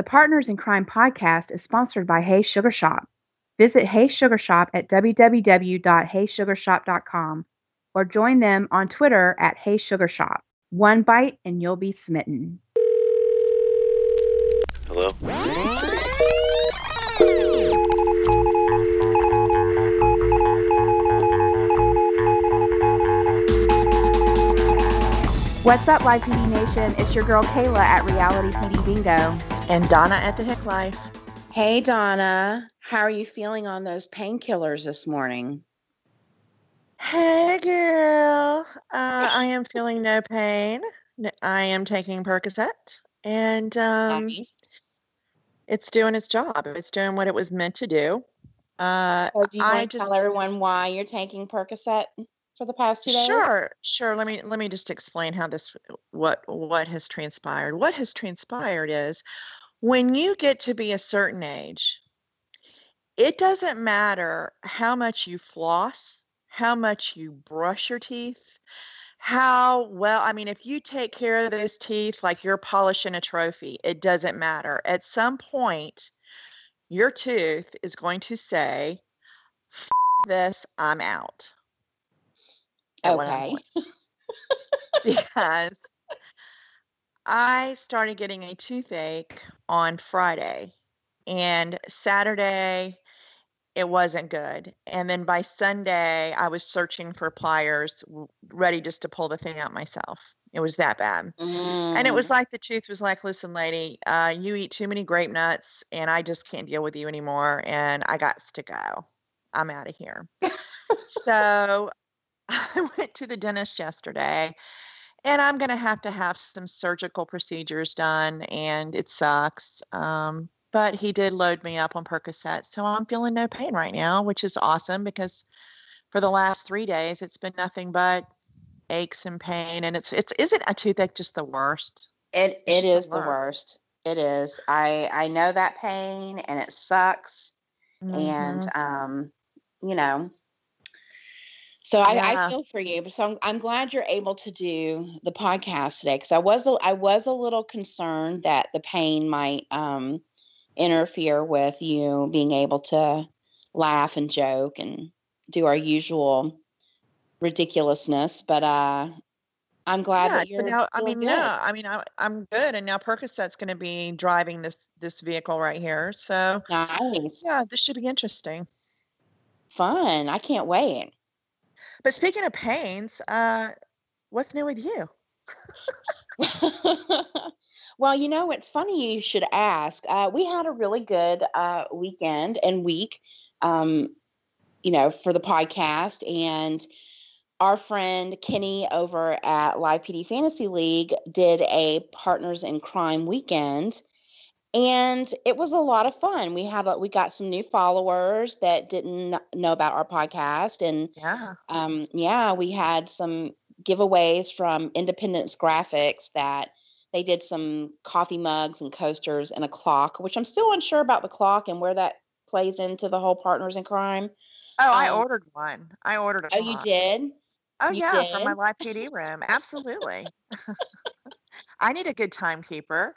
The Partners in Crime podcast is sponsored by Hey Sugar Shop. Visit Hey Sugar Shop at www.heysugarshop.com or join them on Twitter at Hey Sugar Shop. One bite and you'll be smitten. Hello? What's up, Live PD Nation? It's your girl Kayla at Reality PD Bingo. And Donna at the Hick Life. Hey, Donna. How are you feeling on those painkillers this morning? Hey, girl. Uh, I am feeling no pain. I am taking Percocet, and um, it's doing its job. It's doing what it was meant to do. Uh, So do you I want to just tell everyone why you're taking Percocet for the past two days? sure, sure. Let me let me just explain how this what what has transpired. What has transpired is when you get to be a certain age, it doesn't matter how much you floss, how much you brush your teeth, how well, I mean, if you take care of those teeth like you're polishing a trophy, it doesn't matter. At some point, your tooth is going to say, "F- this, I'm out. Okay. point." because I started getting a toothache on Friday and Saturday it wasn't good. And then by Sunday I was searching for pliers ready just to pull the thing out myself. It was that bad. And it was Mm. like the tooth was like, listen, lady, uh, you eat too many grape nuts and I just can't deal with you anymore. And I got to go. I'm out of here. so I went to the dentist yesterday and I'm going to have to have some surgical procedures done and it sucks. Um, but he did load me up on Percocet. So I'm feeling no pain right now, which is awesome because for the last three days it's been nothing but aches and pain. And it's, it's, isn't a toothache just the worst? It It's the is the worst. It is. I I know that pain and it sucks. And Mhm. um, you know. So I, I feel for you. So I'm I'm glad you're able to do the podcast today because I was a, I was a little concerned that the pain might um interfere with you being able to laugh and joke and do our usual ridiculousness. But uh I'm glad yeah, that so now I mean, good. no, I mean, I, I'm good, and now Percocet's going to be driving this this vehicle right here. So Nice. yeah, this should be interesting. Fun. I can't wait. But speaking of pains, uh, what's new with you? well, you know, it's funny you should ask. Uh, we had a really good uh, weekend and week, um, you know, for the podcast. And our friend Kenny over at Live PD Fantasy League did a Partners in Crime weekend. And it was a lot of fun. We had we got some new followers that didn't know about our podcast, and Yeah. um, yeah, we had some giveaways from Independence Graphics that they did some coffee mugs and coasters and a clock, which I'm still unsure about the clock and where that plays into the whole partners in crime. Oh, I Um, ordered one. I ordered a Oh, you did? Oh You yeah, for my did? live PD room. Absolutely. I need a good timekeeper.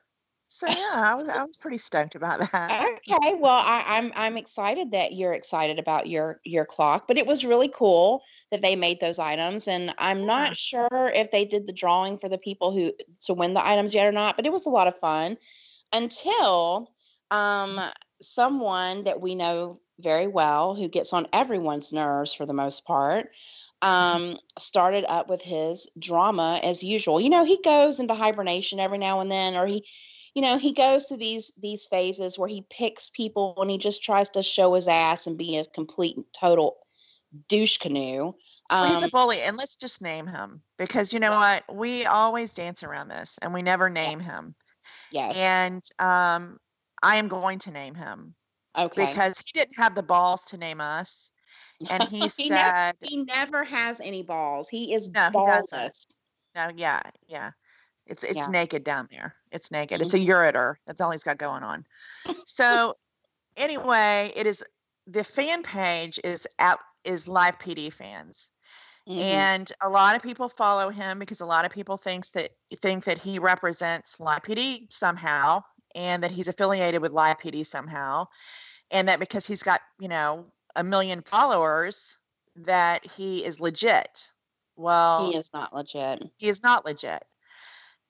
So yeah, I was I was pretty stoked about that. Okay, well, I, I'm I'm excited that you're excited about your your clock, but it was really cool that they made those items, and I'm Yeah. not sure if they did the drawing for the people who to win the items yet or not, but it was a lot of fun until um someone that we know very well who gets on everyone's nerves for the most part um started up with his drama as usual you know he goes into hibernation every now and then or he you know he goes through these these phases where he picks people and he just tries to show his ass and be a complete and total douche canoe. Well, he's a um bully, and let's just name him because you know what? We always dance around this, and we never name yes. him. yes. And um, I am going to name him okay. because he didn't have the balls to name us, and he he never said, he never has any balls. He is "No, ballless. No, yeah, yeah, it's it's yeah naked down there. It's naked. It's Mhm. a ureter. That's all he's got going on." So anyway, it is the fan page is at is live PD fans. Mhm. and a lot of people follow him because a lot of people thinks that think that he represents live PD somehow and that he's affiliated with live pd somehow and that because he's got you know a million followers that he is legit well He is not legit. he is not legit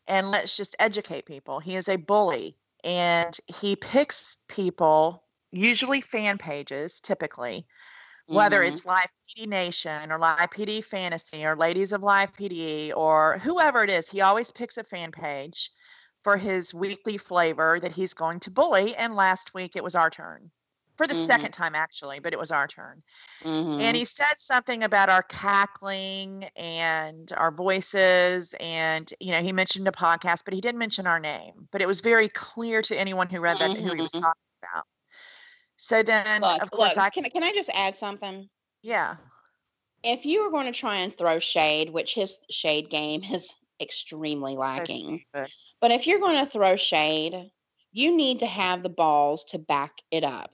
and let's just educate people. He is a bully and he picks people usually fan pages typically whether Mhm. it's live pd nation or live pd fantasy or ladies of live pd or whoever it is he always picks a fan page for his weekly flavor that he's going to bully and last week it was our turn for the Mhm. second time actually but it was our turn Mhm. and he said something about our cackling and our voices and you know he mentioned a podcast but he didn't mention our name but it was very clear to anyone who read that who he was Mhm. talking about so then look, of course look, i can, can I just add something? yeah If you were going to try and throw shade, which his shade game is extremely lacking, stupid. but if you're going to throw shade, you need to have the balls to back it up.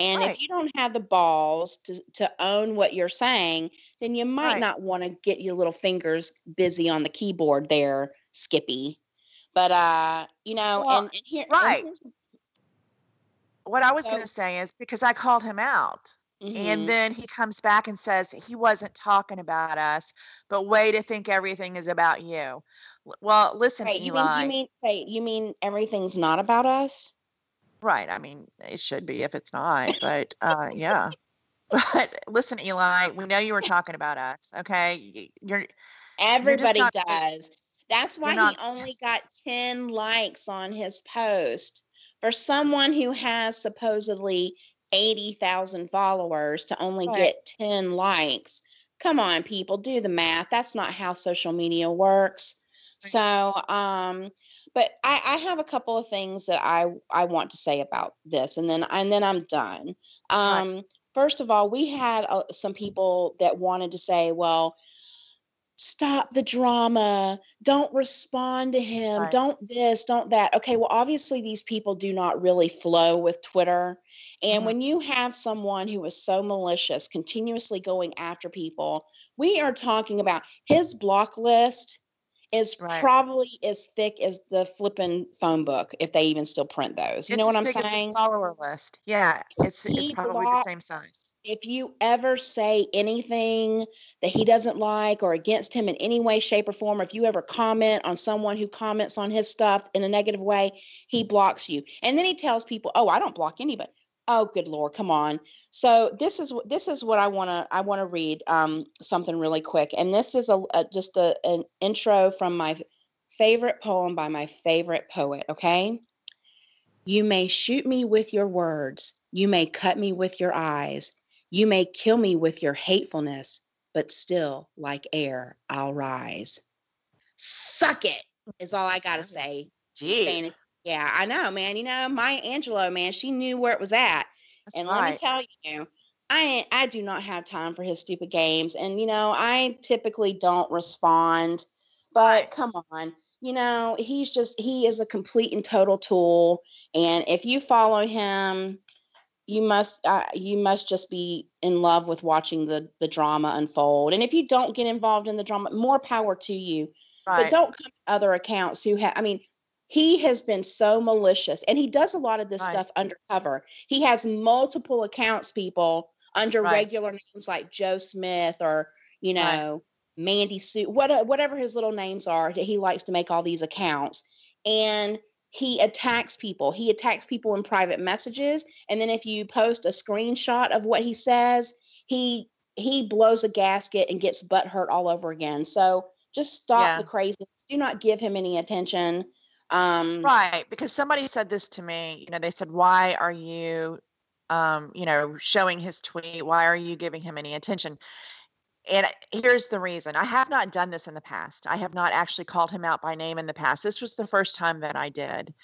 And Right. if you don't have the balls to, to own what you're saying, then you might Right. not want to get your little fingers busy on the keyboard there, Skippy. But uh, you know, Well, and, and here, right. here's- what i was going to say is because i called him out mhm. and then he comes back and says he wasn't talking about us but way to think everything is about you well listen Wait, you mean you mean wait, you mean everything's not about us? Right. I mean, it should be if it's not, but uh, yeah. But listen, Eli, we know you were talking about us. Okay, you're Everybody not does. That's why not he only got 10 likes on his post. For someone who has supposedly 80,000 followers to only Right. get 10 likes. Come on, people, do the math. That's not how social media works. So, um, but I, I have a couple of things that I, I want to say about this, and then and then I'm done. Right. Um, First of all, we had uh, some people that wanted to say, well, stop the drama don't respond to him Right. don't this don't that okay well obviously these people do not really flow with twitter and Mhm. when you have someone who is so malicious continuously going after people we are talking about his block list is Right. probably as thick as the flippin' phone book if they even still print those you it's know what i'm big as his saying follow list. Yeah, it's it's probably the same size. if you ever say anything that he doesn't like or against him in any way, shape, or form, or if you ever comment on someone who comments on his stuff in a negative way, he blocks you. And then he tells people, "Oh, I don't block anybody." Oh, good lord, come on. So this is this is what I want to I want to read um, something really quick, and this is a, a just a, an intro from my favorite poem by my favorite poet. Okay. You may shoot me with your words. You may cut me with your eyes. You may kill me with your hatefulness, but still, like air, I'll rise. Suck it, is all I got to say. Deep. Fantasy- Yeah, I know, man. You know, Maya Angelou, man, she knew where it was at. That's and let me tell you, I I do not have time for his stupid games. And you know, I typically don't respond, but Right. come on. You know, he's just he is a complete and total tool. And if you follow him, you must uh, you must just be in love with watching the the drama unfold. And if you don't get involved in the drama, more power to you but don't come to other accounts who have i mean he has been so malicious and he does a lot of this Right. stuff undercover he has multiple accounts people under Right. regular names like joe smith or you Right. know mandy sue what, uh, whatever his little names are that he likes to make all these accounts and he attacks people he attacks people in private messages and then if you post a screenshot of what he says he he blows a gasket and gets butt hurt all over again so just stop Yeah. the crazy do not give him any attention um Right, because somebody said this to me. You know, they said, "Why are you, um, you know, showing his tweet? Why are you giving him any attention?" And here's the reason: I have not done this in the past. I have not actually called him out by name in the past. This was the first time that I did,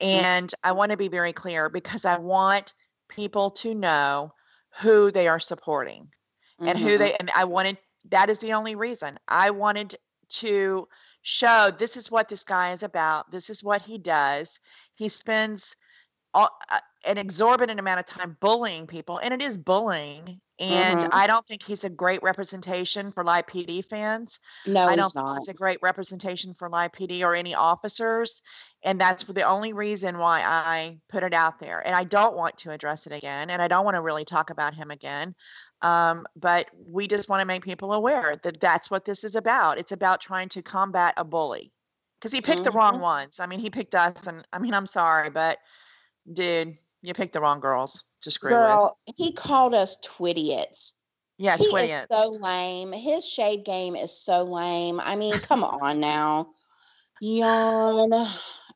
and I want to be very clear because I want people to know who they are supporting and who mhm. they and I wanted that is the only reason. I wanted to show this is what this guy is about. This is what he does. He spends all, uh, an exorbitant amount of time bullying people, and it is bullying. And Mhm. I don't think he's a great representation for live PD fans. No, I don't think not. he's a great representation for live PD or any officers. And that's the only reason why I put it out there. And I don't want to address it again. And I don't want to really talk about him again. Um, but we just want to make people aware that that's what this is about. It's about trying to combat a bully because he picked the wrong Mhm. ones. I mean, he picked us. And I mean, I'm sorry, but dude, you picked the wrong girls to screw with. Girl, he called us twidiots. Yeah, he is so lame. His shade game is so lame. I mean, come on now. Yawn.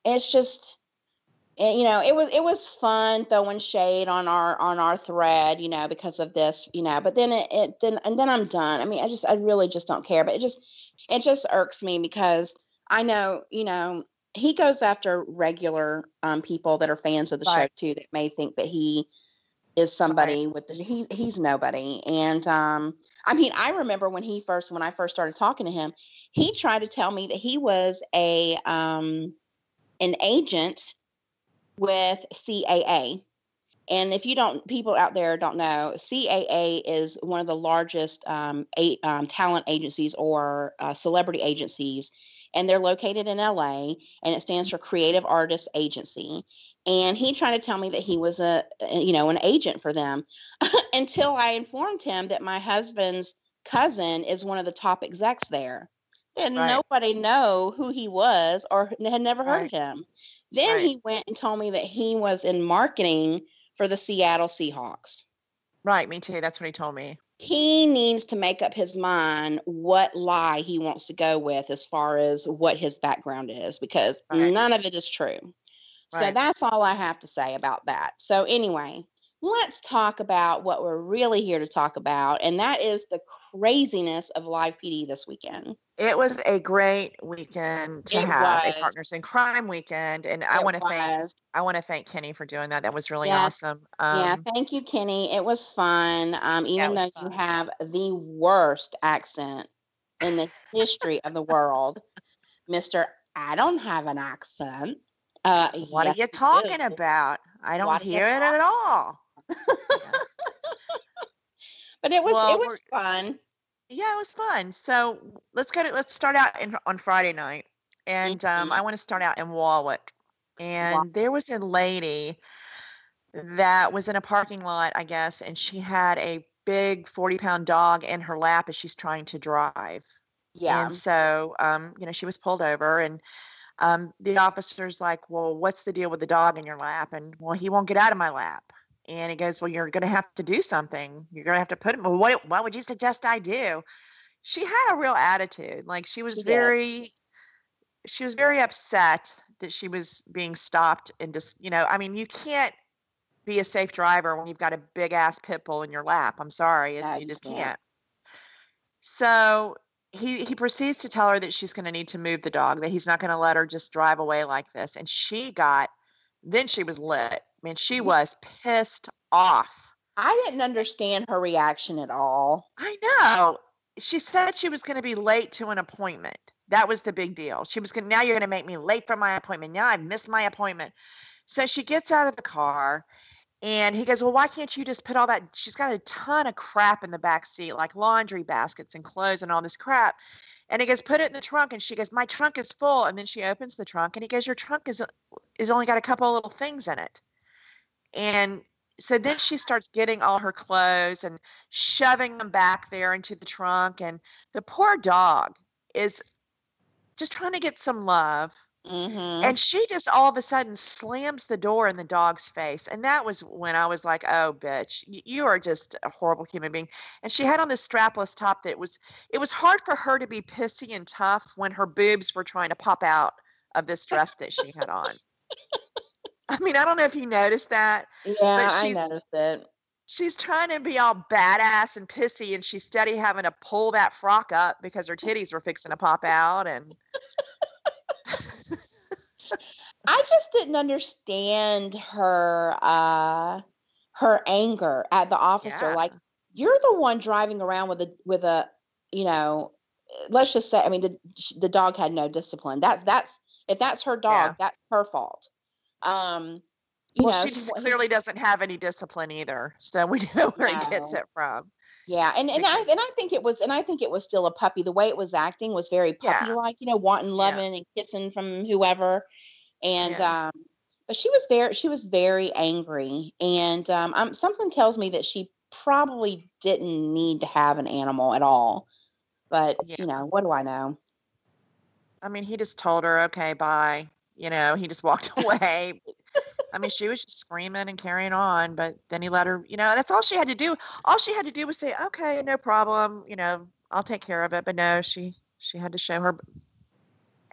It's just eh, you know, it was it was fun throwing shade on our on our thread, you know, because of this, you know, but then it, it didn't and then I'm done. I mean, I just I really just don't care. But it just it just irks me because I know, you know, he goes after regular um people that are fans of the show too that may think that he is somebody with the he's he's nobody and um i mean i remember when he first when i first started talking to him he tried to tell me that he was a um an agent with caa and if you don't people out there don't know caa is one of the largest um, a, um talent agencies or uh, celebrity agencies. And they're located in la and it stands for creative artists agency. And he tried to tell me that he was a, a- you know an agent for them until i informed him that my husband's cousin is one of the top execs there. And Right. nobody know who he was or had never heard Right. him then Right. he went and told me that he was in marketing for the seattle seahawks Right, me too. That's what he told me. he needs to make up his mind what lie he wants to go with as far as what his background is because Right. none of it is true. So that's all I have to say about that. So anyway, let's talk about what we're really here to talk about and that is the craziness of live PD this weekend. It was a great weekend to It have was. a partners in crime weekend, and I want to thank. I want to thank Kenny for doing that. That was really Yes. awesome. yeah, Um, thank you, Kenny. It was fun. Um, even though was you have the worst accent in the history of the world, Mister. I don't have an accent. Uh, what yes, are you talking about? I don't What hear it at all. But it was Well, it was fun. Yeah, it was fun. So let's go to let's start out in, on Friday night, and um, Mhm. I want to start out in Warwick, and there was a lady that was in a parking lot, I guess, and she had a big forty pound dog in her lap as she's trying to drive. Yeah. And so, um, you know, she was pulled over, and um, the officer's like, "Well, what's the deal with the dog in your lap?" And well, he won't get out of my lap. And he goes, "Well, you're going to have to do something. You're going to have to put him. Well, what what would you suggest I do?" She had a real attitude. Like she was She did. very, she was very upset that she was being stopped and just, you know, I mean, you can't be a safe driver when you've got a big ass pit bull in your lap. I'm sorry, No, you you just can't. can't. So he he proceeds to tell her that she's going to need to move the dog, that he's not going to let her just drive away like this. And she got, then she was lit. I mean, she was pissed off. I didn't understand her reaction at all. I know. She said she was going to be late to an appointment. That was the big deal. She was going to, now you're going to make me late for my appointment. Now I've missed my appointment. So she gets out of the car and he goes, Well, why can't you just put all that? She's got a ton of crap in the back seat, like laundry baskets and clothes and all this crap. And he goes, Put it in the trunk. And she goes, My trunk is full. And then she opens the trunk and he goes, Your trunk is, is only got a couple of little things in it. And so then she starts getting all her clothes and shoving them back there into the trunk. And the poor dog is just trying to get some love. Mm-hmm. And she just all of a sudden slams the door in the dog's face. And that was when I was like, oh, bitch, you are just a horrible human being. And she had on this strapless top that was, it was hard for her to be pissy and tough when her boobs were trying to pop out of this dress that she had on. I mean, I don't know if you noticed that. yeah, I she's- noticed it. She's trying to be all badass and pissy, and she's steady having to pull that frock up because her titties were fixing to pop out. And I just didn't understand her uh her anger at the officer. Yeah. Like you're the one driving around with a with a you know let's just say I mean the, the dog had no discipline. That's that's if that's her dog, Yeah. that's her fault. Um you well, know, she just he- clearly doesn't have any discipline either, so we know where he gets it from. Yeah, and and I and I think it was and I think it was still a puppy. The way it was acting was very puppy like, you know, wanting loving and kissing from whoever. And Yeah. um but she was very she was very angry and um, um something tells me that she probably didn't need to have an animal at all. But Yeah. you know, what do I know? I mean, he just told her, "Okay, bye." You know, he just walked away. I mean, she was just screaming and carrying on, but then he let her. You know, that's all she had to do. All she had to do was say, "Okay, no problem." You know, I'll take care of it. But no, she she had to show her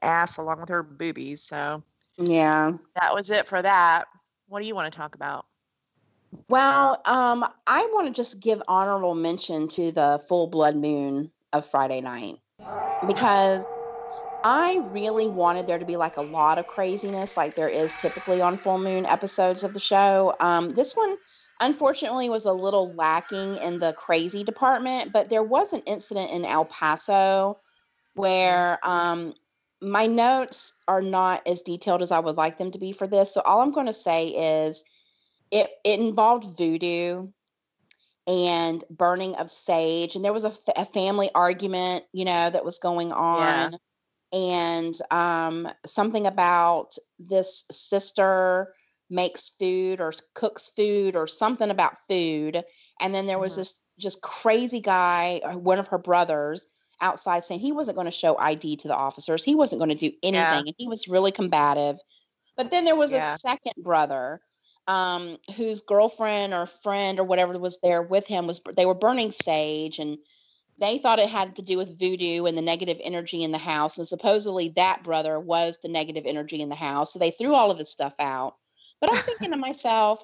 ass along with her boobies. So Yeah. that was it for that. What do you want to talk about? Well, um, I want to just give honorable mention to the full blood moon of Friday night because I really wanted there to be like a lot of craziness, like there is typically on full moon episodes of the show. Um, this one, unfortunately, was a little lacking in the crazy department, but there was an incident in El Paso where um, my notes are not as detailed as I would like them to be for this. So all I'm going to say is it it involved voodoo and burning of sage and there was a, fa- a family argument you know that was going on and um something about this sister makes food or cooks food or something about food and then there was Mhm. this just crazy guy uh, one of her brothers outside saying he wasn't going to show id to the officers he wasn't going to do anything and he was really combative but then there was Yeah. a second brother um, whose girlfriend or friend or whatever was there with him was they were burning sage and they thought it had to do with voodoo and the negative energy in the house and supposedly that brother was the negative energy in the house so they threw all of his stuff out but i'm thinking to myself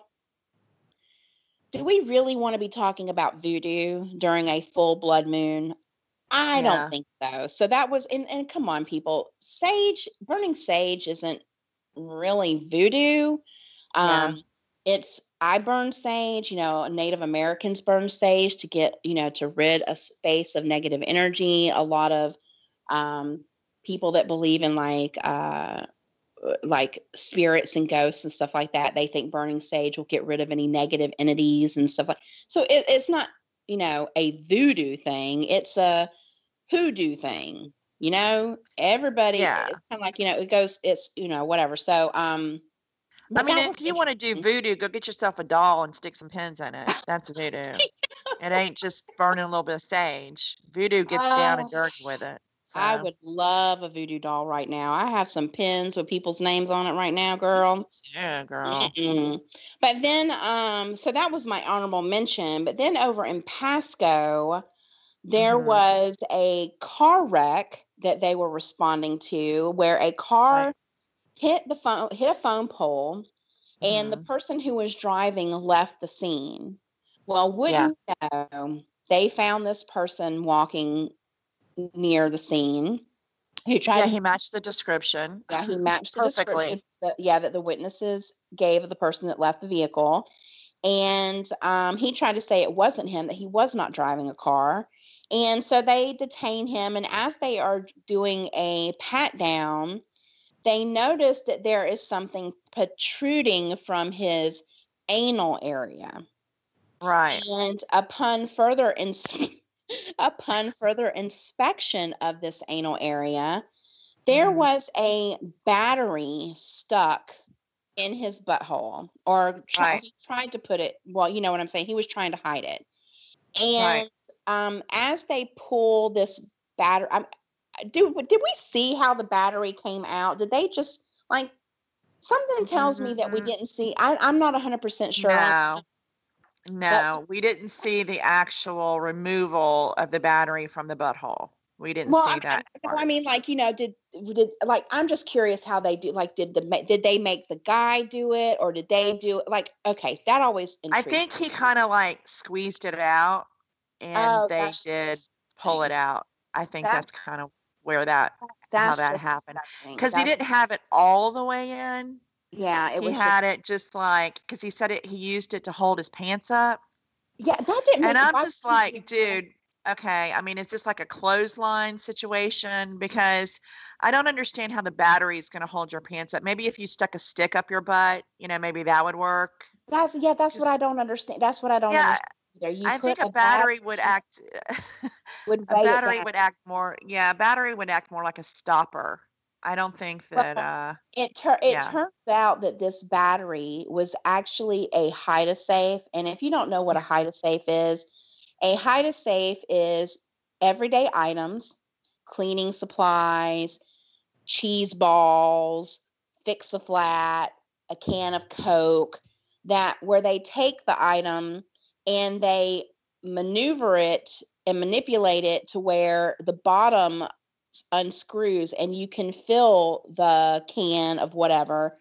do we really want to be talking about voodoo during a full blood moon i Yeah. don't think so so that was and, and come on people sage burning sage isn't really voodoo Yeah. Um, it's i burn sage you know native americans burn sage to get you know to rid a space of negative energy. A lot of um people that believe in like uh like spirits and ghosts and stuff like that they think burning sage will get rid of any negative entities and stuff like so it, it's not you know a voodoo thing. It's a hoodoo thing you know? Everybody Yeah. it's kind of like you know it goes it's you know whatever. So um I mean, if you want to do voodoo, go get yourself a doll and stick some pins in it. That's voodoo. it ain't just burning a little bit of sage. Voodoo gets down and Oh, dirty with it. I would love a voodoo doll right now. I have some pins with people's names on it right now, girl. Yeah, girl. Mm-mm. But then, um, so that was my honorable mention. But then over in Pasco, there Mhm. was a car wreck that they were responding to, where a car Right. Hit the phone, hit a phone pole, and the Mhm. person who was driving left the scene. Well, wouldn't you know, they found this person walking near the scene who tried Yeah, to he matched the description. yeah, he matched the Perfectly. description that, yeah, that the witnesses gave of the person that left the vehicle. And um, he tried to say it wasn't him, that he was not driving a car. And so they detain him. And as they are doing a pat down, they notice that there is something protruding from his anal area. Right. And upon further ins- upon further inspection of this anal area, there Mhm. was a battery stuck in his butthole, or try, Right. he tried to put it. Well, you know what I'm saying. He was trying to hide it, and um, as they pull this battery, I'm, do did we see how the battery came out? Did they just like? Something tells me that we Mhm. didn't see. I, I'm not 100% sure. No. No, we didn't see the actual removal of the battery from the butthole. We didn't well, see I, that. I, I mean, like you know, did did like I'm just curious how they do. Like, did the did they make the guy do it, or did they do it? Like, okay, that always. I think me. he kind of like squeezed it out and Oh, they did pull it out. I think That's- that's kind of where that how that happened. Because he didn't have it all the way in. Yeah, it he was. had just, it just like because he said it he used it to hold his pants up. yeah, that didn't. And I'm just like, dude, okay, I mean, is this like a clothesline situation? Because I don't understand how the battery is going to hold your pants up. Maybe if you stuck a stick up your butt, you know, maybe that would work. That's yeah. That's what I don't understand. That's what I don't Yeah, understand. I think a battery would act. would a battery would act more. Yeah, a battery would act more like a stopper. I don't think that. uh It tur- it Yeah. turns out that this battery was actually a hide a safe. And if you don't know what a hide a safe is, a hide a safe is everyday items, cleaning supplies, cheese balls, fix a flat, a can of Coke, that where they take the item and they maneuver it and manipulate it to where the bottom unscrews and you can fill the can of whatever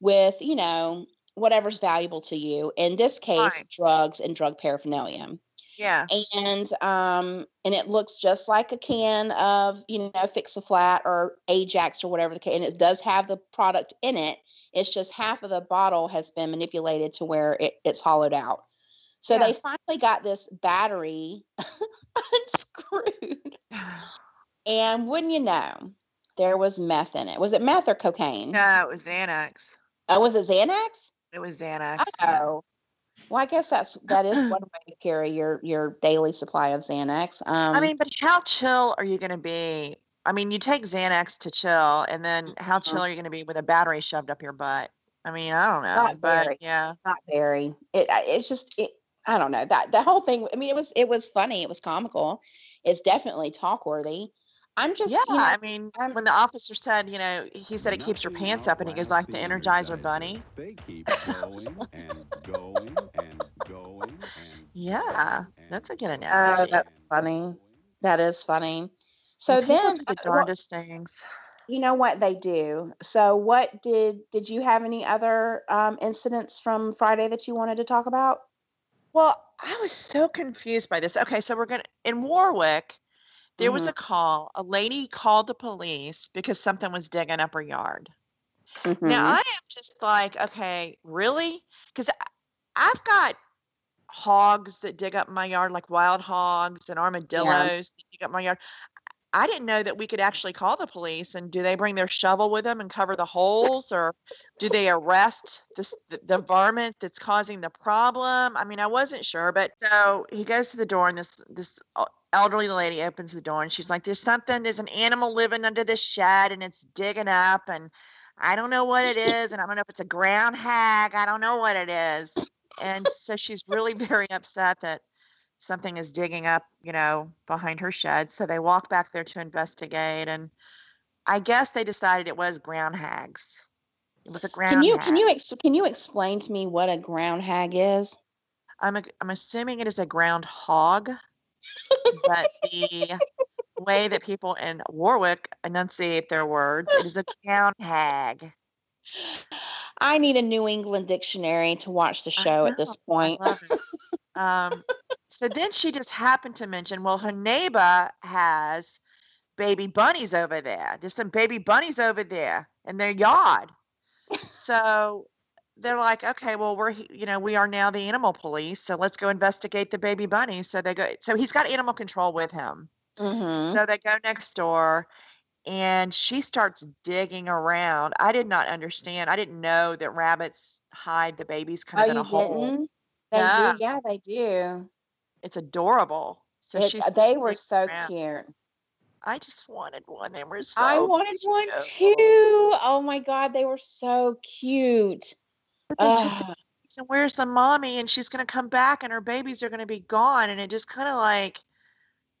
with, you know, whatever's valuable to you. In this case, Right. drugs and drug paraphernalia Yeah. and um and it looks just like a can of you know fix a flat or ajax or whatever the case and it does have the product in it it's just half of the bottle has been manipulated to where it, it's hollowed out so Yeah. they finally got this battery unscrewed and wouldn't you know there was meth in it was it meth or cocaine No, it was Xanax. oh was it xanax It was Xanax. oh well i guess that's that is one way to carry your your daily supply of xanax um I mean, but how chill are you going to be? I mean, you take Xanax to chill, and then how Mhm. chill are you going to be with a battery shoved up your butt? I mean, I don't know, Not but very. yeah, not very. It it's just it. I don't know that the whole thing. I mean, it was it was funny. It was comical. It's definitely talk worthy. I'm just yeah. you know, I mean, I'm- when the officer said, you know, he said it keeps your pants up, and he goes like the Energizer Bunny. They keep going and going and going and Yeah, that's a good and analogy. going that's funny. that is funny. So People then, do the uh, well, darndest things. you know what they do. So what did did you have any other um, incidents from Friday that you wanted to talk about? Well, I was so confused by this. Okay, so we're gonna in Warwick. There was Mhm. a call. A lady called the police because something was digging up her yard. Now Mhm. I am just like, okay, really? Because I've got hogs that dig up my yard, like wild hogs and armadillos that dig up my yard. I didn't know that we could actually call the police. And do they bring their shovel with them and cover the holes, or do they arrest this the, the varmint that's causing the problem? I mean, I wasn't sure, but so he goes to the door, and this this elderly lady opens the door, and she's like, "There's something. There's an animal living under this shed, and it's digging up, and I don't know what it is, and I don't know if it's a ground hag. I don't know what it is." And so she's really very upset that something is digging up, you know, behind her shed. So they walk back there to investigate, and I guess they decided it was ground hags. It was a ground. Can you hag. can you ex- can you explain to me what a ground hag is? I'm a, I'm assuming it is a ground hog, but the way that people in Warwick enunciate their words, it is a ground hag. I need a New England dictionary to watch the show at this point. Um, so then she just happened to mention, well, her neighbor has baby bunnies over there. There's some baby bunnies over there in their yard. So they're like, okay, well, we're, you know, we are now the animal police. So let's go investigate the baby bunnies. So they go, so he's got animal control with him. Mhm. So they go next door and she starts digging around. I did not understand. I didn't know that rabbits hide the babies kind Oh, of in a hole. didn't? They Yeah. do. Yeah, they do. It's adorable. So It- she's they were so around. cute. I just wanted one. They were so. I wanted one too. Oh my god, they were so cute. But they took the Ugh. babies and where's the mommy? And she's gonna come back and her babies are gonna be gone. And it just kind of like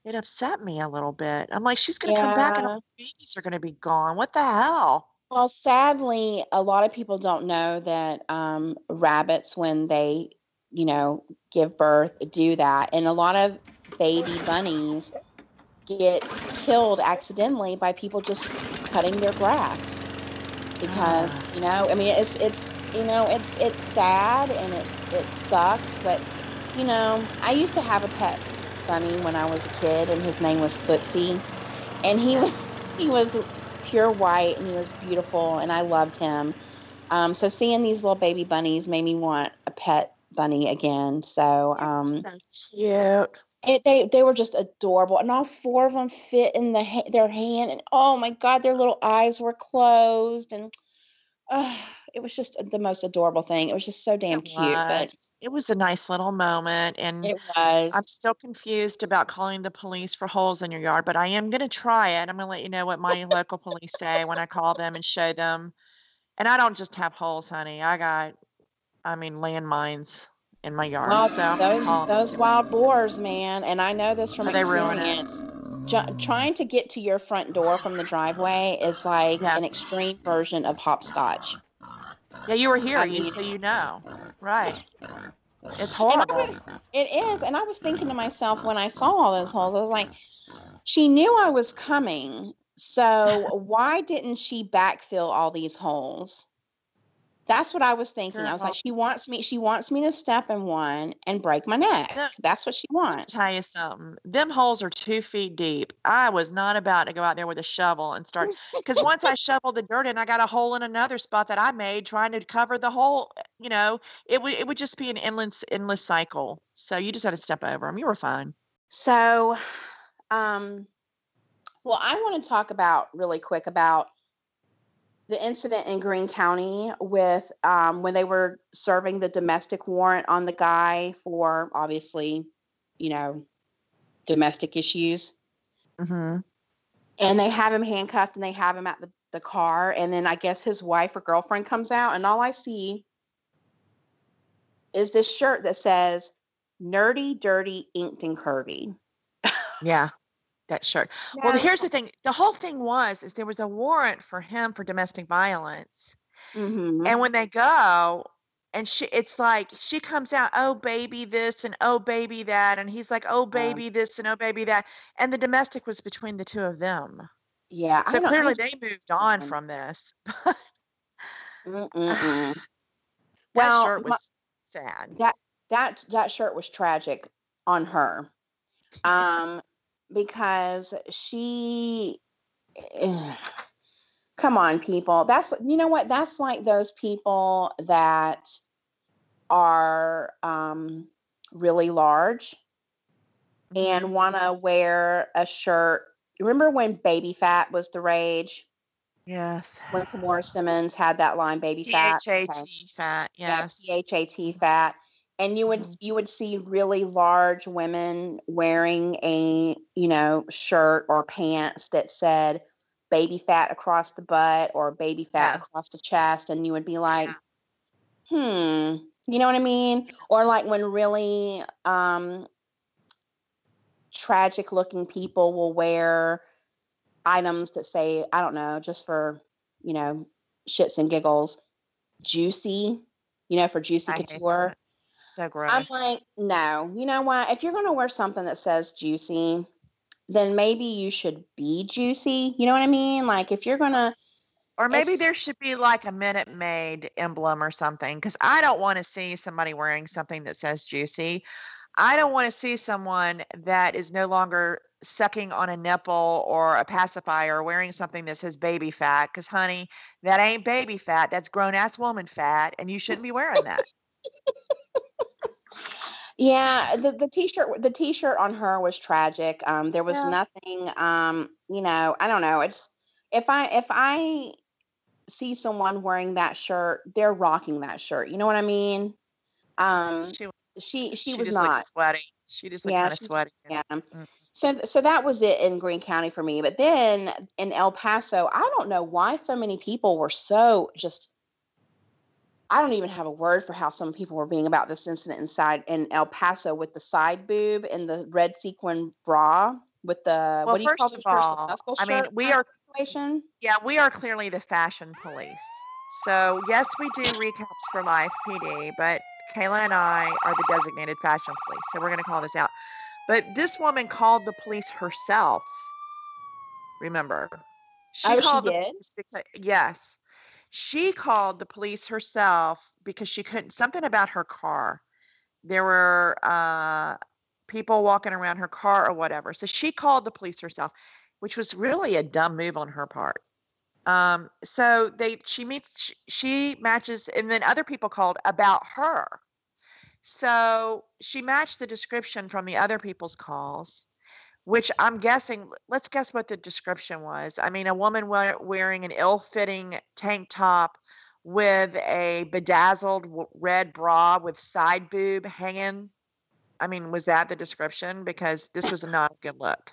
it upset me a little bit. I'm like, she's gonna come back and her babies are gonna be gone. What the hell? Well, sadly, a lot of people don't know that um, rabbits, when they, you know, give birth, do that. And a lot of baby bunnies get killed accidentally by people just cutting their grass because Ah. you know i mean it's it's you know it's it's sad and it's it sucks but you know i used to have a pet bunny when i was a kid and his name was footsie and he was he was pure white and he was beautiful and i loved him um, so seeing these little baby bunnies made me want a pet bunny again so um so cute. It, they they were just adorable, and all four of them fit in the ha- their hand, and oh my god, their little eyes were closed, and uh, it was just the most adorable thing. It was just so damn cute, but. It was a nice little moment, and it was. I'm still confused about calling the police for holes in your yard, but I am going to try it. I'm going to let you know what my local police say when I call them and show them. And I don't just have holes, honey. I got, I mean, landmines in my yard. Well, so those call 'em and those wild boars, man, and I know this from How they ruin it. experience. Trying to get to your front door from the driveway is like Yeah. an extreme version of hopscotch. Yeah, you were here, I you mean- so you know. Right. It's horrible. was- It is, and I was thinking to myself when I saw all those holes, I was like, she knew I was coming, so why didn't she backfill all these holes? That's what I was thinking. I was like, she wants me, she wants me to step in one and break my neck. That's what she wants. tell you something. Them holes are two feet deep. I was not about to go out there with a shovel and start because once I shoveled the dirt in, I got a hole in another spot that I made trying to cover the hole. You know, it would it would just be an endless endless cycle. So you just had to step over them. You were fine. So, um, well, I want to talk about really quick about the incident in Greene County with um, when they were serving the domestic warrant on the guy for obviously, you know, domestic issues. Mm-hmm. And they have him handcuffed and they have him at the, the car. And then I guess his wife or girlfriend comes out, and all I see is this shirt that says nerdy, dirty, inked, and curvy. Yeah, that shirt. Well, here's the thing. The whole thing was is there was a warrant for him for domestic violence. Mhm. And when they go, and she, it's like she comes out, oh baby this and oh baby that, and he's like, oh Yeah. baby this and oh baby that, and the domestic was between the two of them. Yeah. So clearly they moved on Mhm. from this. Mm-mm-mm. that Well, shirt my- was sad. that that shirt was tragic on her um because she come on people that's you know what that's like those people that are um really large Mm-hmm. and want to wear a shirt remember when baby fat was the rage Yes. when Kimora Simmons had that line baby fat P-H-A-T Okay. fat. yeah, Yes. P-H-A-T fat. And you would Mhm. you would see really large women wearing a, you know, shirt or pants that said baby fat across the butt or baby fat Yeah. across the chest and you would be like, "Hmm." You know what I mean? Or like when really um tragic looking people will wear items that say, I don't know, just for, you know, shits and giggles, juicy, you know, for juicy I couture. So gross. I'm like, no, you know what? If you're going to wear something that says juicy, then maybe you should be juicy. You know what I mean? Like if you're going to, Or maybe there should be like a Minute Maid emblem or something, because I don't want to see somebody wearing something that says juicy. I don't want to see someone that is no longer sucking on a nipple or a pacifier or wearing something that says baby fat, because honey, that ain't baby fat. That's grown ass woman fat, and you shouldn't be wearing that. yeah, the, the t-shirt, the t-shirt on her was tragic. Um, there was Yeah. nothing, um, you know, I don't know. It's if I, if I see someone wearing that shirt, they're rocking that shirt. You know what I mean? Um, She, she, she, she was not. sweaty. She just looked Yeah, kind of sweaty. Yeah. Mm. So so that was it in Greene County for me. But then in El Paso, I don't know why so many people were so just I don't even have a word for how some people were being about this incident inside in El Paso with the side boob and the red sequin bra with the Well, what do you call first the of the all, I mean, we are situation? Yeah, we are clearly the fashion police. So, yes, we do recaps for Live PD, but Kayla and I are the designated fashion police. So, we're going to call this out. But this woman called the police herself. Remember? Oh, she Oh, she called the did? police because, yes. She called the police herself because she couldn't, something about her car. There were uh, people walking around her car or whatever. So, she called the police herself, which was really a dumb move on her part. Um, so they she meets sh- she matches and then other people called about her. So she matched the description from the other people's calls, which I'm guessing, let's guess what the description was. I mean, a woman wearing an ill fitting tank top with a bedazzled red bra with side boob hanging. I mean, was that the description? Because this was not a good look.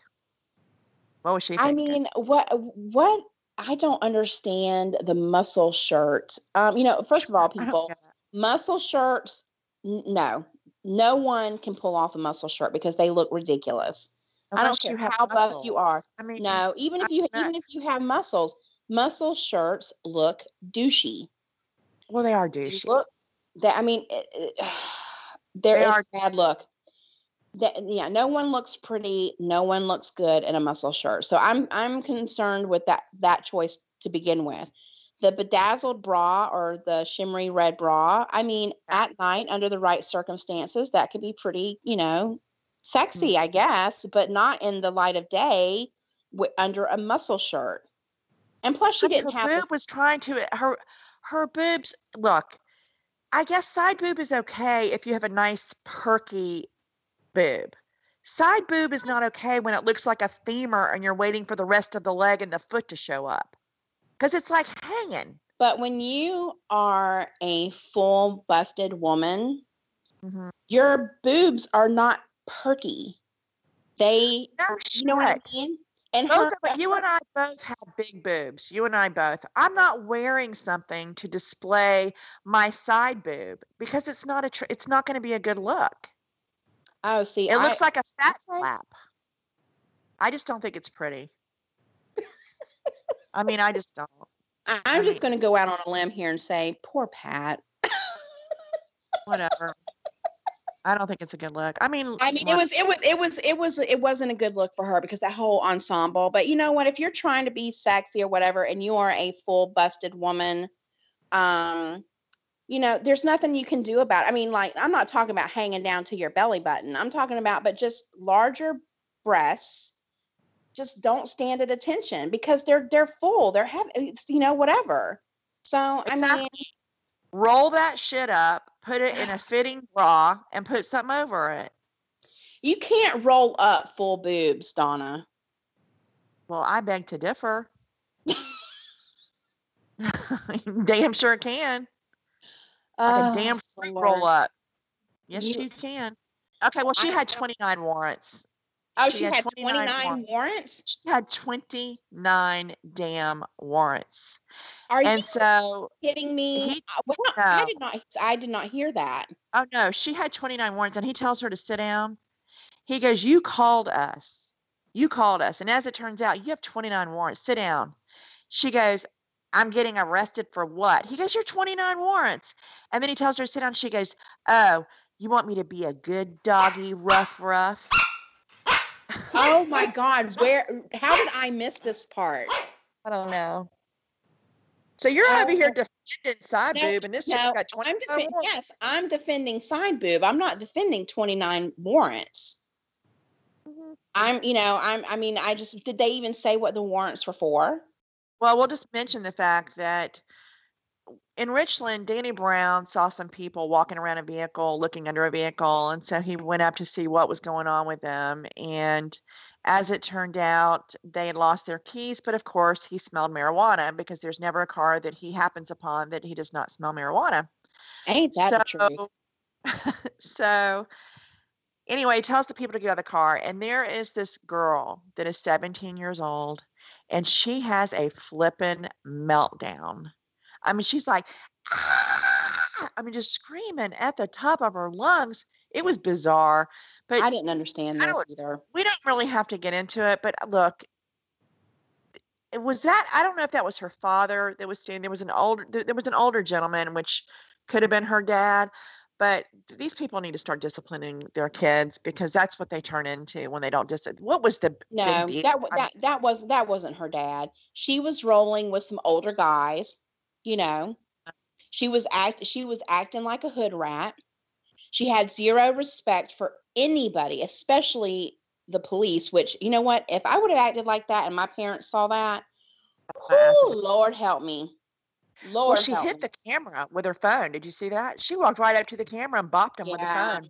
What was she Thinking? I mean, what what I don't understand the muscle shirt. Um, you know, first of all, people, muscle shirts, n- no, no one can pull off a muscle shirt because they look ridiculous. I don't care how buff you are. I mean, No, even if you even if you have muscles, muscle shirts look douchey. well, they are douchey. Look, that I mean, it, it, there They is are bad look. That yeah, no one looks pretty. No one looks good in a muscle shirt. So I'm I'm concerned with that that choice to begin with. The bedazzled bra or the shimmery red bra. I mean, at night under the right circumstances, that could be pretty, you know, sexy, I guess, but not in the light of day wi- under a muscle shirt. And plus, she didn't her have boob the was trying to her her boobs. Look, I guess side boob is okay if you have a nice perky boob. Side boob is not okay when it looks like a femur and you're waiting for the rest of the leg and the foot to show up because it's like hanging. But when you are a full busted woman, Mhm. your boobs are not perky. They, No you know what I mean? And Both her, of you and I both have big boobs. You and I both. I'm not wearing something to display my side boob because it's not a. Tr- it's not going to be a good look. oh, see, It looks like a fat flap. I just don't think it's pretty. I mean, I just don't. I- I I'm just going to go out on a limb here and say, poor Pat. Whatever. I don't think it's a good look. I mean, I mean, it was, it was, it was, it was, it wasn't a good look for her because that whole ensemble. But you know what? If you're trying to be sexy or whatever, and you are a full busted woman, um, you know, there's nothing you can do about. It. I mean, like, I'm not talking about hanging down to your belly button. I'm talking about, but just larger breasts. Just don't stand at attention because they're they're full. They're heavy. It's, you know, whatever. So I mean, Exactly. Roll that shit up, put it in a fitting bra, and put something over it. you can't roll up full boobs, Donna. Well, I beg to differ. damn sure can. Like a oh, damn Oh, roll up. Yes, You- you can. Okay, well, she I had 29 warrants. Oh, She she, had had 29 29, warrants. warrants. She had 29 damn warrants. Are you And so, kidding me? he- Uh, well, I did not. I did not hear that. oh no, she had 29 warrants, and he tells her to sit down. He goes, You called us. You called us. And as it turns out, you have 29 warrants. Sit down. She goes, I'm getting arrested for what? He goes, You're 29 warrants. And then he tells her to sit down. She goes, Oh, you want me to be a good doggy, rough, rough? Oh my God! Where? How did I miss this part? I don't know. So you're over here Oh. defending side No, boob, and this chick No, got I'm 29 warrants. yes, I'm defending side boob. I'm not defending 29 warrants. Mhm. I'm, you know, I'm. I mean, I just did they even say what the warrants were for? Well, we'll just mention the fact that in Richland, Danny Brown saw some people walking around a vehicle, looking under a vehicle, and so he went up to see what was going on with them. And as it turned out, they had lost their keys, but of course, he smelled marijuana because there's never a car that he happens upon that he does not smell marijuana. Ain't that the truth? so anyway, he tells the people to get out of the car, and there is this girl that is 17 years old, and she has a flippin' meltdown. I mean, she's like, "Ah!" I mean, just screaming at the top of her lungs. It was bizarre, but I didn't understand I this either. we don't really have to get into it. But uh, look, it was that I don't know if that was her father that was standing. There was an older there, was an older gentleman, which could have been her dad. But these people need to start disciplining their kids because that's what they turn into when they don't just. What was the No, that that that was that wasn't her dad. She was rolling with some older guys, you know. She was act she was acting like a hood rat. She had zero respect for anybody, especially the police, which you know what? If I would have acted like that and my parents saw that, oh Lord help me. Lord, well, she hit me. the camera with her phone. Did you see that? She walked right up to the camera and bopped him with the phone.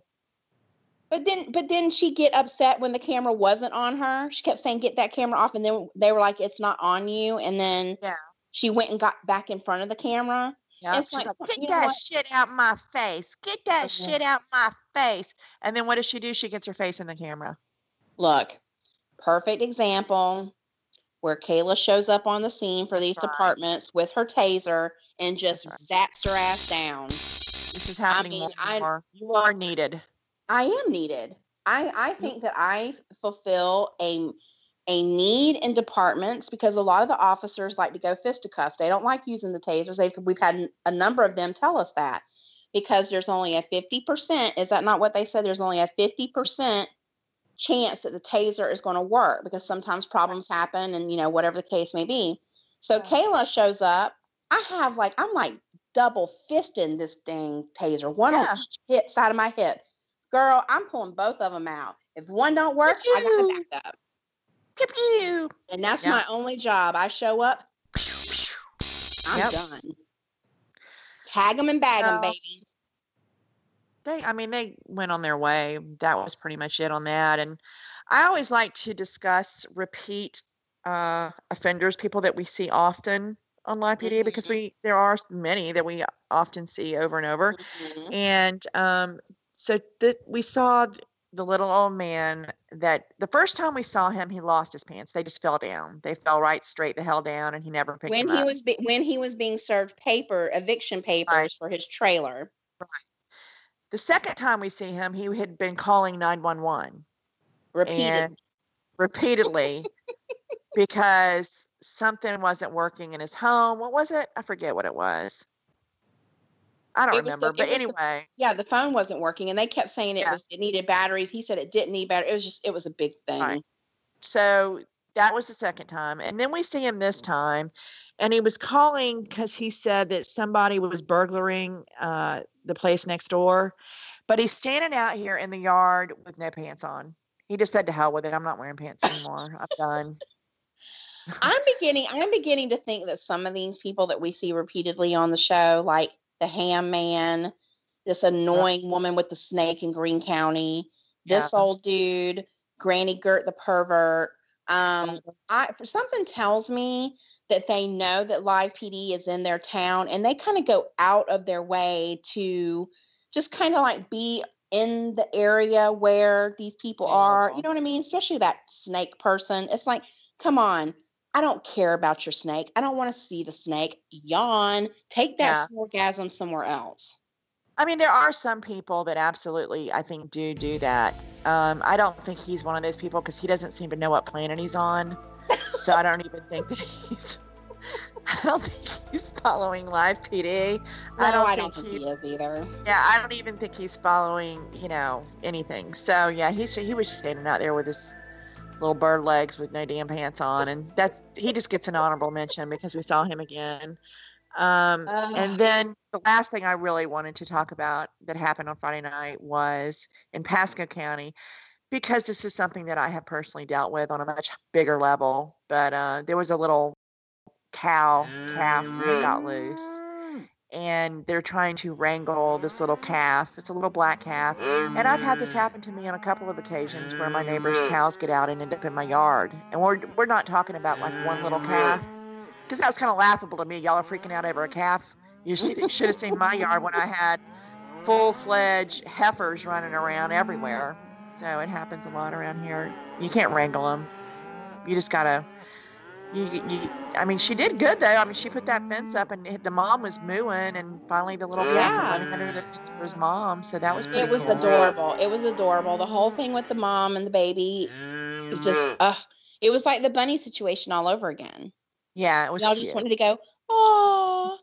But then, but then she get upset when the camera wasn't on her. She kept saying, "Get that camera off," and then they were like, "It's not on you." And then Yeah. She went and got back in front of the camera. Yeah, It's like, like, get that what? shit out my face. Get that shit out my face. And then what does she do? She gets her face in the camera. Look, perfect example where Kayla shows up on the scene for these Right. departments with her taser and just That's zaps her ass down. This is happening mean, more I- more. You are needed. I am needed. I I think that I fulfill a a need in departments because a lot of the officers like to go fisticuffs. They don't like using the tasers. They've, we've had a number of them tell us that because there's only a 50%. Is that not what they said? There's only a 50% chance that the taser is going to work because sometimes problems happen and, you know, whatever the case may be. So. Kayla shows up. I have like, I'm like double fisting this dang taser, one Yeah. on each hip side of my hip. Girl, I'm pulling both of them out. If one don't work, I got Pew. a backup. Pew pew. And that's Yeah. my only job. I show up, I'm Yep. done. Tag them and bag them, baby. They, I mean, they went on their way. That was pretty much it on that. And I always like to discuss repeat uh, offenders, people that we see often on live PD, because Mhm. we there are many that we often see over and over. Mhm. And um, so th- we saw the little old man that the first time we saw him, he lost his pants. They just fell down. They fell right straight the hell down, and he never picked When them he up. was be- when he was being served paper eviction papers for his trailer. the second time we see him, he had been calling 911 Repeated. and repeatedly because something wasn't working in his home. What was it? I forget what it was. I don't It the- remember. it but was the- anyway, yeah, the phone wasn't working, and they kept saying it Yeah. was it needed batteries. He said it didn't need batteries. It was just it was a big thing. Right. so that was the second time. And then we see him this time, and he was calling because he said that somebody was burglaring uh, the place next door. But he's standing out here in the yard with no pants on. He just said to hell with it. I'm not wearing pants anymore. I'm done. I'm beginning I'm beginning to think that some of these people that we see repeatedly on the show, like the ham man, this annoying woman with the snake in Greene County, this Yeah. old dude, Granny Gert the pervert. Um, I for something tells me that they know that live PD is in their town and they kind of go out of their way to just kind of like be in the area where these people are. You know what I mean? Especially that snake person. It's like, come on. I don't care about your snake. I don't want to see the snake. Yawn. Take that orgasm somewhere else. I mean, there are some people that absolutely, I think, do do that. Um, I don't think he's one of those people because he doesn't seem to know what planet he's on. so I don't even think that he's. I don't think he's following live PD. No, I don't I think don't think he- he is either. Yeah, I don't even think he's following, you know, anything. So yeah, he's he was just standing out there with his little bird legs with no damn pants on, and that's he just gets an honorable mention because we saw him again. Um, Ugh. and then the last thing I really wanted to talk about that happened on Friday night was in Pasco County, because this is something that I have personally dealt with on a much bigger level. But uh, there was a little cow calf that got loose and they're trying to wrangle this little calf. It's a little black calf. And I've had this happen to me on a couple of occasions where my neighbor's cows get out and end up in my yard. And we're we're not talking about like one little calf. Because that was kind of laughable to me. Y'all are freaking out over a calf. You should should have seen my yard when I had full fledged heifers running around everywhere. So it happens a lot around here. You can't wrangle them. You just gotta you, you, I mean, she did good though. I mean, she put that fence up, and the mom was mooing, and finally the little calf Yeah. went running under the fence for his mom. So that was pretty It was cool. adorable. It was adorable. The whole thing with the mom and the baby, it just, uh, it was like the bunny situation all over again. Yeah, it was. Y'all cute. just wanted to go, oh,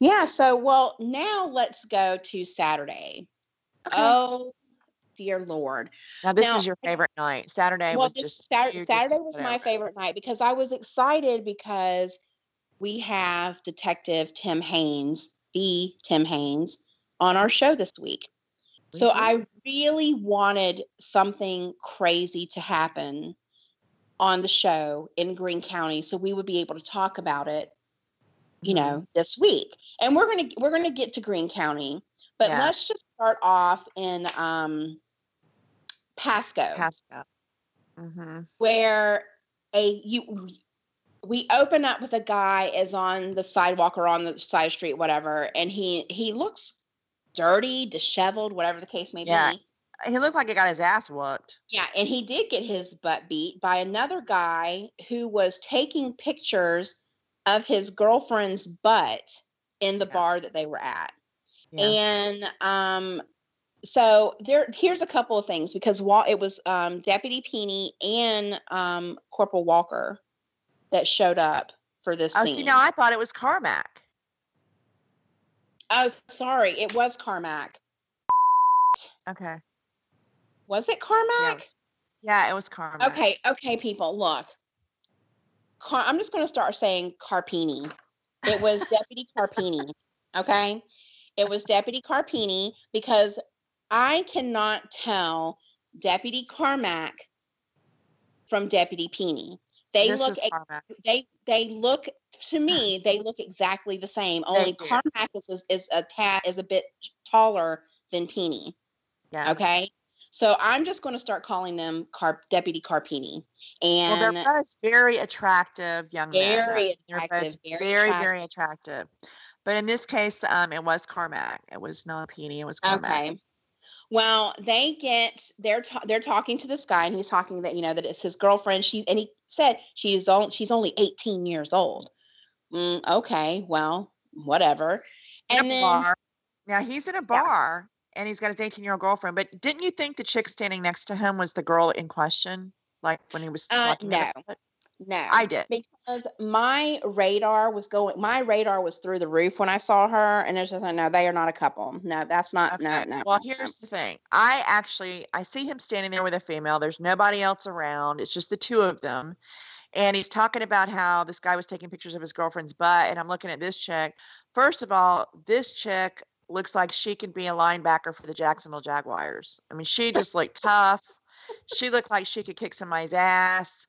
yeah. So, well, now let's go to Saturday. Okay. Oh, dear Lord. now this now- is your favorite night. Saturday well, was this just Saturday, Saturday was my favorite night because I was excited because we have Detective Tim Haynes, the Tim Haynes, on our show this week. We So do. I really wanted something crazy to happen on the show in Greene County so we would be able to talk about it you Mhm. know, this week. And we're gonna we're gonna get to Greene County, but Yeah. let's just start off in um Pasco, Pasco. Mm-hmm. where a you we open up with a guy is on the sidewalk or on the side street, whatever, and he he looks dirty, disheveled, whatever the case may Yeah. be. He looked like he got his ass whooped. Yeah, and he did get his butt beat by another guy who was taking pictures of his girlfriend's butt in the Yeah. bar that they were at. Yeah. And um so there here's a couple of things because while it was um Deputy Peeney and um Corporal Walker that showed up for this oh, scene. see, now I thought it was Carmack. oh sorry, it was Carmack. Okay. Was it Yeah, Carmack? was, yeah, it was Carmack. Okay, okay, people, look. Car- I'm just going to start saying Carpini. It was Deputy Carpini. Okay, it was Deputy Carpini because I cannot tell Deputy Carmack from Deputy Peeny. They this look ex- they they look to me they look exactly the same. Only. Carmack is is, a tad is a bit taller than Peeny. Yeah. Okay. So I'm just going to start calling them Car- Deputy Carpini. Well, And they're both very attractive young men. Very both attractive, very very, very attractive. But in this case, um, it was Carmack. It was not Peeney. It was Carmack. okay. Well, they get they're ta- they're talking to this guy, and he's talking that you know that it's his girlfriend. She's and he said she's only she's only 18 years old. Mm, okay, well, whatever. In And then bar. Now he's in a bar and he's got his 18 year old girlfriend. But didn't you think the chick standing next to him was the girl in question? Like when he was Uh, talking about no. No, I did. because my radar was going. My radar was through the roof when I saw her, and it's just like, no, they are not a couple. No, that's not. No, Okay. no. Well, no. here's the thing. I actually I see him standing there with a female. There's nobody else around. It's just the two of them. And he's talking about how this guy was taking pictures of his girlfriend's butt. And I'm looking at this chick. First of all, this chick looks like she could be a linebacker for the Jacksonville Jaguars. I mean, she just looked tough. She looked like she could kick somebody's ass.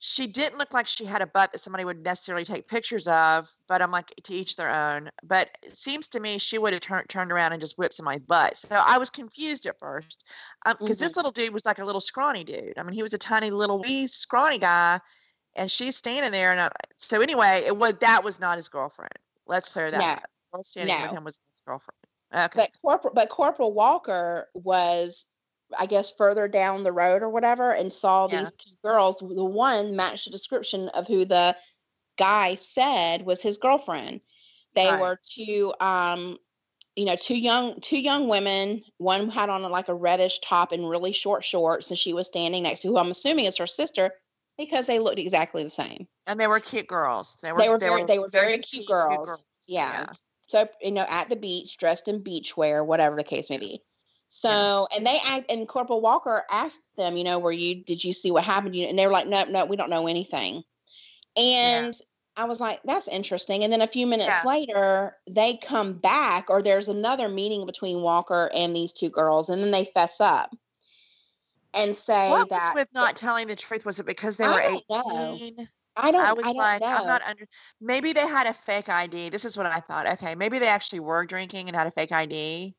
She didn't look like she had a butt that somebody would necessarily take pictures of, but I'm like, to each their own. But it seems to me she would have tur- turned around and just whipped somebody's butt. So I was confused at first um, because this mm-hmm. little dude was like a little scrawny dude. I mean, he was a tiny little wee scrawny guy, and she's standing there. And I, so anyway, it was that was not his girlfriend. Let's clear that No. up. Girl standing with No. him was his girlfriend. Okay. but corporal but corporal walker was i guess further down the road or whatever and saw Yeah. these two girls the one matched the description of who the guy said was his girlfriend they Right. were two um you know two young two young women one had on like a reddish top and really short shorts and she was standing next to who i'm assuming is her sister because they looked exactly the same and they were cute girls. They were they were very they were very cute petite girls yeah. So, you know, at the beach, dressed in beach wear, whatever the case may be. So, and they act, and Corporal Walker asked them, you know, were you, did you see what happened? You And they were like, no, no, we don't know anything. And I was like, that's interesting. And then a few minutes Yeah. later, they come back, or there's another meeting between Walker and these two girls, and then they fess up and say What that was with not telling the truth? Was it because they I were don't know. 18? I don't, I I, was don't like, know. I'm not under. Maybe they had a fake ID. This is what I thought. Okay, maybe they actually were drinking and had a fake ID,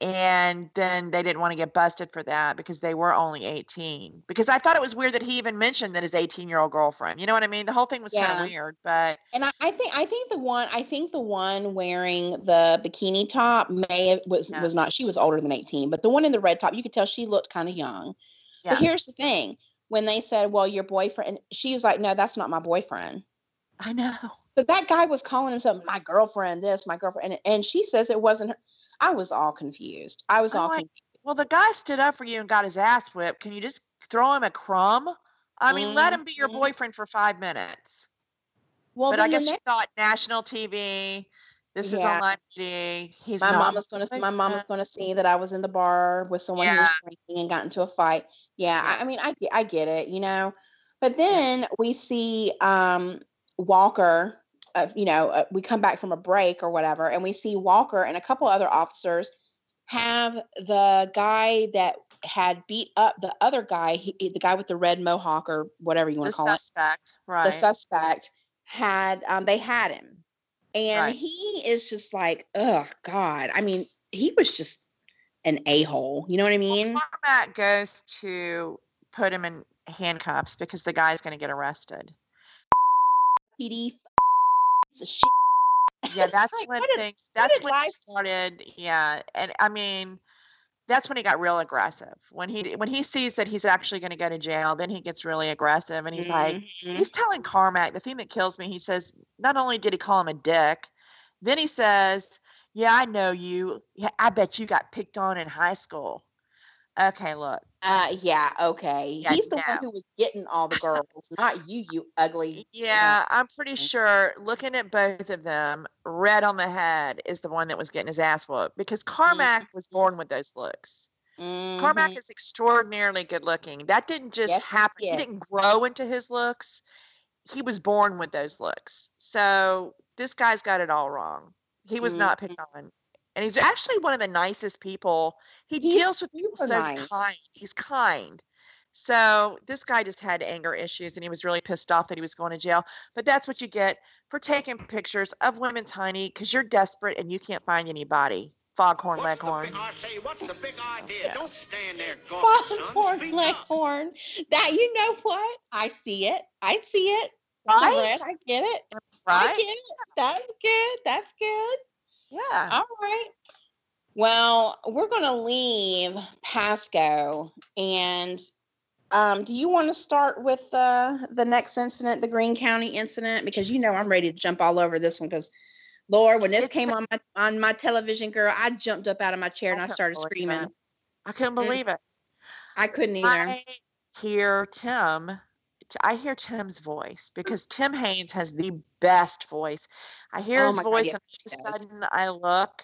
and then they didn't want to get busted for that because they were only 18. Because I thought it was weird that he even mentioned that his 18 year old girlfriend. You know what I mean? The whole thing was kind of weird, but And I, I think I think the one I think the one wearing the bikini top may have, was Yeah. was not she was older than 18, but the one in the red top you could tell she looked kind of young. Yeah. But here's the thing. When they said, "Well, your boyfriend," she was like, "No, that's not my boyfriend." I know. But that guy was calling himself my girlfriend, this, my girlfriend, and, and she says it wasn't her. I was all confused. I was I'm all like, confused. Well, the guy stood up for you and got his ass whipped. Can you just throw him a crumb? I mean, let him be your Mhm. boyfriend for five minutes. Well, but I guess she next- thought national TV. This is Yeah. on live TV. He's my mama's gonna my mama's gonna see that I was in the bar with someone who was drinking and got into a fight. Yeah, Yeah. I, I mean, I get- I get it, you know. But then we see um Walker. Uh, you know, uh, we come back from a break or whatever, and we see Walker and a couple other officers have the guy that had beat up the other guy, he, the guy with the red mohawk or whatever you want to call it, suspect, right? the suspect had um they had him And Right. he is just like, oh God. I mean, he was just an a-hole. You know what I mean? Carmack goes to put him in handcuffs because the guy's going to get arrested. PD f- shit. Yeah, that's like, when things. That's when he life- started. Yeah, and I mean, that's when he got real aggressive. When he when he sees that he's actually going to go to jail, then he gets really aggressive, and he's like, Mhm. he's telling Carmack the thing that kills me. He says, not only did he call him a dick, then he says, "Yeah, I know you. Yeah, I bet you got picked on in high school." Okay, look. Uh, yeah, okay. Yeah, He's the one who was getting all the girls, not you, you ugly. Yeah, I'm pretty sure looking at both of them, red on the head is the one that was getting his ass whooped because Carmack was born with those looks. Carmack Mhm. is extraordinarily good looking. That didn't just Yes, happen. He is. didn't grow into his looks. He was born with those looks. So this guy's got it all wrong. He was not picked on. And he's actually one of the nicest people. He He's deals with people so nice. kind. He's kind. So this guy just had anger issues and he was really pissed off that he was going to jail. But that's what you get for taking pictures of women's honey because you're desperate and you can't find anybody. Foghorn What's the leghorn. big- I say, what's the big idea? Don't stand there gawking, son. Foghorn Speak up. Leghorn. That you know what? I see it. I see it. Right? Lorette, I get it. Right? I get it. That's good. That's good. Yeah. All right. Well, we're going to leave Pasco. And um, do you want to start with uh, the next incident, the Greene County incident? Because you know I'm ready to jump all over this one. Because Lord, when this It's came on my on my television, girl, I jumped up out of my chair and I started screaming. it. I couldn't Mm. believe it. I couldn't either. I hear Tim. I hear Tim's voice mm. because Tim Haynes has the best voice. I hear Oh his my God, voice, yes, and all of a sudden I look.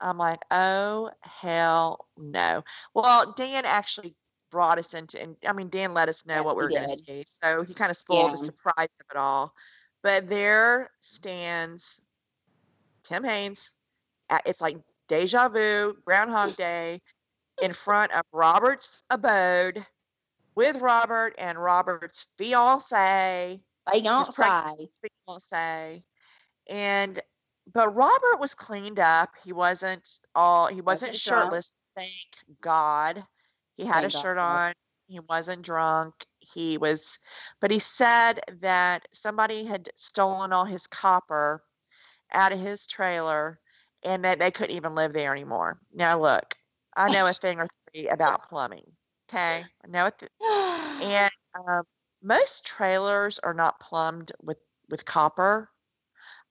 I'm like, oh hell no. Well, Dan actually brought us into, and I mean, Dan let us know Yeah, what we were going to see, so he kind of spoiled the surprise of it all. But there stands Tim Haynes. It's like deja vu, Groundhog Day, in front of Robert's abode with Robert and Robert's fiance, Fiance. fiance, and but Robert was cleaned up. He wasn't all. He wasn't, Wasn't drunk. shirtless. Thank God. He had Thank a God. shirt on. He wasn't drunk. He was, but he said that somebody had stolen all his copper out of his trailer and that they couldn't even live there anymore. Now, look, I know a thing or three about plumbing. Okay. I know it. And um, most trailers are not plumbed with, with copper.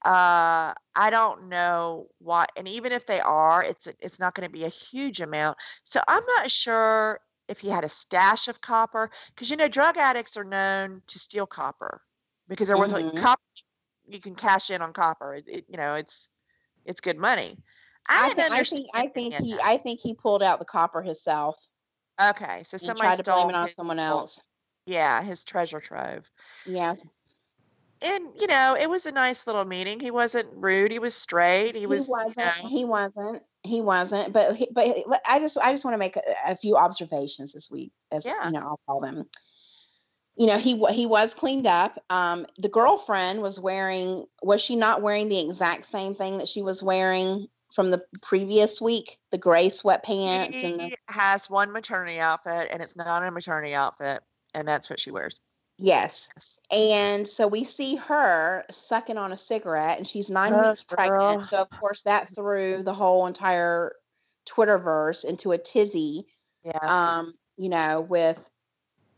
Uh, I don't know why, and even if they are, it's it's not going to be a huge amount. So I'm not sure if he had a stash of copper, because you know drug addicts are known to steal copper because they're worth like copper. You can cash in on copper. It, it- you know, it's it's good money. I, I, think, I think I think he that. I think he pulled out the copper himself Okay, so and somebody tried to stole blame it on his- someone else. Yeah, his treasure trove. Yeah, and you know it was a nice little meeting he wasn't rude he was straight he he was wasn't. you know, He wasn't. He wasn't. But he- but I just I just want to make a, a few observations this week, as Yeah. you know, I'll call them. You know, he he was cleaned up. Um, the girlfriend was wearing. Was she not wearing the exact same thing that she was wearing from the previous week? The gray sweatpants and the has one maternity outfit and it's not a maternity outfit and that's what she wears yes. Yes. And so we see her sucking on a cigarette, and she's nine Oh, weeks pregnant. girl. So of course that threw the whole entire Twitterverse into a tizzy. yeah Um, you know, with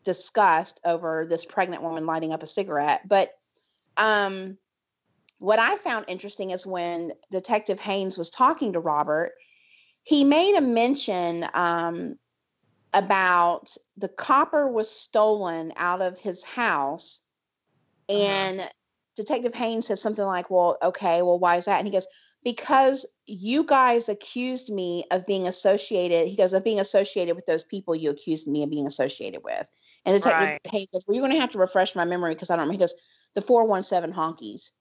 disgust over this pregnant woman lighting up a cigarette. But um, what I found interesting is when Detective Haynes was talking to Robert, he made a mention um, about the copper was stolen out of his house. Uh-huh. And Detective Haynes says something like, Well, okay, well, why is that? And he goes, Because you guys accused me of being associated. He goes, of being associated with those people you accused me of being associated with. And Detective Right. Haynes goes, Well, you're going to have to refresh my memory because I don't remember. He goes, The 417 honkies.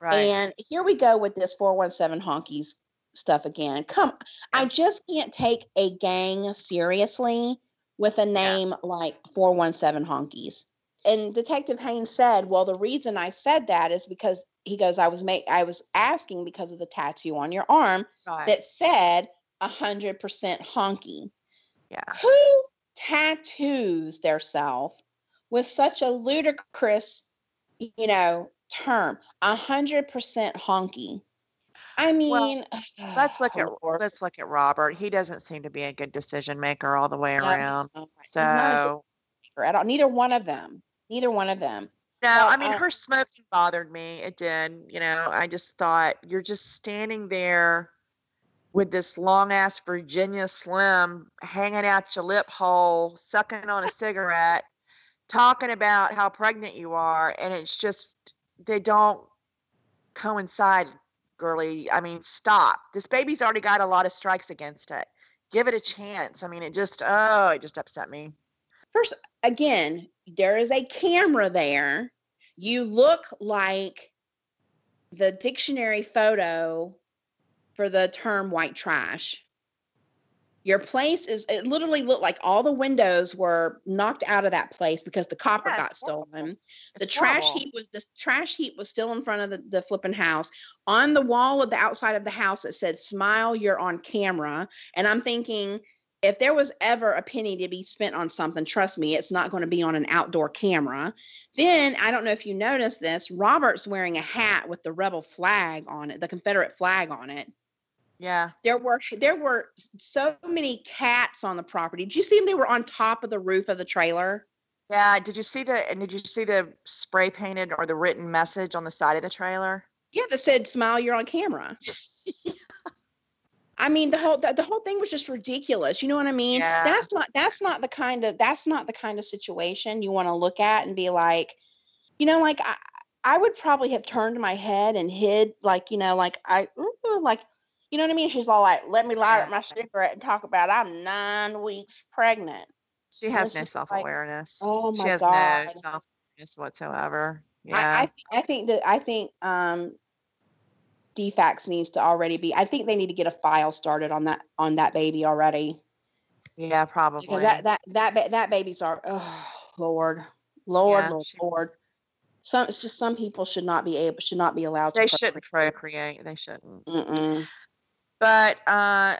Right And here we go with this 417 honkies stuff again. Come, I just can't take a gang seriously with a name like 417 honkies. And Detective Haynes said, Well, the reason I said that is because he goes, I was make I was asking because of the tattoo on your arm Right. that said a hundred percent honky. yeah. Who tattoos their self with such a ludicrous, you know, term? A hundred percent honky. I mean, Let's look at let's look at Robert. He doesn't seem to be a good decision maker all the way around. not So at all. Neither one of them. Neither one of them. no, Well, I mean uh, her smoking bothered me. It did. You know, I just thought you're just standing there with this long ass Virginia Slim hanging out your lip hole, sucking on a cigarette, talking about how pregnant you are, and it's just they don't coincide, girly. I mean, stop. This baby's already got a lot of strikes against it. Give it a chance. I mean, it just oh, it just upset me. First, again, there is a camera there. You look like the dictionary photo for the term white trash. Your place is, it literally looked like all the windows were knocked out of that place because the copper Yeah, got horrible. stolen. the It's trash horrible. heap was the trash heap was still in front of the, the flipping house on the wall of the outside of the house it said smile you're on camera and i'm thinking if there was ever a penny to be spent on something trust me it's not going to be on an outdoor camera then i don't know if you noticed this robert's wearing a hat with the rebel flag on it the confederate flag on it Yeah. there were there were so many cats on the property did you see them they were on top of the roof of the trailer Yeah, did you see the and did you see the spray painted or the written message on the side of the trailer? Yeah, that said smile, you're on camera. I mean, the whole the, the whole thing was just ridiculous. You know what I mean? Yeah. That's not that's not the kind of that's not the kind of situation you want to look at and be like, you know, like I I would probably have turned my head and hid like, you know, like I like you know what I mean? She's all like, let me light up my cigarette and talk about I'm nine weeks pregnant. She has it's no like, self awareness. oh she has God. no self awareness whatsoever. Yeah. I, I, I think that I think um DFACS needs to already be. I think they need to get a file started on that on that baby already yeah, probably. because that that that that baby's are oh Lord Lord Yeah, Lord she- Lord. Some it's just some people should not be able should not be allowed to. they procreate. shouldn't procreate. They shouldn't. Mm-mm. But uh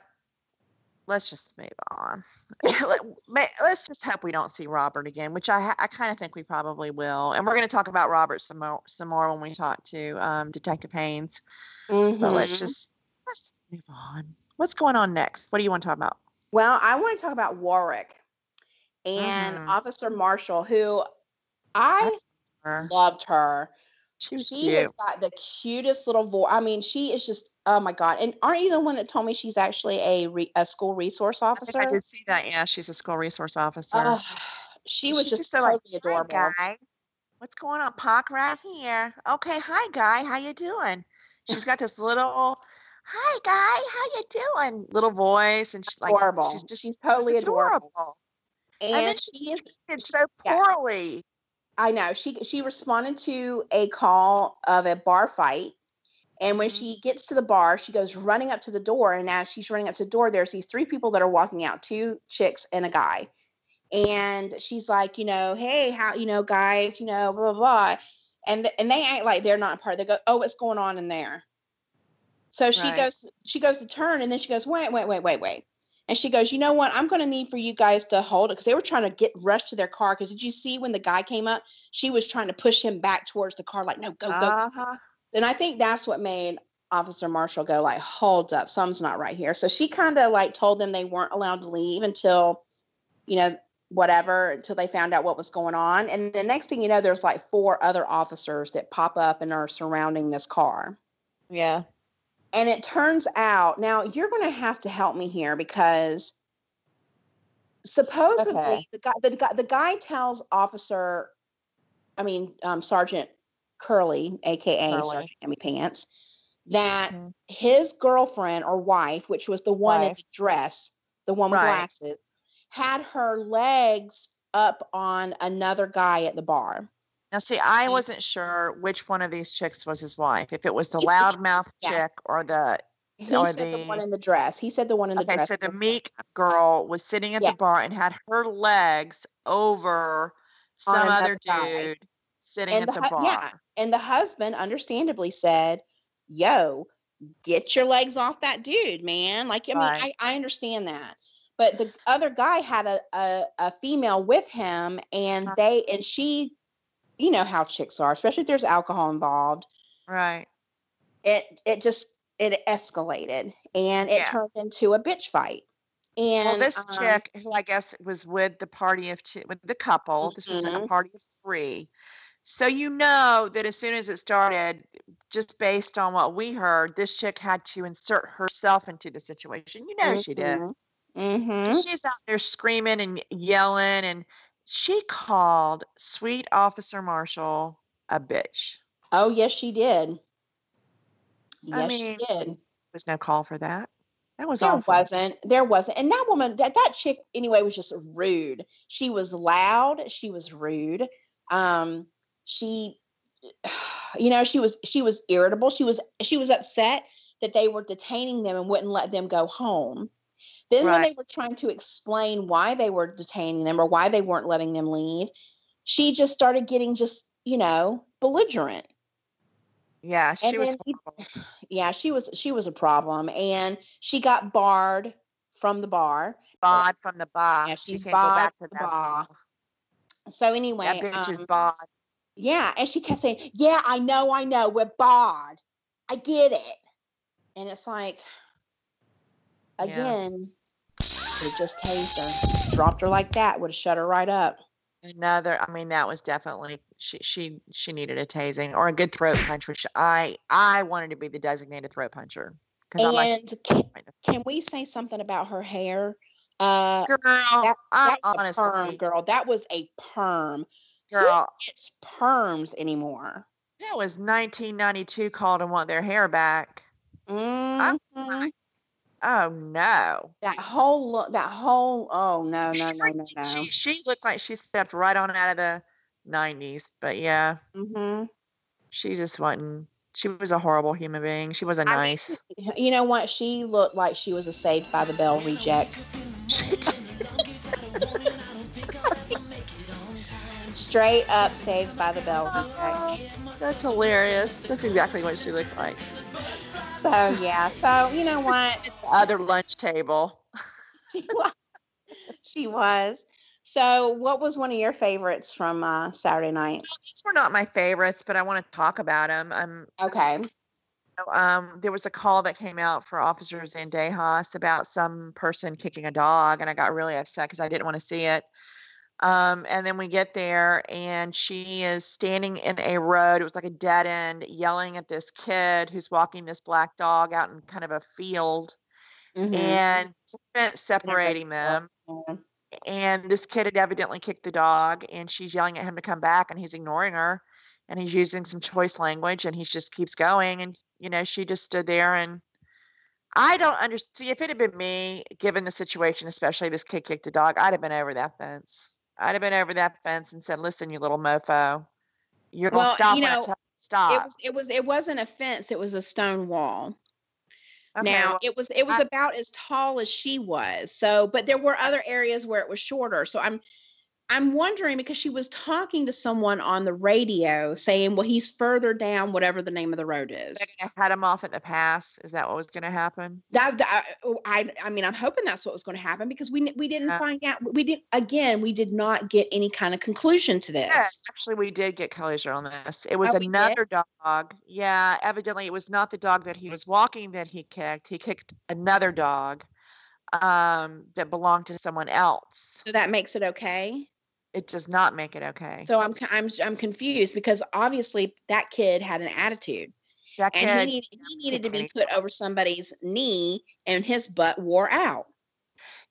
let's just move on. Let's just hope we don't see Robert again, which I I kind of think we probably will. And we're going to talk about Robert some more some more when we talk to um, Detective Haynes. But let's Mhm. just let's move on. What's going on next? What do you want to talk about? Well, I want to talk about Warwick and Mhm. Officer Marshall, who I loved her. She was she has got the cutest little voice. I mean, she is just oh my god! And aren't you the one that told me she's actually a re- a school resource I think officer? I did see that. Yeah, she's a school resource officer. Ugh, she was She's just, so like, totally adorable. Guy. What's going on? Park right here. Okay, hi, guy. How you doing? She's got this little, hi, guy. How you doing? Little voice, and she's like, Adorable. she's just She's totally she's adorable. And, And, then she is. did so Yeah. poorly. I know she she responded to a call of a bar fight. And when Mhm. she gets to the bar, she goes running up to the door. And as she's running up to the door, there's these three people that are walking out two chicks and a guy. And she's like, you know, hey, how, you know, guys, you know, blah, blah, blah. And, th- and they act like they're not part. They go, oh, what's going on in there? So she Right. goes, she goes to turn and then she goes, wait, wait, wait, wait, wait. And she goes, you know what? I'm going to need for you guys to hold it because they were trying to get rushed to their car. Because did you see when the guy came up? She was trying to push him back towards the car, like, no, go, go. Uh-huh. And I think that's what made Officer Marshall go, like, hold up, something's not right here. So she kind of like told them they weren't allowed to leave until, you know, whatever, until they found out what was going on. And the next thing you know, there's like four other officers that pop up and are surrounding this car. Yeah. And it turns out now you're going to have to help me here because supposedly Okay. the guy the guy the guy tells officer, I mean um, Sergeant Curly, aka Curley. Sergeant Emmy Pants, that Mhm. his girlfriend or wife, which was the one in the dress, the one with Right. glasses, had her legs up on another guy at the bar. Now, see, I wasn't sure which one of these chicks was his wife. If it was the He- he- loudmouth yeah. chick or the He Or said the, one in the dress. He said the one in the okay, dress. so the meek girl was sitting at Yeah. the bar and had her legs over some other guy. dude sitting And at the the bar. yeah. And the husband understandably said, Yo, get your legs off that dude, man. Like, I mean, Right. I, I understand that. But the other guy had a, a, a female with him, and Uh-huh. they, and she, you know how chicks are, especially if there's alcohol involved. Right. It, it just, it escalated and it Yeah. turned into a bitch fight. And Well, this um, chick, who I guess was with the party of two, with the couple, this was a Mhm. party of three. So you know that as soon as it started, just based on what we heard, this chick had to insert herself into the situation. You know she did. Mm-hmm. She's out there screaming and yelling, and she called sweet Officer Marshall a bitch. Oh, yes, she did. Yes, I she did. There was no call for that. That was There awful. wasn't. There wasn't. And that woman, that, that chick, anyway, was just rude. She was loud. She was rude. Um, she, you know, she was she was irritable. She was she was upset that they were detaining them and wouldn't let them go home. Then when they were trying to explain why they were detaining them or why they weren't letting them leave, she just started getting just, you know, belligerent. Yeah, she And was he- Yeah, she was she was a problem and she got barred from the bar. Bod from the bar. Yeah, she she's go back to the bar. So anyway, That bitch is um, bod. yeah, and she kept saying, "Yeah, I know, I know, we're barred. I get it." And it's like, again, they just tased her, dropped her like that, would have shut her right up. Another, I mean, that was definitely she she she needed a tasing or a good throat punch, which I I wanted to be the designated throat puncher I'm like, And can, can we say something about her hair? Uh, girl, that, I that was a perm, honestly, girl. That was a perm. girl, It's perms anymore. that was 1992 called and want their hair back. Mhm. Oh no. That whole look, that whole oh no no no no no. She, she looked like she stepped right on out of the 90s, but yeah, hmm she just wasn't. She was a horrible human being. She wasn't I mean, nice. You know what? She looked like she was a Saved by the Bell reject. Straight up Saved by the Bell reject. That's hilarious. That's exactly what she looked like. So yeah. So you know what? at the other lunch table. She was. She was. So what was one of your favorites from uh, Saturday night? These were not my favorites, but I want to talk about them. Um, Okay. um, there was a call that came out for officers in Dejas about some person kicking a dog, and I got really upset because I didn't want to see it. Um, and then we get there, and she is standing in a road. It was like a dead end, yelling at this kid who's walking this black dog out in kind of a field, Mhm. and fence separating them. and this kid had evidently kicked the dog and she's yelling at him to come back and he's ignoring her and he's using some choice language and he just keeps going and you know she just stood there and i don't understand see if it had been me given the situation especially this kid kicked a dog i'd have been over that fence i'd have been over that fence and said listen you little mofo you're gonna Well, stop you when I know, tell you to stop It was. It was. It wasn't a fence. It was a stone wall. Okay, now well, it was it was I- about as tall as she was so but there were other areas where it was shorter so i'm i'm wondering because she was talking to someone on the radio saying well he's further down whatever the name of the road is they're gonna him off at the pass is that what was gonna happen that's the, I, oh, I i mean i'm hoping that's what was going to happen because we we didn't Yeah. find out we did again we did not get any kind of conclusion to this Yes, actually, we did get closure on this. It was Oh, another dog. Yeah, evidently, it was not the dog that he was walking that he kicked. He kicked another dog um, that belonged to someone else. so that makes it okay It does not make it okay. so i'm i'm i'm confused because obviously that kid had an attitude that and he needed, he needed to be put over somebody's knee and his butt wore out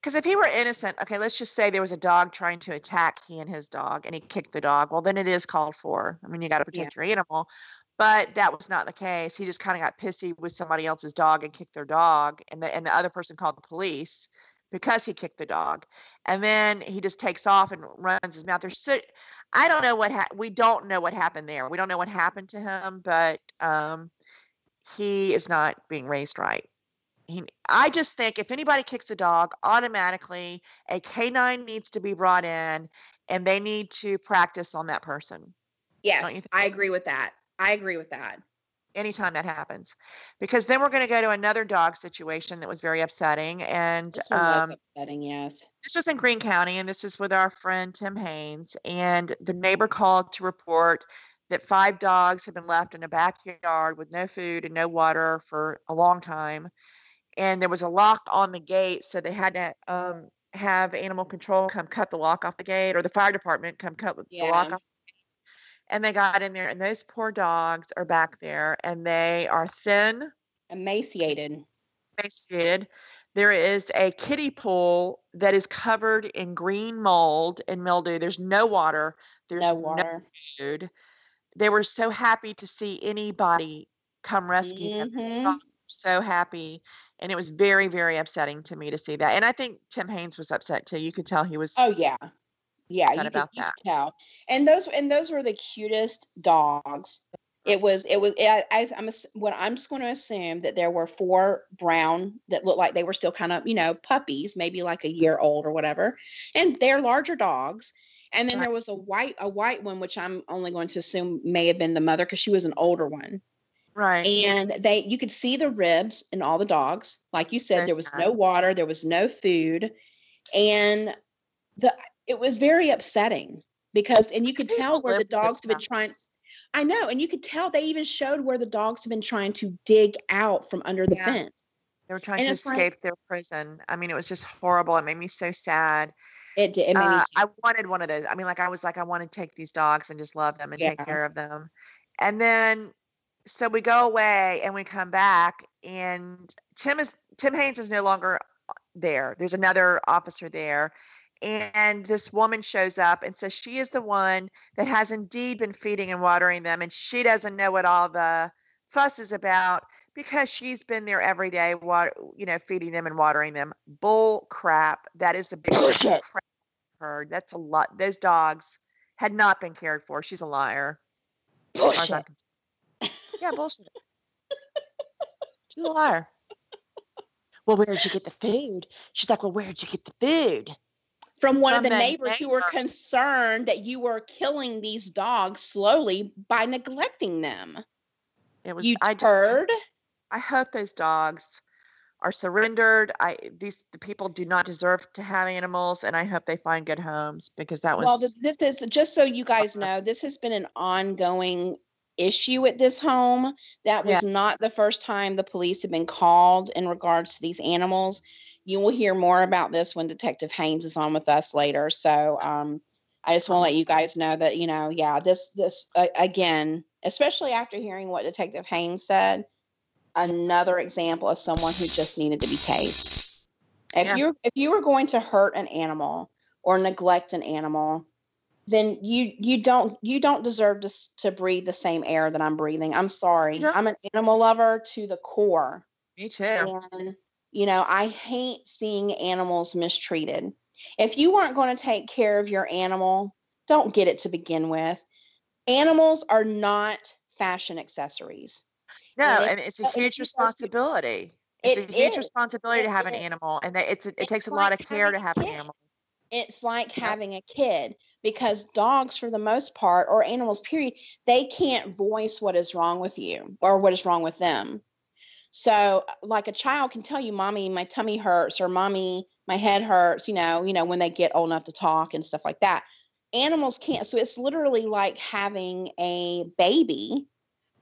because if he were innocent, okay, let's just say there was a dog trying to attack he and his dog, and he kicked the dog. Well, then it is called for. I mean, you got to Yeah. protect your animal. But that was not the case. He just kind of got pissy with somebody else's dog and kicked their dog, and the and the other person called the police because he kicked the dog, and then he just takes off and runs his mouth. There's so I don't know what ha- we don't know what happened there. We don't know what happened to him, but um, he is not being raised right. He, I just think if anybody kicks a dog, automatically a canine needs to be brought in, and they need to practice on that person. Yes. I agree with that. I agree with that. Anytime that happens because then we're going to go to another dog situation that was very upsetting and This um, upsetting, yes. this was in Greene County, and this is with our friend Tim Haynes. And the neighbor called to report that five dogs had been left in a backyard with no food and no water for a long time. And there was a lock on the gate, so they had to um, have animal control come cut the lock off the gate, or the fire department come cut the lock Yeah. off. And they got in there, and those poor dogs are back there, and they are thin, Emaciated. emaciated. There is a kiddie pool that is covered in green mold and mildew. There's no water. There's No no, water. food. They were so happy to see anybody come rescue them. Mhm. dogs were So happy, and it was very, very upsetting to me to see that. And I think Tim Haynes was upset too. You could tell he was. Oh yeah. Yeah, you could, about you that. could tell. And those and those were the cutest dogs. It was it was I, I I'm what I'm just going to assume that there were four brown that looked like they were still kind of, you know, puppies, maybe like a year old or whatever. And they're larger dogs. And then Right. there was a white a white one which I'm only going to assume may have been the mother cuz she was an older one. right. And they you could see the ribs in all the dogs. Like you said Very there was sad. no water, there was no food. And the it was very upsetting because and you could tell where the dogs have been trying. I know, and you could tell they even showed where the dogs have been trying to dig out from under the Yeah. fence. They were trying and to it's like- escape their prison. I mean, it was just horrible. It made me so sad. It did. It made Uh. I wanted one of those. I mean, like I was like, I want to take these dogs and just love them and Yeah. take care of them. And then, so we go away and we come back, and Tim is Tim Haynes is no longer uh, there. There's another officer there, and this woman shows up and says she is the one that has indeed been feeding and watering them, and she doesn't know what all the fuss is about because she's been there every day, what you know, feeding them and watering them. Bull crap. That is the biggest crap heard. That's a lot. Those dogs had not been cared for. She's a liar. as far as I'm Bullshit. Yeah, bullshit. She's a liar. Well, where'd you get the food? She's like, well, where'd you get the food? From one from of the neighbors who were concerned that you were killing these dogs slowly by neglecting them. It was. You I heard. I hope those dogs are surrendered. I these the people do not deserve to have animals, and I hope they find good homes because that was. Well, this is just so you guys know, this has been an ongoing issue at this home. That Yeah. was not the first time the police have been called in regards to these animals. You will hear more about this when Detective Haynes is on with us later. So, um, I just want to let you guys know that you know, yeah, this this uh, again, especially after hearing what Detective Haynes said, another example of someone who just needed to be tased. If Yeah. you if you were going to hurt an animal or neglect an animal, then you you don't you don't deserve to to breathe the same air that I'm breathing. I'm sorry. Yeah. I'm an animal lover to the core. me too. And you know, I hate seeing animals mistreated. If you weren't going to take care of your animal, don't get it to begin with. Animals are not fashion accessories. No, if- and it's a huge you are to- responsibility. It's It a huge is. responsibility to It have an is. animal, and that it's a, it It's takes a lot of care to have an animal. It's like having a kid because dogs, for the most part, or animals, period, they can't voice what is wrong with you or what is wrong with them. So, like a child can tell you, "Mommy, my tummy hurts," or "Mommy, my head hurts." You know, you know when they get old enough to talk and stuff like that. Animals can't. So it's literally like having a baby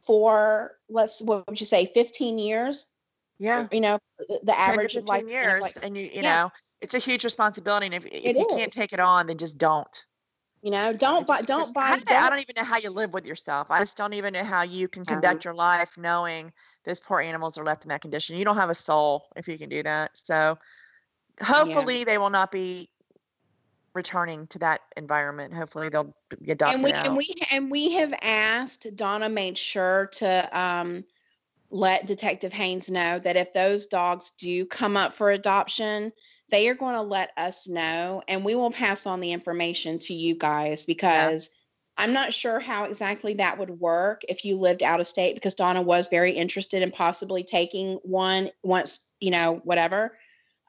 for let's what would you say, fifteen years? Yeah. You know, the, the 10 to average 15 life years like, and you you Yeah. know it's a huge responsibility and if, if It you can't take it on then just don't you know, don't buy, don't buy. how do they- I don't- don't even know how you live with yourself. I just don't even know how you can conduct your life knowing those poor animals are left in that condition. You don't have a soul if you can do that. So hopefully they will not be returning to that environment. Hopefully they'll be adopted and we out. and we and we have asked donna made sure to um let detective haynes know that if those dogs do come up for adoption they are going to let us know and we will pass on the information to you guys because i'm not sure how exactly that would work if you lived out of state because donna was very interested in possibly taking one once you know whatever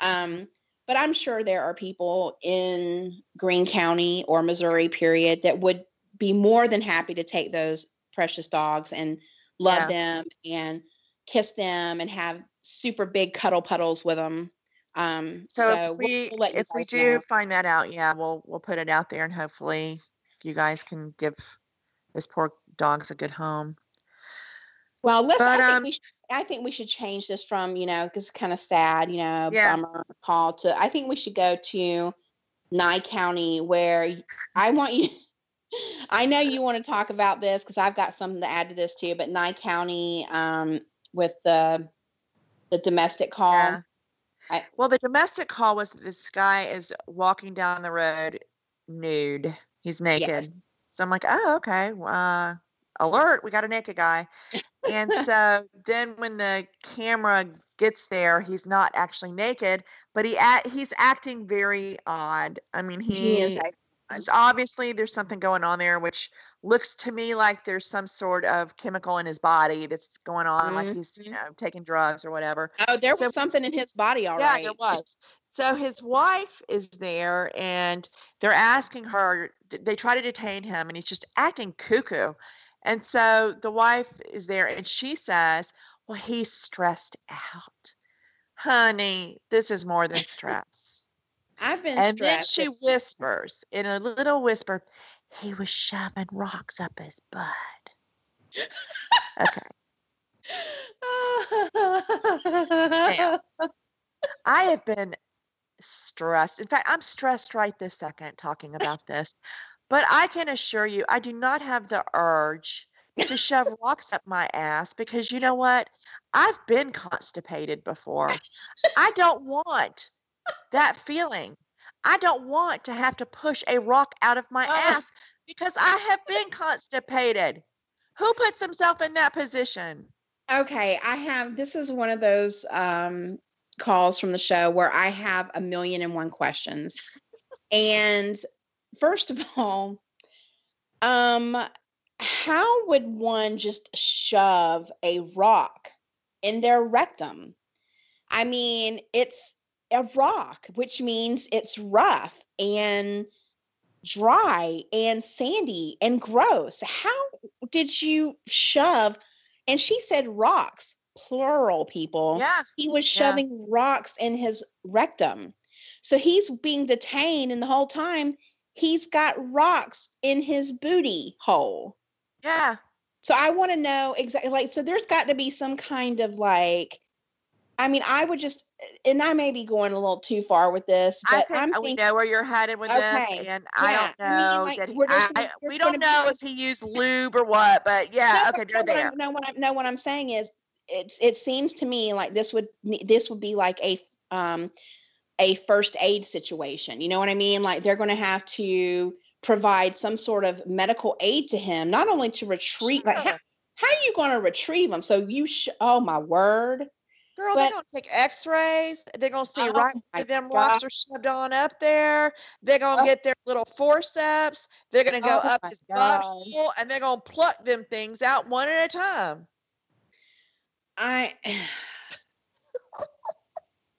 um but I'm sure there are people in Greene County or Missouri, period, that would be more than happy to take those precious dogs and love Yeah. them and kiss them and have super big cuddle puddles with them. Um, So, so, if we'll- we we'll if we do know. find that out, yeah, we'll we'll put it out there and hopefully you guys can give this poor dogs a good home. Well, let's. But, I think um, we. Should, I think we should change this from you know because it's kind of sad, you know, Yeah. bummer call to. I think we should go to Nye County where I want you. I know you want to talk about this because I've got something to add to this too. But Nye County, um, with the the domestic call. Yeah. I- well, the domestic call was that this guy is walking down the road nude. He's naked. Yes. So I'm like, oh, okay. Uh, alert, we got a naked guy. And so then when the camera gets there, he's not actually naked, but he act, he's acting very odd. I mean, He he, is. It's obviously there's something going on there, which looks to me like there's some sort of chemical in his body that's going on, like he's you Mhm. know taking drugs or whatever. Oh, there So was something in his body, all yeah, right. there was. So his wife is there, and they're asking her. They try to detain him, and he's just acting cuckoo. And so the wife is there, and she says, "Well, he's stressed out, honey. This is more than stress." I've been and then she whispers in a little whisper, "He was shoving rocks up his butt." Okay. I have been stressed. In fact, I'm stressed right this second talking about this. But I can assure you, I do not have the urge to shove rocks up my ass because you know what? I've been constipated before. I don't want that feeling. I don't want to have to push a rock out of my Oh. ass because I have been constipated. Who puts himself in that position? Okay, I have this is one of those um calls from the show where I have a million and one questions. and first of all, um how would one just shove a rock in their rectum? I mean, it's a rock, which means it's rough and dry and sandy and gross. How did you shove and she said rocks, plural people. Yeah. He was yeah. shoving rocks in his rectum. So he's being detained, and the whole time he's got rocks in his booty hole. Yeah. So I want to know exactly like, so there's got to be some kind of like, I mean, I would just, and I may be going a little too far with this, I but think I'm we thinking, know where you're headed with Okay, this, and I don't I mean, know like, that he, I, gonna- I- we don't gonna be- know if he used lube or what, but yeah, No, okay, they're no, there. No, what I'm no, what I'm saying is, it's it seems to me like this would this would be like a um a first aid situation. You know what I mean? Like they're going to have to provide some sort of medical aid to him, not only to retrieve. Like how, how are you going to retrieve him? So you sh- oh my word. Girl, but- they're gonna take X-rays. They're gonna see Oh right them rocks are shoved on up there. They're gonna Oh. get their little forceps. They're gonna go Oh up his butthole, and they're gonna pluck them things out one at a time. I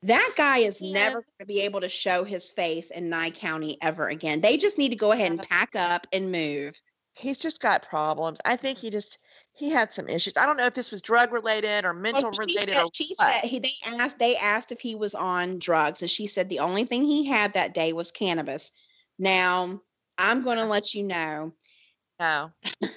that guy is Yeah. never going to be able to show his face in Nye County ever again. They just need to go ahead and uh-huh. pack up and move. He's just got problems. I think he just he had some issues. I don't know if this was drug related or mental Well, related said, she what. said he, they asked they asked if he was on drugs, and she said the only thing he had that day was cannabis. Now I'm going to let you know No.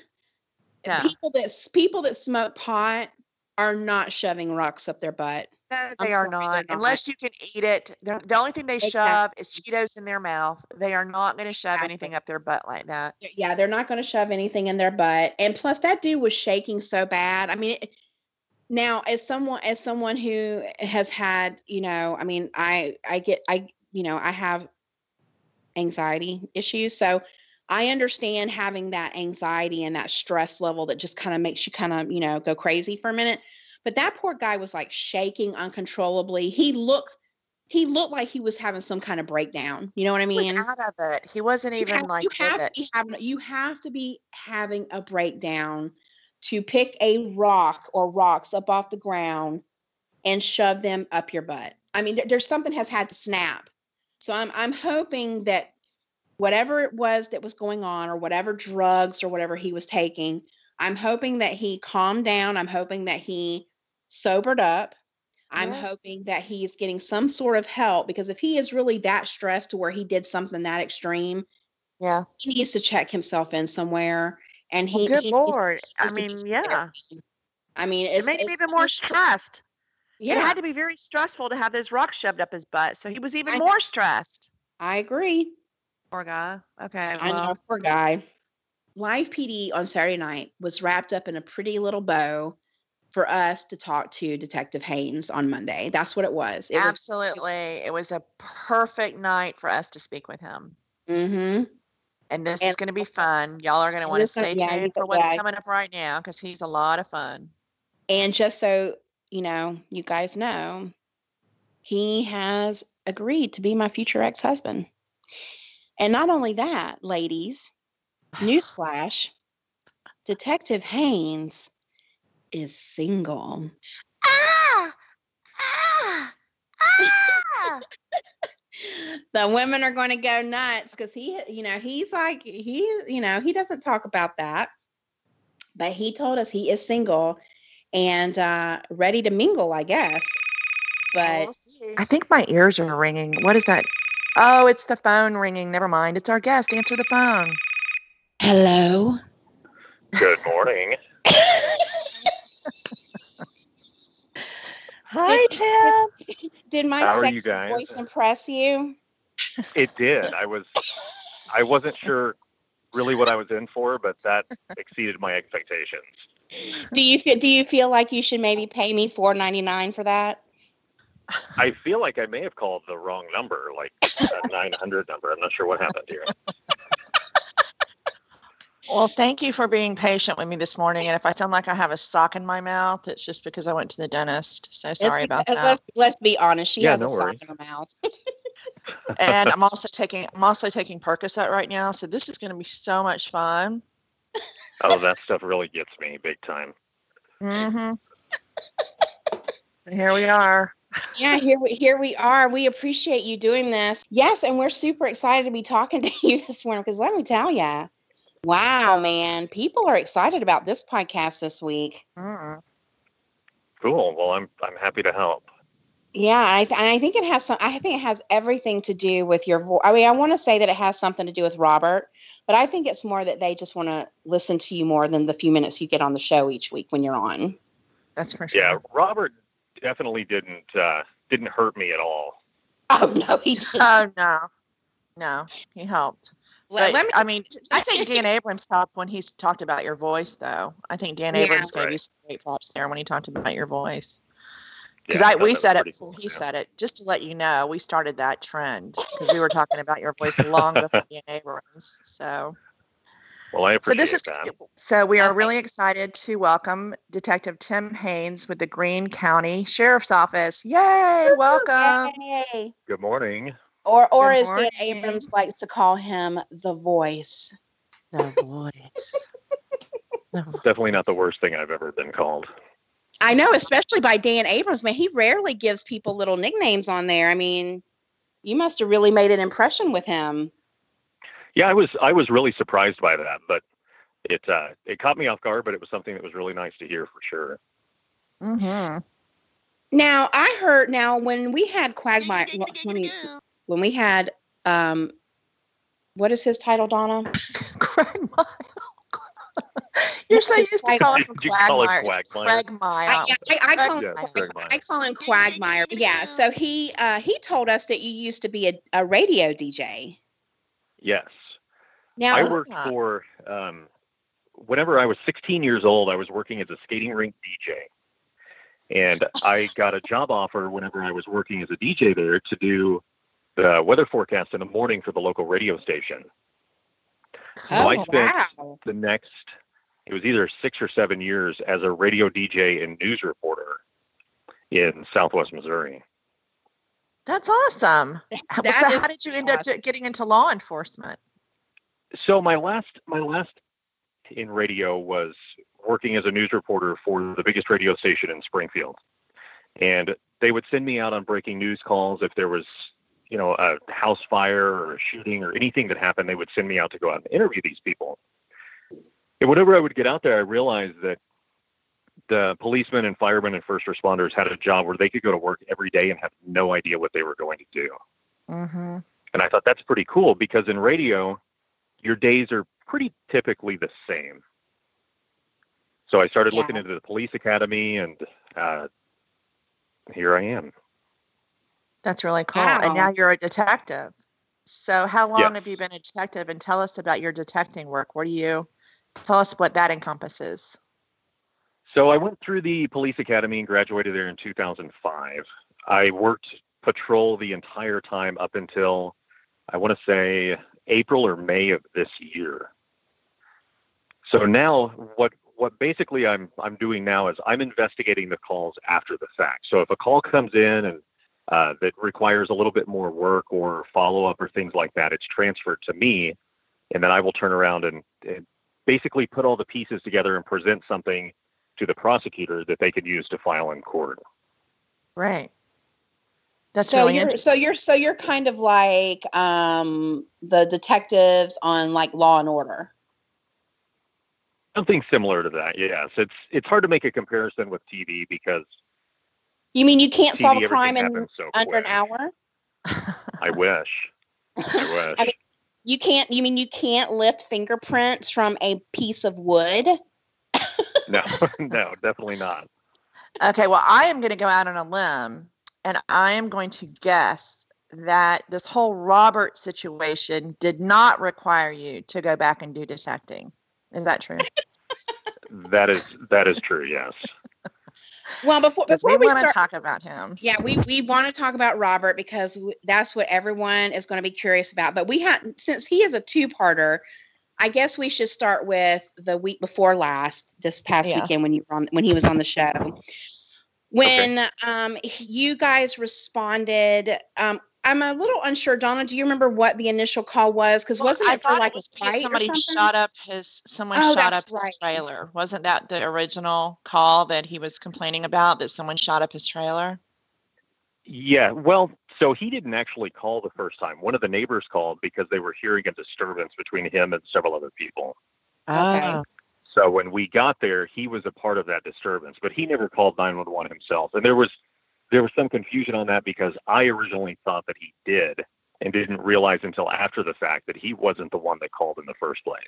No. people that people that smoke pot are not shoving rocks up their butt. No, they are not. not. Unless you can eat it. The, only thing they Exactly. shove is Cheetos in their mouth. They are not going to shove anything up their butt like that. Yeah, they're not going to shove anything in their butt. And plus, that dude was shaking so bad. I mean, it, now as someone as someone who has had, you know, I mean, I I get I you know I have anxiety issues, so I understand having that anxiety and that stress level that just kind of makes you kind of you know go crazy for a minute. But that poor guy was like shaking uncontrollably. He looked he looked like he was having some kind of breakdown. You know what I He was mean? out of it. He wasn't you even have, like you have to be having you have to be having a breakdown to pick a rock or rocks up off the ground and shove them up your butt. I mean, there- there's something has had to snap. So I'm I'm hoping that whatever it was that was going on, or whatever drugs or whatever he was taking. I'm hoping that he calmed down. I'm hoping that he sobered up. I'm Yeah. hoping that he is getting some sort of help because if he is really that stressed to where he did something that extreme, Yeah. he needs to check himself in somewhere. And he, Well, good he lord. I mean, yeah. therapy. I mean, It made him even more stressed. Yeah, It had to be very stressful to have those rocks shoved up his butt. So he was even I- more stressed. I agree. Poor guy. Okay. I know, poor guy. Live PD on Saturday night was wrapped up in a pretty little bow for us to talk to Detective Haynes on Monday. That's what it was. It was Absolutely. It was a perfect night for us to speak with him. hmm And this And- is going to be fun. Y'all are going to want to stay yeah, tuned for what's yeah. coming up right now because he's a lot of fun. And just so you know, you guys know, he has agreed to be my future ex husband. And not only that, ladies, newsflash Detective Haynes is single. Ah! Ah! Ah! the women are going to go nuts because he, you know, he's like, he, you know, he doesn't talk about that, but he told us he is single and uh, ready to mingle, I guess. But I think my ears are ringing. What is that? Oh, it's the phone ringing. Never mind. It's our guest. Answer the phone. hello. Good morning. Hi, Tim. Did my How sexy voice impress you? It did. I was I wasn't sure really what I was in for, but that exceeded my expectations. Do you feel? Do you feel like you should maybe pay me four ninety nine for that? I feel like I may have called the wrong number, like a 900 number. I'm not sure what happened here. Well, thank you for being patient with me this morning. And if I sound like I have a sock in my mouth, it's just because I went to the dentist. So sorry Let's- about uh, that. Let's let's be honest. She Yeah, has no a sock in her mouth. and I'm also taking I'm also taking Percocet right now. So this is going to be so much fun. Oh, that stuff really gets me big time. Mm-hmm. Here we are. yeah, here we here we are. We appreciate you doing this. Yes, and we're super excited to be talking to you this morning because let me tell you, wow, man, people are excited about this podcast this week. Mm. Cool. Well, I'm I'm happy to help. Yeah, I, th- I think it has some. I think it has everything to do with your voice. I mean, I want to say that it has something to do with Robert, but I think it's more that they just want to listen to you more than the few minutes you get on the show each week when you're on. That's for sure. Yeah, Robert definitely didn't uh, didn't hurt me at all. Oh no, he didn't. Oh no, no, he helped. Let- But, let me- I mean, I think Dan Abrams helped when he's talked about your voice, though. I think Dan Yeah. Abrams gave you Right. some great props there when he talked about your voice. Because Yeah, I that we said it before cool, he yeah. said it. Just to let you know, we started that trend because we were talking about your voice long before Dan Abrams. So, Well, I so appreciate this is that. so we are really excited to welcome Detective Tim Haynes with the Greene County Sheriff's Office. Yay! Welcome. Yay. Good morning. Or or Good as Dan. Abrams likes to call him, the voice. The voice. The Definitely not the worst thing I've ever been called. I know, especially by Dan Abrams. Man, he rarely gives people little nicknames on there. I mean, you must have really made an impression with him. Yeah, I was I was really surprised by that, but it uh, it caught me off guard. But it was something that was really nice to hear for sure. Mm-hmm. Now I heard now when we had Quagmire when, we, when we had um what is his title, Donna? Quagmire. You're so used to calling him Did you call him Quagmire. Quagmire? Quagmire. I, I, I call him Yeah, Quagmire. I call him Quagmire. Yeah. So he uh he told us that you used to be a, a radio DJ. Yes, Now I worked Ah. for. Um, whenever I was 16 years old, I was working as a skating rink DJ, and I got a job offer whenever I was working as a DJ there to do the weather forecast in the morning for the local radio station. Oh, So I oh spent wow. the next it was either six or seven years as a radio DJ and news reporter in Southwest Missouri. That's awesome. How- That so how did you end up awesome. do- getting into law enforcement? So my last my last in radio was working as a news reporter for the biggest radio station in Springfield. And they would send me out on breaking news calls if there was you know, a house fire or a shooting or anything that happened, they would send me out to go out and interview these people. And whenever I would get out there, I realized that the policemen and firemen and first responders had a job where they could go to work every day and have no idea what they were going to do. Mm-hmm. And I thought that's pretty cool because in radio, your days are pretty typically the same. So I started looking into the police academy, and uh, here I am. That's really cool. And now you're a detective. So how long have you been a detective? And tell us about your detecting work. What do you tell us what that encompasses? So I went through the police academy and graduated there in 2005. I worked patrol the entire time up until I want to say April or May of this year. So now what what basically I'm I'm doing now is I'm investigating the calls after the fact. So if a call comes in and uh, that requires a little bit more work or follow up or things like that, it's transferred to me, and then I will turn around and, and basically put all the pieces together and present something to the prosecutor that they could use to file in court. Right. That's so really you're interesting. so you're so you're kind of like um the detectives on like Law and Order. Something similar to that, yes. It's it's hard to make a comparison with TV because You mean you can't TV solve a crime in so under an hour? I wish. I wish. I mean- You can't. You mean you can't lift fingerprints from a piece of wood? no, no, definitely not. Okay, well, I am going to go out on a limb and I am going to guess that this whole Robert situation did not require you to go back and do detecting. Is that true? That is that is true. Yes. Well, before we before we want to start, talk about him. yeah, we we want to talk about Robert because that's what everyone is going to be curious about. But we had since he is a two-parter, I guess we should start with the week before last, this past Yeah. weekend when you were on when he was on the show. When um you guys responded, um I'm a little unsure. Donna, do you remember what the initial call was? Because Well, wasn't I it for thought like was a fight somebody something? shot up his someone Oh, shot that's up his right. trailer. Wasn't that the original call that he was complaining about that someone shot up his trailer? Yeah. Well, so he didn't actually call the first time. One of the neighbors called because they were hearing a disturbance between him and several other people. Ah. Okay. Oh, So when we got there, he was a part of that disturbance, but he never called 911 himself. And there was there was some confusion on that because I originally thought that he did and didn't realize until after the fact that he wasn't the one that called in the first place.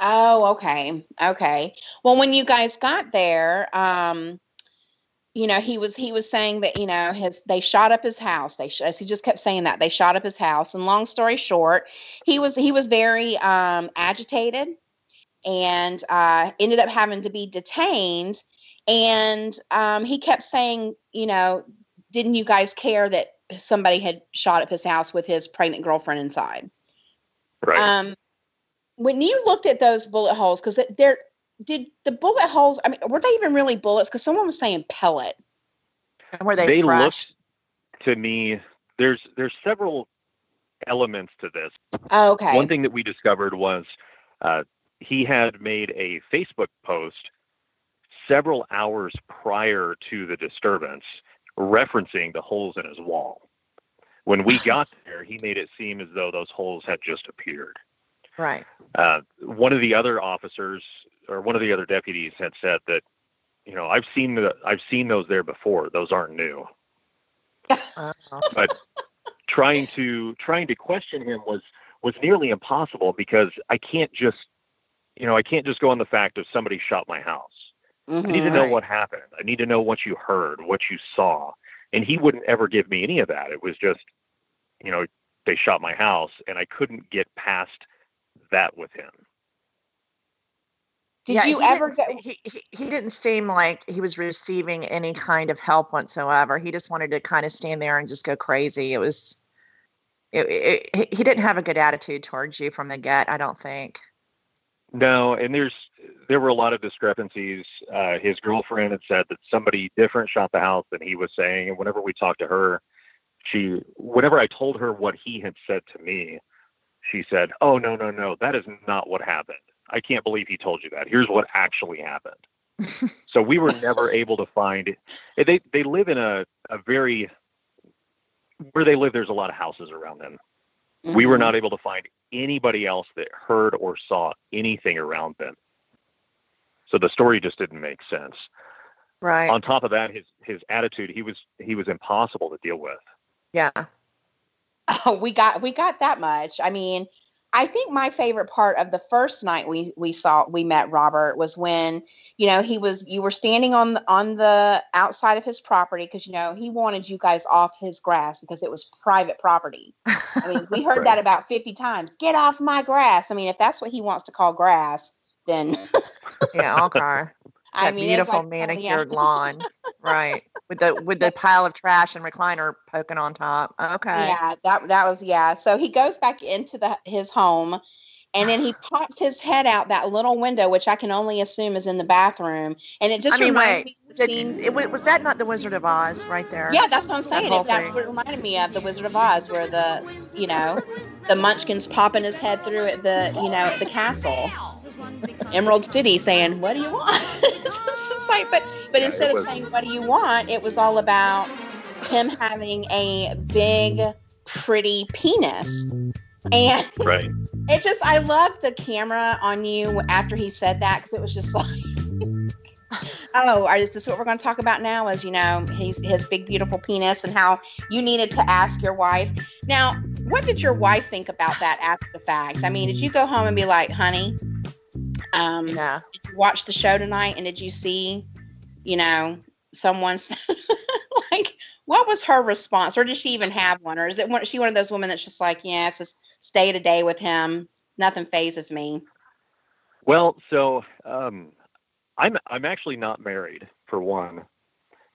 Oh, okay. Okay. Well, when you guys got there, um, you know, he was he was saying that, you know, his they shot up his house. They sh- he just kept saying that. They shot up his house. And long story short, he was he was very um agitated and uh ended up having to be detained and um he kept saying, you know, didn't you guys care that somebody had shot up his house with his pregnant girlfriend inside? Right. Um, when you looked at those bullet holes, because they're did the bullet holes? I mean, were they even really bullets? Because someone was saying pellet. and were they, They fresh? looked- to me, there's there's several elements to this. Oh, okay. One thing that we discovered was uh, he had made a Facebook post several hours prior to the disturbance referencing the holes in his wall. When we got there, he made it seem as though those holes had just appeared. Right. Uh, one of the other officers or one of the other deputies had said that, you know, I've seen the I've seen those there before. Those aren't new. But trying to trying to question him was was nearly impossible because I can't just you know I can't just go on the fact of somebody shot my house. Mm-hmm. I need to know Right. what happened. I need to know what you heard, what you saw. And he wouldn't ever give me any of that. It was just, you know, they shot my house and I couldn't get past that with him. Did Yeah, you he ever didn't go? He, he, he didn't seem like he was receiving any kind of help whatsoever. He just wanted to kind of stand there and just go crazy. It was, it, it, he- he didn't have a good attitude towards you from the get. I don't think. No, and there's there were a lot of discrepancies. Uh, his girlfriend had said that somebody different shot the house than he was saying, and whenever we talked to her, she whenever I told her what he had said to me, she said, "Oh no, no, no, that is not what happened. I can't believe he told you that. Here's what actually happened." so we were never able to find. They they live in a a very where they live, there's a lot of houses around them. We were Mhm. not able to find anybody else that heard or saw anything around them. So the story just didn't make sense. Right. On top of that, his his attitude, he was he was impossible to deal with. yeah. Oh, we got we got that much. I mean, I think my favorite part of the first night we we saw we met Robert was when you know he was you were standing on the on the outside of his property because you know he wanted you guys off his grass because it was private property. I mean, we heard Right. that about fifty times. Get off my grass. I mean, if that's what he wants to call grass, then Yeah. Okay. I that mean, beautiful like, oh, yeah. manicured lawn. Right. With the with the pile of trash and recliner poking on top. Okay. Yeah, that that was yeah. So he goes back into the his home and then he pops his head out that little window, which I can only assume is in the bathroom. And it just I mean, reminds wait. me of Did, scene- it, was that not the Wizard of Oz right there? yeah, that's what I'm saying. whole It, that's thing. what it reminded me of the Wizard of Oz, where the you know the Munchkins popping his head through at the you know at the castle, Emerald City, saying, "What do you want?" it's just like, but but Yeah, instead of was- saying, "What do you want?" it was all about him having a big, pretty penis, and Right. it just I loved the camera on you after he said that because it was just like. Oh, are- is this what we're going to talk about now? As you know, he's his big, beautiful penis, and how you needed to ask your wife. Now, what did your wife think about that after the fact? I mean, did you go home and be like, "Honey, um, Yeah. did you watch the show tonight, and did you see, you know, someone's like, what was her response, or did she even have one, or is it one, she one of those women that's just like, yeah, it's just stay a day with him, nothing phases me. Well, so um, I'm I'm actually not married for one.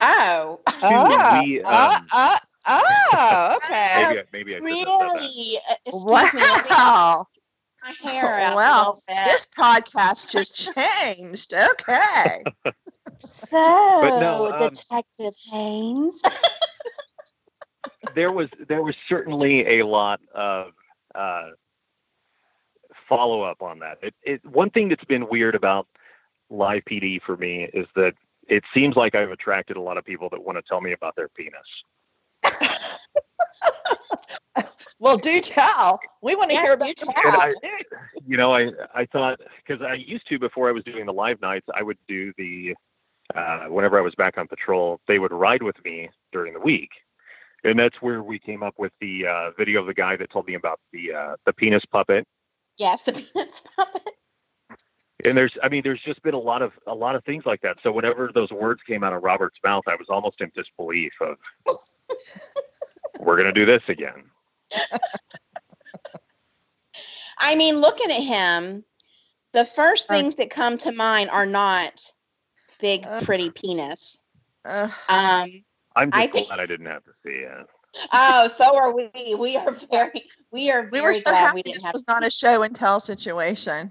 Oh, Oh, we, uh, um, uh, oh, okay. Maybe I, maybe I shouldn't have said that. really? Uh, Excuse me, let me Wow. get my hair out Well, this podcast just changed. Okay. so, no, um, Detective Haynes. there was there was certainly a lot of uh, follow up on that. It, it one thing that's been weird about live PD for me is that it seems like I've attracted a lot of people that want to tell me about their penis. well, do tell. We want to Yes, hear about your tell. penis. You know, I I thought because I used to before I was doing the live nights, I would do the uh, whenever I was back on patrol, they would ride with me during the week. And that's where we came up with the uh, video of the guy that told me about the uh, the penis puppet yes, the penis puppet. and there's i mean there's just been a lot of a lot of things like that so whenever those words came out of robert's mouth i was almost in disbelief of we're going to do this again I mean, looking at him, the first things that come to mind are not big, pretty penis. Um, i'm I just think- glad i didn't have to see it oh, so are we. We are very, we are we were so glad happy we didn't this have. was not a show and tell situation.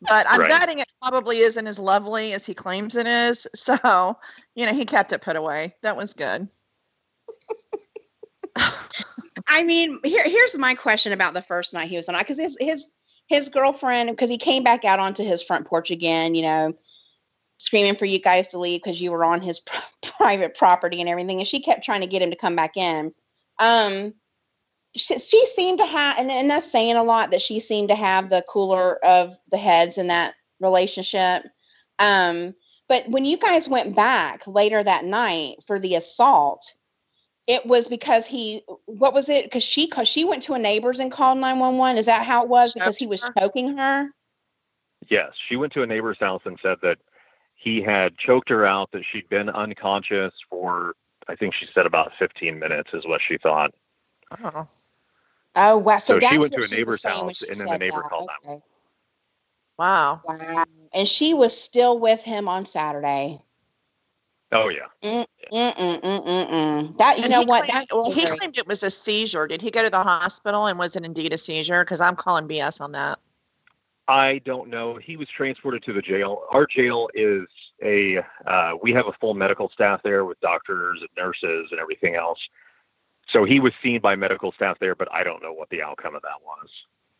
But I'm Right. betting it probably isn't as lovely as he claims it is. So, you know, he kept it put away. That was good. I mean, here, here's my question about the first night he was on, because his his his girlfriend, because he came back out onto his front porch again, you know, screaming for you guys to leave because you were on his private property and everything, and she kept trying to get him to come back in. Um, she, she seemed to have, and, and that's saying a lot that she seemed to have the cooler of the heads in that relationship. Um, but when you guys went back later that night for the assault, it was because he what was it because she cause she went to a neighbor's and called 911 is that how it was because he was choking her yes she went to a neighbor's house and said that he had choked her out that she'd been unconscious for i think she said about 15 minutes is what she thought Oh. oh wow so, So she went to a neighbor's was saying when house, and then the neighbor that. called okay. Wow. wow and she was still with him on saturday oh yeah Mm-mm-mm-mm-mm. that you And know what claimed, well, he claimed it was a seizure. Did he go to the hospital and was it indeed a seizure? Because I'm calling BS on that. I don't know. He was transported to the jail. Our jail is a, uh, we have a full medical staff there with doctors and nurses and everything else. So he was seen by medical staff there, but I don't know what the outcome of that was.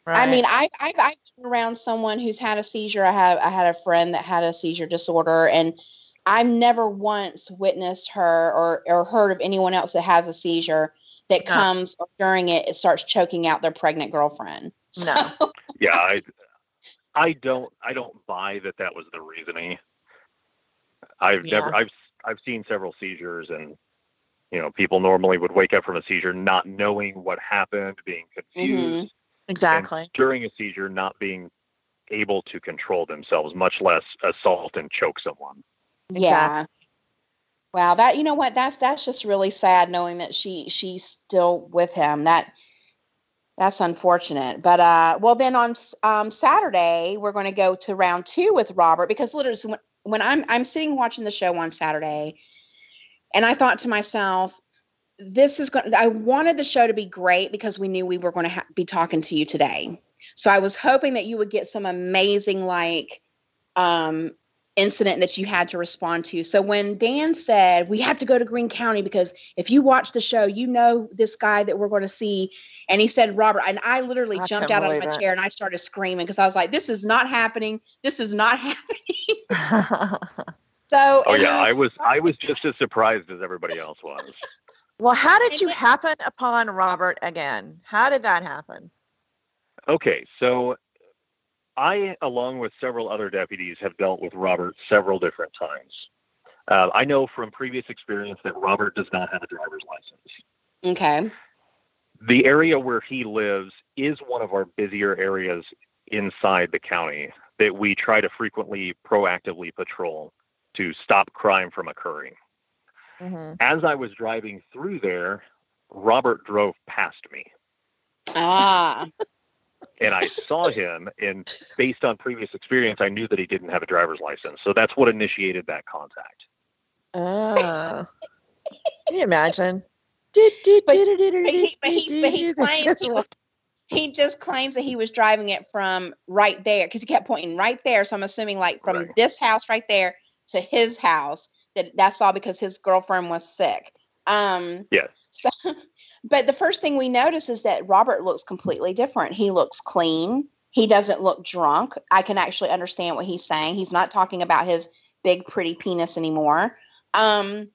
I mean, I, I've, I've been around someone who's had a seizure. I have I had a friend that had a seizure disorder, and I've never once witnessed her or or heard of anyone else that has a seizure that No. comes during it, it starts choking out their pregnant girlfriend. No. Yeah, I, I don't, I don't buy that that was the reasoning. I've Yeah. never, I've, I've seen several seizures, and you know, people normally would wake up from a seizure not knowing what happened, being mm-hmm. confused, and Exactly. during a seizure not being able to control themselves, much less assault and choke someone. Yeah. Wow, that you know what? That's that's just really sad knowing that she she's still with him. That that's unfortunate. But uh well then on um Saturday we're going to go to round 2 with Robert because literally when, when I'm I'm sitting watching the show on Saturday and I thought to myself this is going I wanted the show to be great because we knew we were going to ha- be talking to you today. So I was hoping that you would get some amazing like um incident that you had to respond to. So when Dan said, We have to go to Greene County because if you watch the show, you know this guy that we're going to see. And he said, Robert, and I literally I jumped out of my it. chair and I started screaming because I was like, This is not happening. This is not happening. So, Oh yeah, then- I was, I was just as surprised as everybody else was. well, how did you happen upon Robert again? How did that happen? Okay, so I, along with several other deputies, have dealt with Robert several different times. Uh, I know from previous experience that Robert does not have a driver's license. okay. The area where he lives is one of our busier areas inside the county that we try to frequently proactively patrol to stop crime from occurring. hmm As I was driving through there, Robert drove past me. Ah, and I saw him, and based on previous experience, I knew that he didn't have a driver's license. So that's what initiated that contact. Oh. Can you imagine? Did, did, But- did, did, but he, but he, but he did, claims did. he just claims that he was driving it from right there because he kept pointing right there. So I'm assuming like from Right. this house right there to his house. That that's all because his girlfriend was sick. Um, Yes. So, but the first thing we notice is that Robert looks completely different. He looks clean. He doesn't look drunk. I can actually understand what he's saying. He's not talking about his big pretty penis anymore. Um,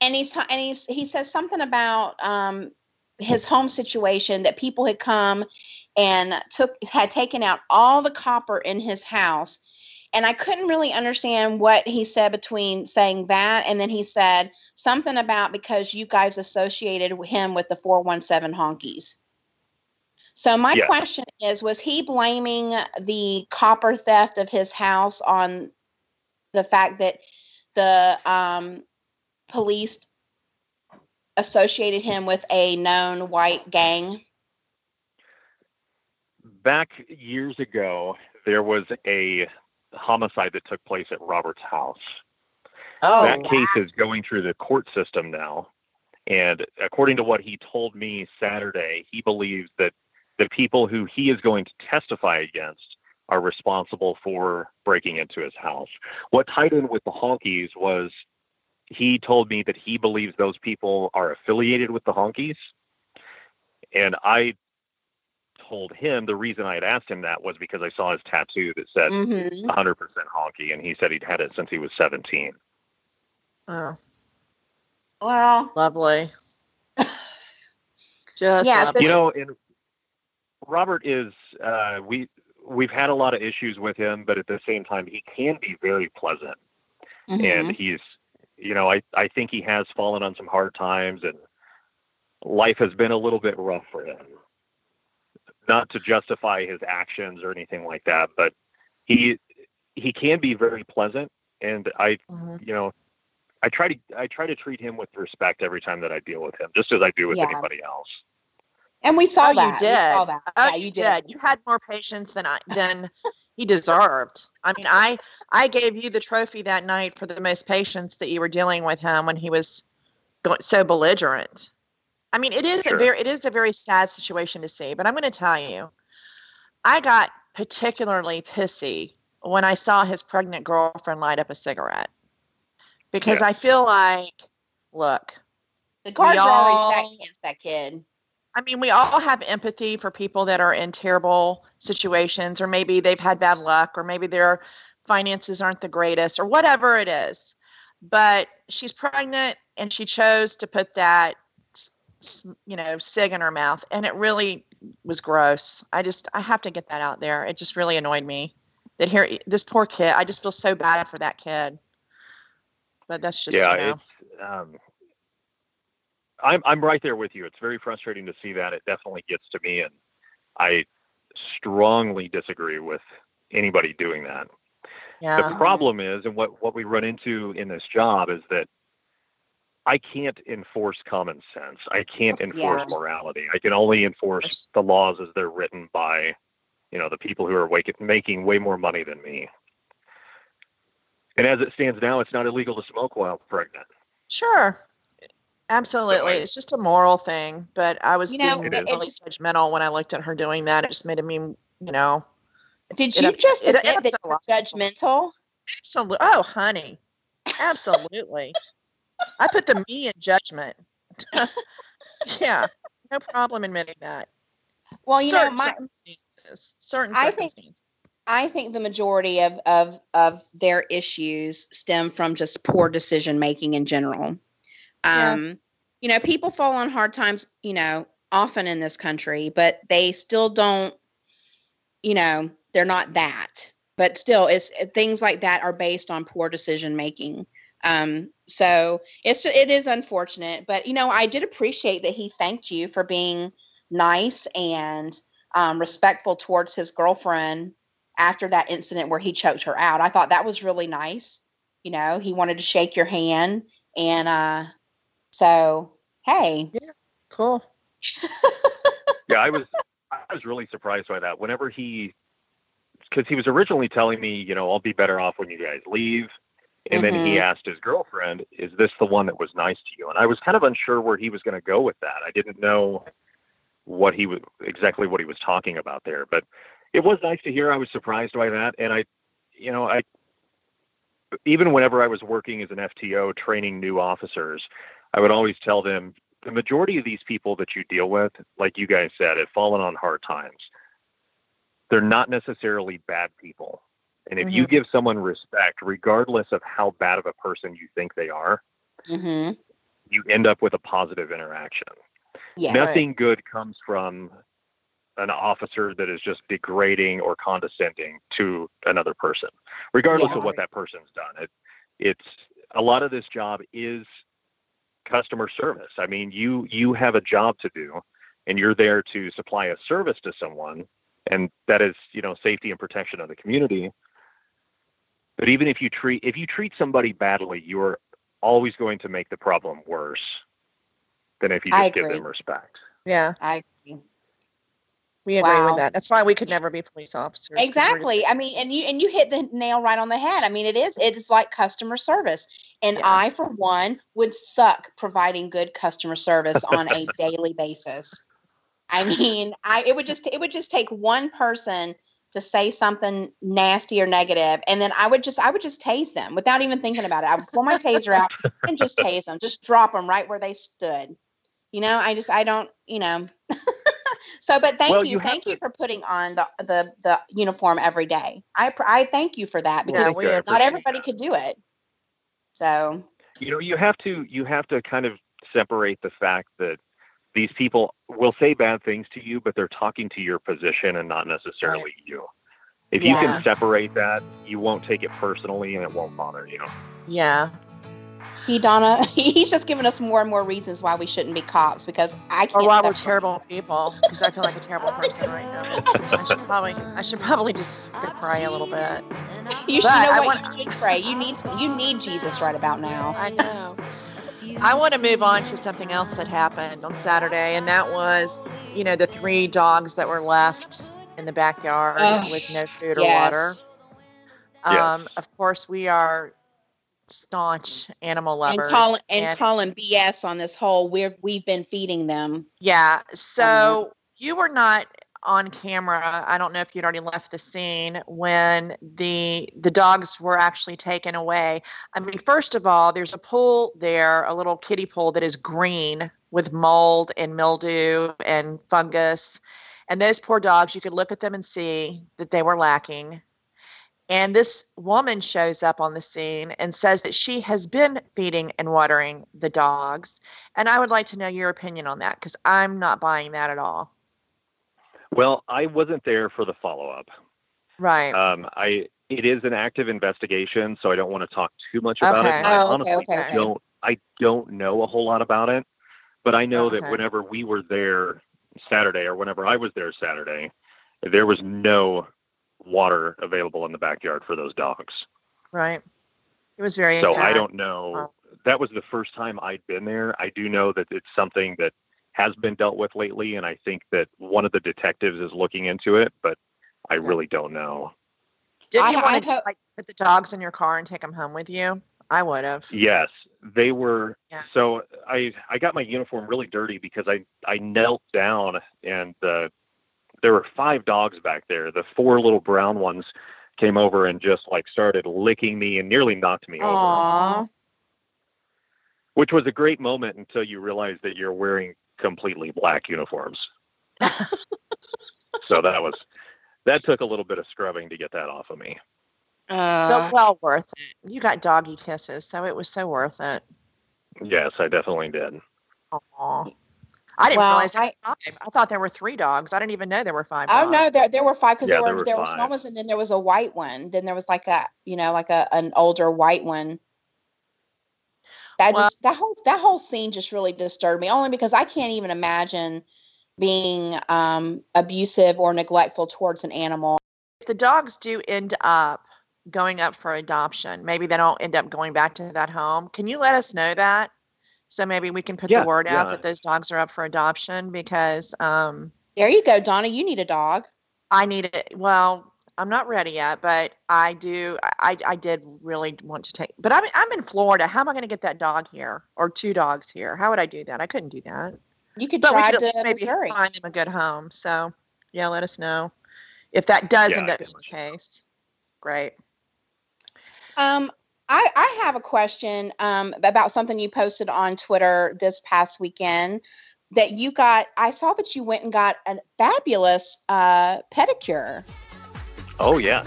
and he's and he's he says something about um, his home situation that people had come and took had taken out all the copper in his house and i couldn't really understand what he said between saying that and then he said something about because you guys associated him with the 417 honkies so my Yeah. question is was he blaming the copper theft of his house on the fact that the um, police associated him with a known white gang Back years ago, there was a homicide that took place at Robert's house. Oh, that case is going through the court system now. And according to what he told me Saturday, he believes that the people who he is going to testify against are responsible for breaking into his house. What tied in with the honkies was he told me that he believes those people are affiliated with the honkies. And I told him the reason I had asked him that was because I saw his tattoo that said Mhm. 100% honky, and he said he'd had it since he was 17. Oh, well lovely. Just Yeah, lovely. you know and robert is uh we we've had a lot of issues with him but at the same time he can be very pleasant mhm. and he's you know i i think he has fallen on some hard times and life has been a little bit rough for him not to justify his actions or anything like that but he he can be very pleasant and i Mhm. you know i try to i try to treat him with respect every time that i deal with him just as i do with Yeah. anybody else and we saw Oh, you that we saw did. that Oh, yeah you, you did. You had more patience than I than he deserved. I mean, I I gave you the trophy that night for the most patience that you were dealing with him when he was going so belligerent. I mean, it is Sure. a very it is a very sad situation to see. But I'm going to tell you, I got particularly pissy when I saw his pregnant girlfriend light up a cigarette because Yeah. I feel like, look, the cards are already all- stacked against that kid I mean, we all have empathy for people that are in terrible situations, or maybe they've had bad luck, or maybe their finances aren't the greatest, or whatever it is. But she's pregnant and she chose to put that s- s- you know, sig in her mouth, and it really was gross. I just I have to get that out there. It just really annoyed me that here this poor kid. I just feel so bad for that kid. But that's just yeah, you know, it's. Um, I'm I'm right there with you. It's very frustrating to see that. It definitely gets to me, and I strongly disagree with anybody doing that. yeah. The problem is, and what what we run into in this job is that I can't enforce common sense. I can't enforce Yes. morality. I can only enforce the laws as they're written by, you know, the people who are wake- making way more money than me. And as it stands now, it's not illegal to smoke while pregnant. Sure. Absolutely. It's just a moral thing. But I was You know, being It is. really judgmental when I looked at her doing that. It just made me, you know, Did you up- just it- it admit that you're lot of people. judgmental? absolutely. Oh, honey. Absolutely. I put the me in judgment. yeah. No problem admitting that. Well, you certain know, my circumstances. Certain I think- circumstances. I think the majority of of of their issues stem from just poor decision making in general. Yeah. Um, you know, people fall on hard times, you know, often in this country, but they still don't, you know, they're not that. But still, it's things like that are based on poor decision making. Um, so it's it is unfortunate, but you know, I did appreciate that he thanked you for being nice and um, respectful towards his girlfriend after that incident where he choked her out. I thought that was really nice. You know, he wanted to shake your hand. And uh so hey. Cool. yeah, I was I was really surprised by that. Whenever he, because he was originally telling me, you know, I'll be better off when you guys leave, and then he Mhm. asked his girlfriend, "Is this the one that was nice to you?" And I was kind of unsure where he was going to go with that. I didn't know what he was exactly what he was talking about there, but it was nice to hear. I was surprised by that, and I, you know, I even whenever I was working as an FTO training new officers, I would always tell them the majority of these people that you deal with, like you guys said, have fallen on hard times. They're not necessarily bad people. And if you give someone respect, regardless of how bad of a person you think they are, Mm-hmm. you end up with a positive interaction. Yeah. Nothing good comes from an officer that is just degrading or condescending to another person, regardless Yeah. of what that person's done. It, it's a lot of this job is customer service. I mean, you you have a job to do, and you're there to supply a service to someone, and that is you know safety and protection of the community. But even if you treat if you treat somebody badly, you're always going to make the problem worse than if you just give them respect. Yeah, I agree. we agree Wow. with that. That's why we could never be police officers. we're just- Exactly. I mean, and you and you hit the nail right on the head. I mean, it is it is like customer service. And Yeah. I, for one, would suck providing good customer service on a daily basis. I mean, I it would just it would just take one person to say something nasty or negative, and then I would just I would just tase them without even thinking about it. I would pull my taser out and just tase them, just drop them right where they stood. You know, I just I don't, you know. so, but thank Well, you, you thank you for putting on the the the uniform every day. I I thank you for that because we Okay, I have- not everybody could do it. So you know you have to you have to kind of separate the fact that these people will say bad things to you but they're talking to your position and not necessarily you if you can separate that you won't take it personally and it won't bother you Yeah. see, Donna, he's just giving us more and more reasons why we shouldn't be cops because I can't. Or why we're terrible people. Because I feel like a terrible person right now. I should probably I should probably just pray a little bit. You, should, But you know I what? want- you should pray. You need you need Jesus right about now. I know. I want to move on to something else that happened on Saturday, and that was, you know, the three dogs that were left in the backyard Ugh, with no food or yes. water. Yes. Um, of course, we are staunch animal lovers. and calling and, and- calling BS on this whole we've we've been feeding them. Yeah. So you were not on camera. I don't know if you'd already left the scene when the the dogs were actually taken away. I mean, first of all, there's a pool there, a little kiddie pool that is green with mold and mildew and fungus. And those poor dogs, you could look at them and see that they were lacking. And this woman shows up on the scene and says that she has been feeding and watering the dogs. And I would like to know your opinion on that because I'm not buying that at all. Well, I wasn't there for the follow up. Right. Um, I it is an active investigation, so I don't want to talk too much about Okay. it. I Oh, okay, honestly okay, okay. don't I don't know a whole lot about it, but I know Okay. that whenever we were there Saturday or whenever I was there Saturday, there was no water available in the backyard for those dogs. right. It was very So I don't know. Wow. That was the first time I'd been there. I do know that it's something that has been dealt with lately, and I think that one of the detectives is looking into it, but I really don't know. Didn't you want to like put the dogs in your car and take them home with you? I would have. Yes, they were. Yeah. So I I got my uniform really dirty because I I knelt down and uh, there were five dogs back there. The four little brown ones came over and just like started licking me and nearly knocked me over, Aw. which was a great moment until you realize that you're wearing completely black uniforms. so that was that took a little bit of scrubbing to get that off of me. But Uh, well worth it. You got doggy kisses, so it was so worth it. Yes, I definitely did. Aw. I didn't Well, realize there I- were five. I thought there were three dogs. I didn't even know there were five. oh no, there there were five because Yeah, there there were were there were five. small ones and then there was a white one. Then there was like a you know like a an older white one. That Well- just that whole that whole scene just really disturbed me only because I can't even imagine being um abusive or neglectful towards an animal. If the dogs do end up going up for adoption, maybe they don't end up going back to that home. Can you let us know that? So maybe we can put Yeah, the word out yeah. that those dogs are up for adoption because um, There you go, Donna. You need a dog. I need it. Well, I'm not ready yet, but I do. I, I did really want to take, but I'm, I'm in Florida. How am I going to get that dog here or two dogs here? How would I do that? I couldn't do that. You could But we could at to maybe Missouri. find them a good home. So yeah, let us know if that does Yeah, end up being the case. Great. Um, I, I have a question um, about something you posted on Twitter this past weekend that you got. I saw that you went and got a fabulous uh, pedicure. Oh yeah.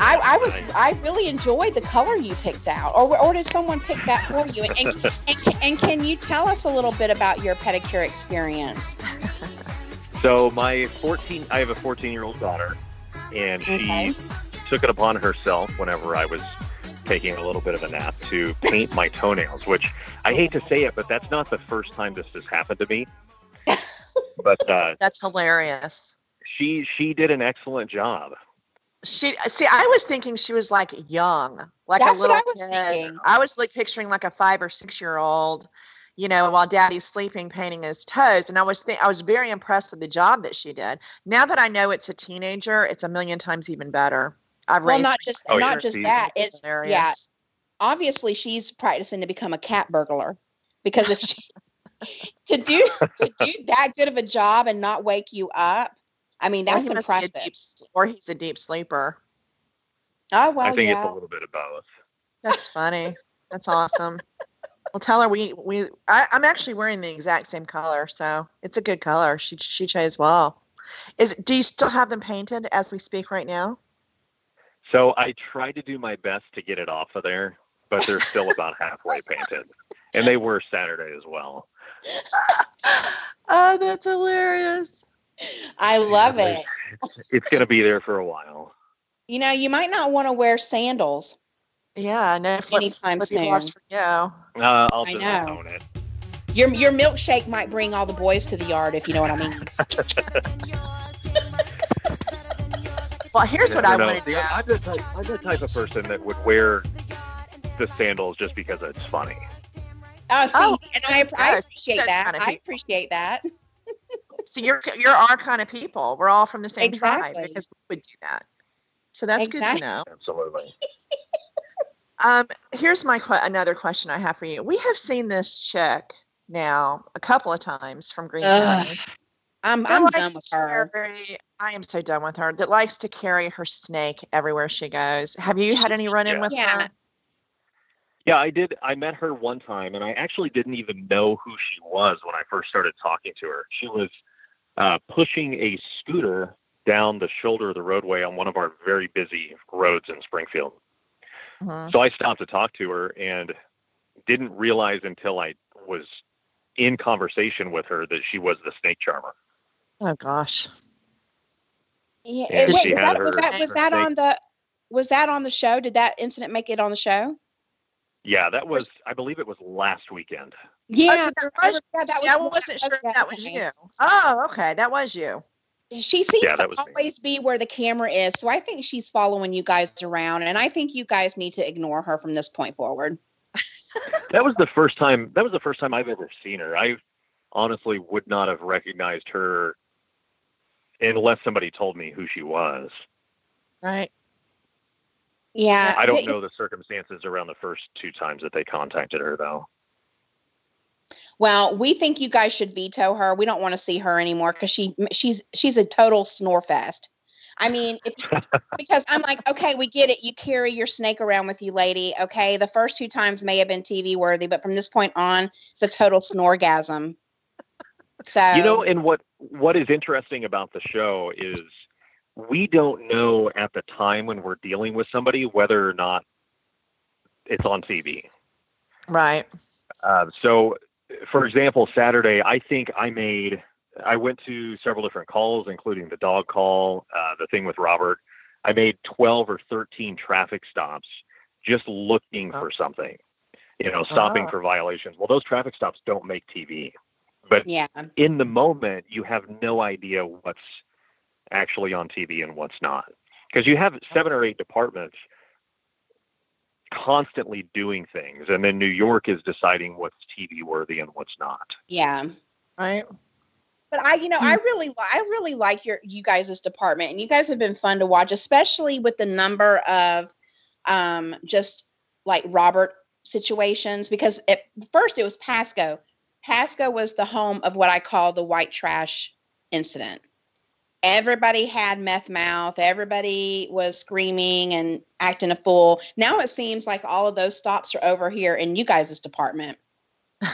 I, I was I really enjoyed the color you picked out, or or did someone pick that for you? And and, and, can, and can you tell us a little bit about your pedicure experience? So my 14, I have a 14 year old daughter, and she Okay. took it upon herself whenever I was taking a little bit of a nap to paint my toenails. Which I hate to say it, but that's not the first time this has happened to me. but uh, That's hilarious. she she did an excellent job. She see, I was thinking she was like young, like That's a what little I was kid. thinking. I was like picturing like a five or six year old, you know, while daddy's sleeping, painting his toes. And I was think I was very impressed with the job that she did. Now that I know it's a teenager, it's a million times even better. I've Well, raised not just Oh, not just that. It's hilarious. yeah. Obviously, she's practicing to become a cat burglar because if she to do to do that good of a job and not wake you up, I mean that's he a impressive. deep, or he's a deep sleeper. Oh well, I think yeah. it's a little bit of both. That's funny. That's awesome. Well, tell her we we I, I'm actually wearing the exact same color, so it's a good color. She she chose well. Is do you still have them painted as we speak right now? So I tried to do my best to get it off of there, but they're still about halfway painted, and they were Saturday as well. oh, that's hilarious. I love it. It's going to be there for a while. You know, you might not want to wear sandals. Yeah, no flip, Anytime flippy soon. for you. Uh, I'll I know. own it. Your your milkshake might bring all the boys to the yard, if you know what I mean. Well, here's what I no, wanted see, to I'm the type. I'm the type of person that would wear the sandals just because it's funny. Oh, see, Oh, and I, I appreciate that's that. I appreciate that. See, you're you're our kind of people. We're all from the same Exactly. tribe because we would do that. So that's good to know. Absolutely. Um, here's my que- another question I have for you. We have seen this chick now a couple of times from Greene Ugh, County. I'm I'm done with her. carry- I am so done with her. That likes to carry her snake everywhere she goes. Have you had any run in Yeah. with Yeah. her? Yeah, I did. I met her one time, and I actually didn't even know who she was when I first started talking to her. She was uh, pushing a scooter down the shoulder of the roadway on one of our very busy roads in Springfield. Mhm. So I stopped to talk to her and didn't realize until I was in conversation with her that she was the snake charmer. Oh gosh. Yeah. Yeah, she wait, was that, was that was that on the was that on the show? Did that incident make it on the show? Yeah, that was I believe it was last weekend. Yeah, Oh, so that I was- yeah, that See, I was- wasn't sure if that was okay. you. Oh, okay. That was you. She seems Yeah, to that was me. always be where the camera is, so I think she's following you guys around, and I think you guys need to ignore her from this point forward. That was the first time that was the first time I've ever seen her. I honestly would not have recognized her unless somebody told me who she was. Right. Yeah, I don't know the circumstances around the first two times that they contacted her though. Well, we think you guys should veto her. We don't want to see her anymore because she she's she's a total snore fest. I mean, if because I'm like, okay, we get it. You carry your snake around with you, lady. Okay, the first two times may have been TV worthy, but from this point on, it's a total snorgasm. So You know, and what what is interesting about the show is we don't know at the time when we're dealing with somebody whether or not it's on TV. Right. Uh, so, for example, Saturday, I think I made, I went to several different calls, including the dog call, uh, the thing with Robert. I made 12 or 13 traffic stops just looking Oh. for something, you know, stopping Oh. for violations. Well, those traffic stops don't make TV. But yeah, in the moment, you have no idea what's actually on TV and what's not. Because you have seven or eight departments constantly doing things, and then New York is deciding what's TV worthy and what's not. yeah. Right. But I, you know, I really, I really like your you guys' department, and you guys have been fun to watch, especially with the number of, um, just like Robert situations. Because at first it was Pasco. Pasco was the home of what I call the white trash incident. Everybody had meth mouth. Everybody was screaming and acting a fool. Now it seems like all of those stops are over here in you guys' department.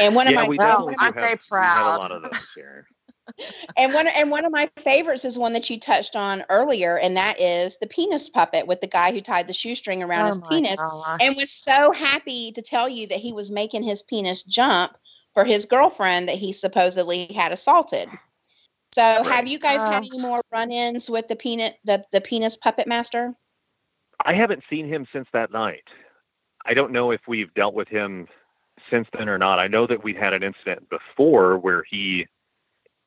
And one of yeah, my we Well, aren't have, they we have proud? a lot of those here. and one and one of my favorites is one that you touched on earlier, and that is the penis puppet with the guy who tied the shoestring around oh his Oh my penis gosh. and was so happy to tell you that he was making his penis jump for his girlfriend that he supposedly had assaulted. So, have you guys had Uh. any more run-ins with the peanut the, the penis puppet master? I haven't seen him since that night. I don't know if we've dealt with him since then or not. I know that we had an incident before where he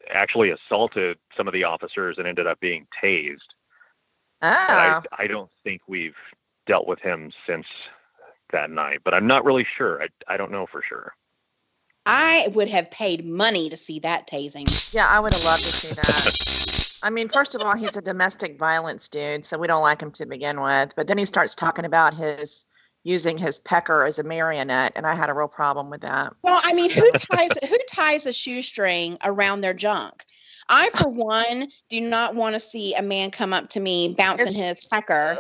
actually assaulted some of the officers and ended up being tased. But Oh. I, I don't think we've dealt with him since that night, but I'm not really sure. I, I don't know for sure. I would have paid money to see that tasing. Yeah, I would have loved to see that. I mean, first of all, he's a domestic violence dude, so we don't like him to begin with. But then he starts talking about his using his pecker as a marionette, and I had a real problem with that. Well, I mean, who ties who ties a shoestring around their junk? I, for one, do not want to see a man come up to me bouncing It's- his pecker.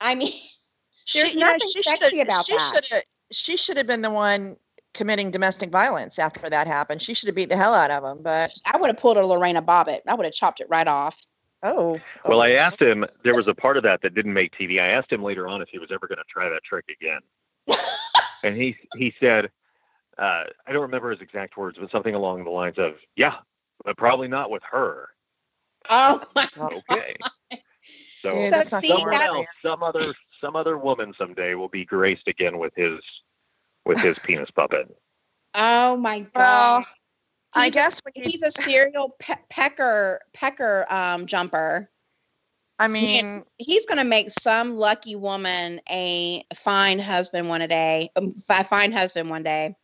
I mean, There's you know, nothing sexy should- about she that. She should have been the one committing domestic violence after that happened. She should have beat the hell out of him. But I would have pulled a Lorena Bobbitt. I would have chopped it right off. oh, Well, oh. I asked him, there was a part of that that didn't make TV. I asked him later on if he was ever going to try that trick again. and he, he said, uh, I don't remember his exact words, but something along the lines of, yeah, but probably not with her. Oh my Okay. So, Dude, So that's not see, gonna someone else, some other, some other woman someday will be graced again with his, with his penis puppet. Oh my god. Well, I He's a- guess He's a serial pe- pecker pecker um, jumper. I See, mean, He's going to make some lucky woman a fine husband one a day. Um, fi- fine husband one day.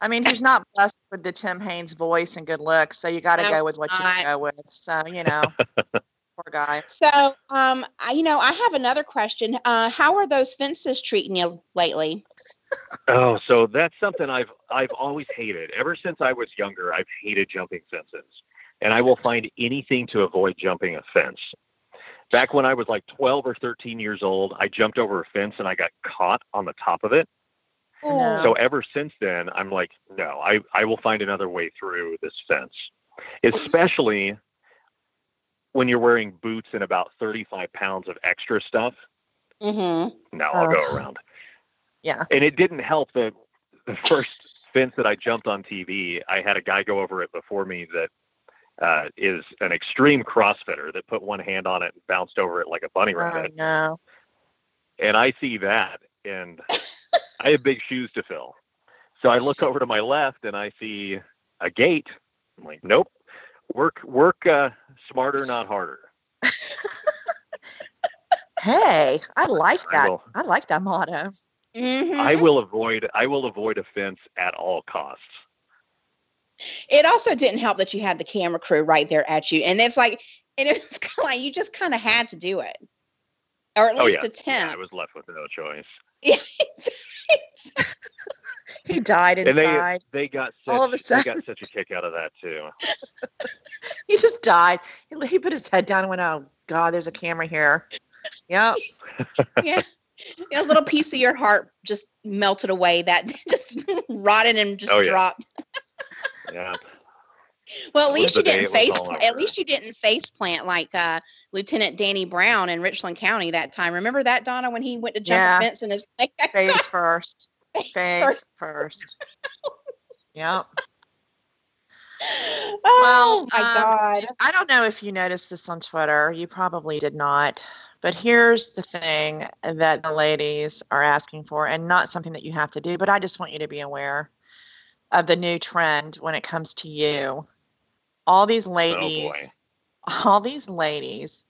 I mean, he's not blessed with the Tim Haynes voice and good looks, so you got to No, go with he's what you not. go with. So you know, poor guy. So, um, I, you know, I have another question. Uh, how are those fences treating you lately? Oh, so that's something I've I've always hated. Ever since I was younger, I've hated jumping fences. And I will find anything to avoid jumping a fence. Back when I was like 12 or 13 years old, I jumped over a fence and I got caught on the top of it. No. So ever since then, I'm like, no, I, I will find another way through this fence. Especially when you're wearing boots and about 35 pounds of extra stuff, Mm-hmm. no, I'll go around. Yeah. And it didn't help that the first fence that I jumped on TV, I had a guy go over it before me that uh, is an extreme CrossFitter that put one hand on it and bounced over it like a bunny rabbit. Oh rabbit. no. And I see that, and I have big shoes to fill. So I look over to my left and I see a gate. I'm like, nope. Work, work uh, smarter, not harder. Hey, I like that. will, I like that motto. Mm-hmm. I will avoid. I will avoid offense at all costs. it also didn't help that you had the camera crew right there at you, and it's like, and it's kind of like you just kind of had to do it, or at Oh, least yeah. attempt. Yeah, I was left with no choice. It's- He died And they inside. they got such, All of a they sudden. got such a kick out of that too. He just died. He, he put his head down and went, "Oh God, there's a camera here." Yep. yeah. A little piece of your heart just melted away. That just rotted and just Oh, yeah. dropped. Yeah. Well, at least you didn't face. all At least you didn't face plant like uh, Lieutenant Danny Brown in Richland County that time. Remember that Donna when he went to jump Yeah. a fence and his Face first. Face first. Yep. Oh my um, god! I don't know if you noticed this on Twitter. You probably did not. But here's the thing that the ladies are asking for, and not something that you have to do, but I just want you to be aware of the new trend when it comes to you. All these ladies, all these ladies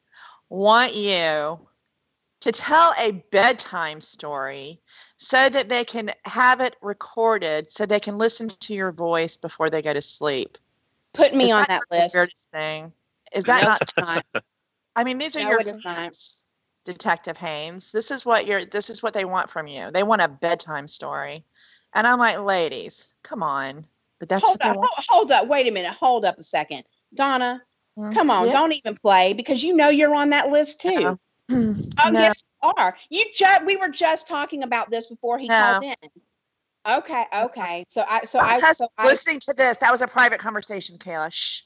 want you to tell a bedtime story so that they can have it recorded so they can listen to your voice before they go to sleep. Put me Is on that that list. weirdest thing? Is that No, not? it's not. I mean, these are No, your it is friends, Detective Haynes. This is what you're. This is what they want from you. They want a bedtime story, and I'm like, ladies, come on. But that's hold what they up, want. hold, hold up, wait a minute, hold up a second, Donna. Mm, Come on, yeah. don't even play because you know you're on that list too. No. Oh No. yes, you are. You just we were just talking about this before he No. called in. Okay, okay. So I so I so I listening to this, that was a private conversation, Kayla. Shh.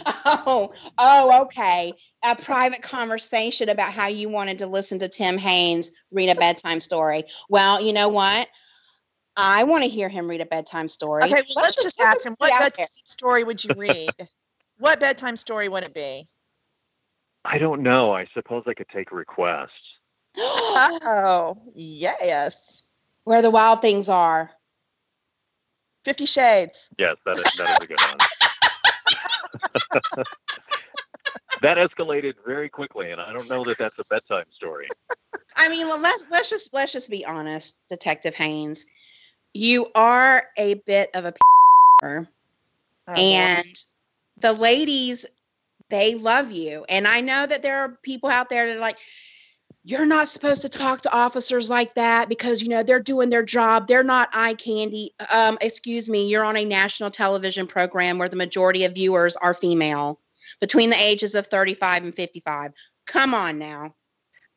oh oh okay. A private conversation about how you wanted to listen to Tim Haynes read a bedtime story. Well, you know what? I want to hear him read a bedtime story. Okay, well, let's just ask him what put it out bedtime story would you read? what bedtime story would it be? I don't know. I suppose I could take requests. there. Oh, yes. Where the wild things are. Fifty Shades. Yes, that is that is a good one. that escalated very quickly, and I don't know that that's a bedtime story. I mean, well, let's let's just let's just be honest, Detective Haynes. You are a bit of a Oh, boy. and the ladies they love you and i know that there are people out there that are like you're not supposed to talk to officers like that because you know they're doing their job they're not eye candy um, excuse me you're on a national television program where the majority of viewers are female between the ages of 35 and 55 come on now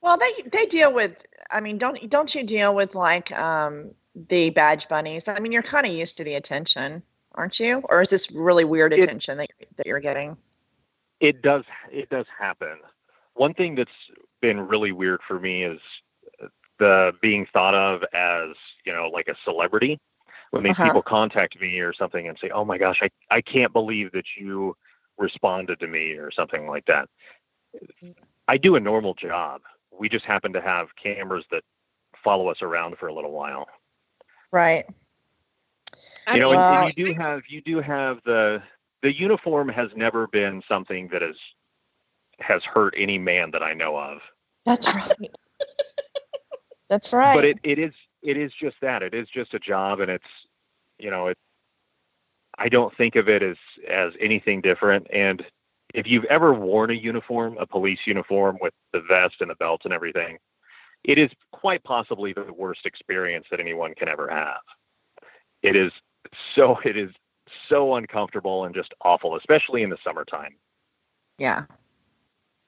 Well, they they deal with. I mean, don't don't you deal with like um the badge bunnies? I mean, you're kind of used to the attention, aren't you? Or is this really weird attention that that you're getting? It does it does happen. One thing that's been really weird for me is the being thought of as you know like a celebrity when these Uh-huh. people contact me or something and say, "Oh my gosh, I I can't believe that you responded to me" or something like that. I do a normal job. We just happen to have cameras that follow us around for a little while. Right. You know, and, and you do have you do have the the uniform has never been something that has has hurt any man that I know of. That's right. That's right. But it, it is it is just that. It is just a job and it's you know, it I don't think of it as as anything different and if you've ever worn a uniform, a police uniform with the vest and the belt and everything, it is quite possibly the worst experience that anyone can ever have. It is so it is so uncomfortable and just awful, especially in the summertime. yeah.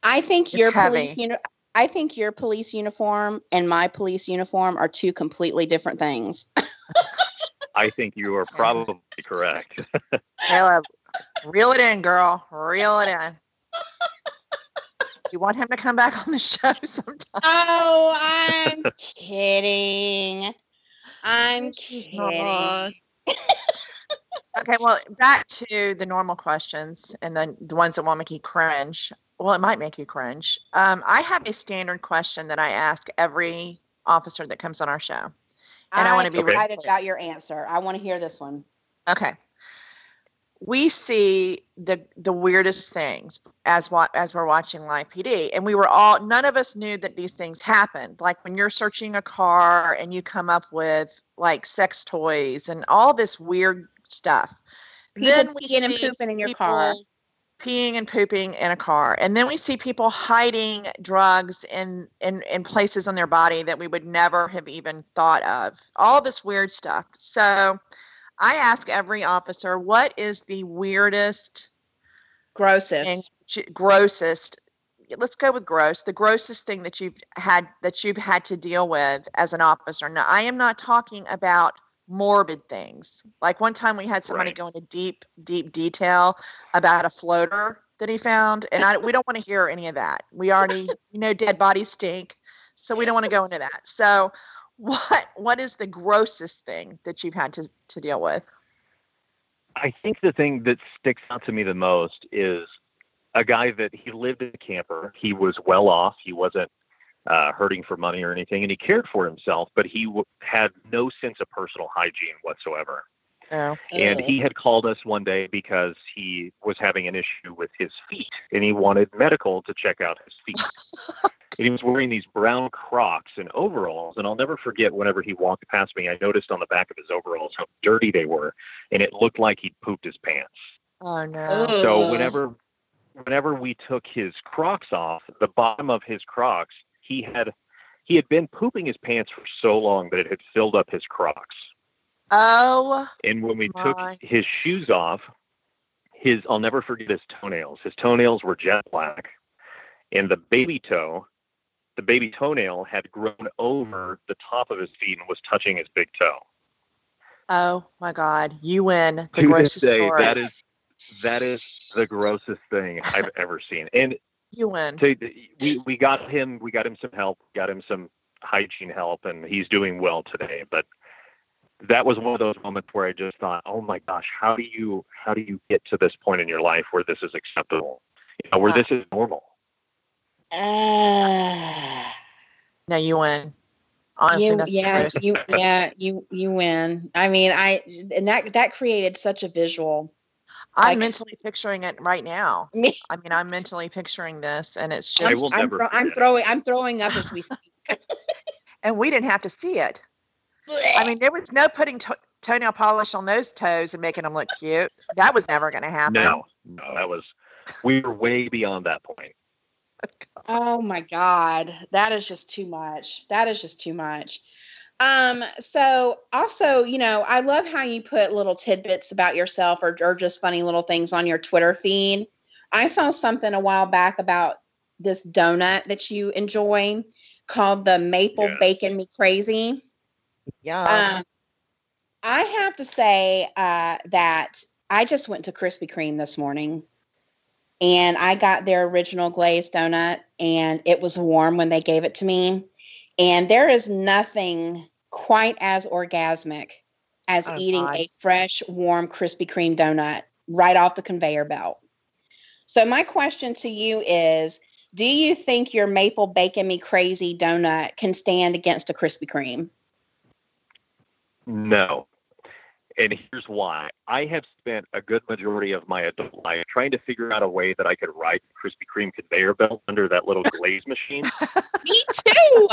I think It's your police heavy. uni- I think your police uniform and my police uniform are two completely different things. I think you are probably correct. Caleb, reel it in, girl. Reel it in. You want him to come back on the show sometime? Oh, I'm kidding. I'm She's kidding. Okay, well, back to the normal questions and then the ones that won't make you cringe. Well, it might make you cringe. Um, I have a standard question that I ask every officer that comes on our show. And I wanna be I'm really excited about your answer. I want to hear this one. Okay. We see the the weirdest things as what as we're watching live PD, and we were all none of us knew that these things happened. Like when you're searching a car and you come up with like sex toys and all this weird stuff. People we peeing and see pooping in your car. people Peeing and pooping in a car, and then we see people hiding drugs in in in places on their body that we would never have even thought of. All this weird stuff. So. I ask every officer, what is the weirdest Grossest. grossest? Let's go with gross. The grossest thing that you've had that you've had to deal with as an officer. Now, I am not talking about morbid things. Like one time we had somebody Right. go into deep, deep detail about a floater that he found, and I we don't want to hear any of that. We already we know dead bodies stink, so we don't want to go into that. So, what what is the grossest thing that you've had to to deal with? I think the thing that sticks out to me the most is a guy that he lived in a camper. He was well off. He wasn't uh, hurting for money or anything, and he cared for himself, but he w- had no sense of personal hygiene whatsoever. Oh, And he had called us one day because he was having an issue with his feet and he wanted medical to check out his feet. and he was wearing these brown Crocs and overalls. And I'll never forget whenever he walked past me, I noticed on the back of his overalls how dirty they were. And it looked like he'd pooped his pants. oh no. So whenever whenever we took his Crocs off, the bottom of his Crocs, he had he had been pooping his pants for so long that it had filled up his Crocs. Oh, And when we My. took his shoes off, his I'll never forget his toenails. His toenails were jet black, and the baby toe, the baby toenail had grown over the top of his feet and was touching his big toe. oh my God! You win the to this grossest day, story. that is that is the grossest thing I've ever seen. And you win. to, we we got him we got him some help, got him some hygiene help, and he's doing well today. But that was one of those moments where I just thought, oh my gosh, how do you how do you get to this point in your life where this is acceptable, you know, where Uh, this is normal? Ah. now you win. Honestly, you, that's the yeah, you, yeah, you, you win. I mean, I, and that, that created such a visual. I'm like- mentally picturing it right now. Me, I mean, I'm mentally picturing this, and it's I just, will I'm, never throw- I'm throwing, I'm throwing up as we speak. and we didn't have to see it. I mean, there was no putting to- toenail polish on those toes and making them look cute. That was never going to happen. No, no, that was we were way beyond that point. Oh my God. That is just too much. That is just too much. Um, so also, you know, I love how you put little tidbits about yourself or, or just funny little things on your Twitter feed. I saw something a while back about this donut that you enjoy called the maple Yeah. bacon me crazy. Yeah. Um, I have to say uh, that I just went to Krispy Kreme this morning and I got their original glazed donut and it was warm when they gave it to me. And there is nothing quite as orgasmic as Oh, eating God. a fresh, warm Krispy Kreme donut right off the conveyor belt. So, my question to you is Do you think your maple bacon me crazy donut can stand against a Krispy Kreme? No. And here's why. I have spent a good majority of my adult life trying to figure out a way that I could ride the Krispy Kreme conveyor belt under that little glaze machine Me too.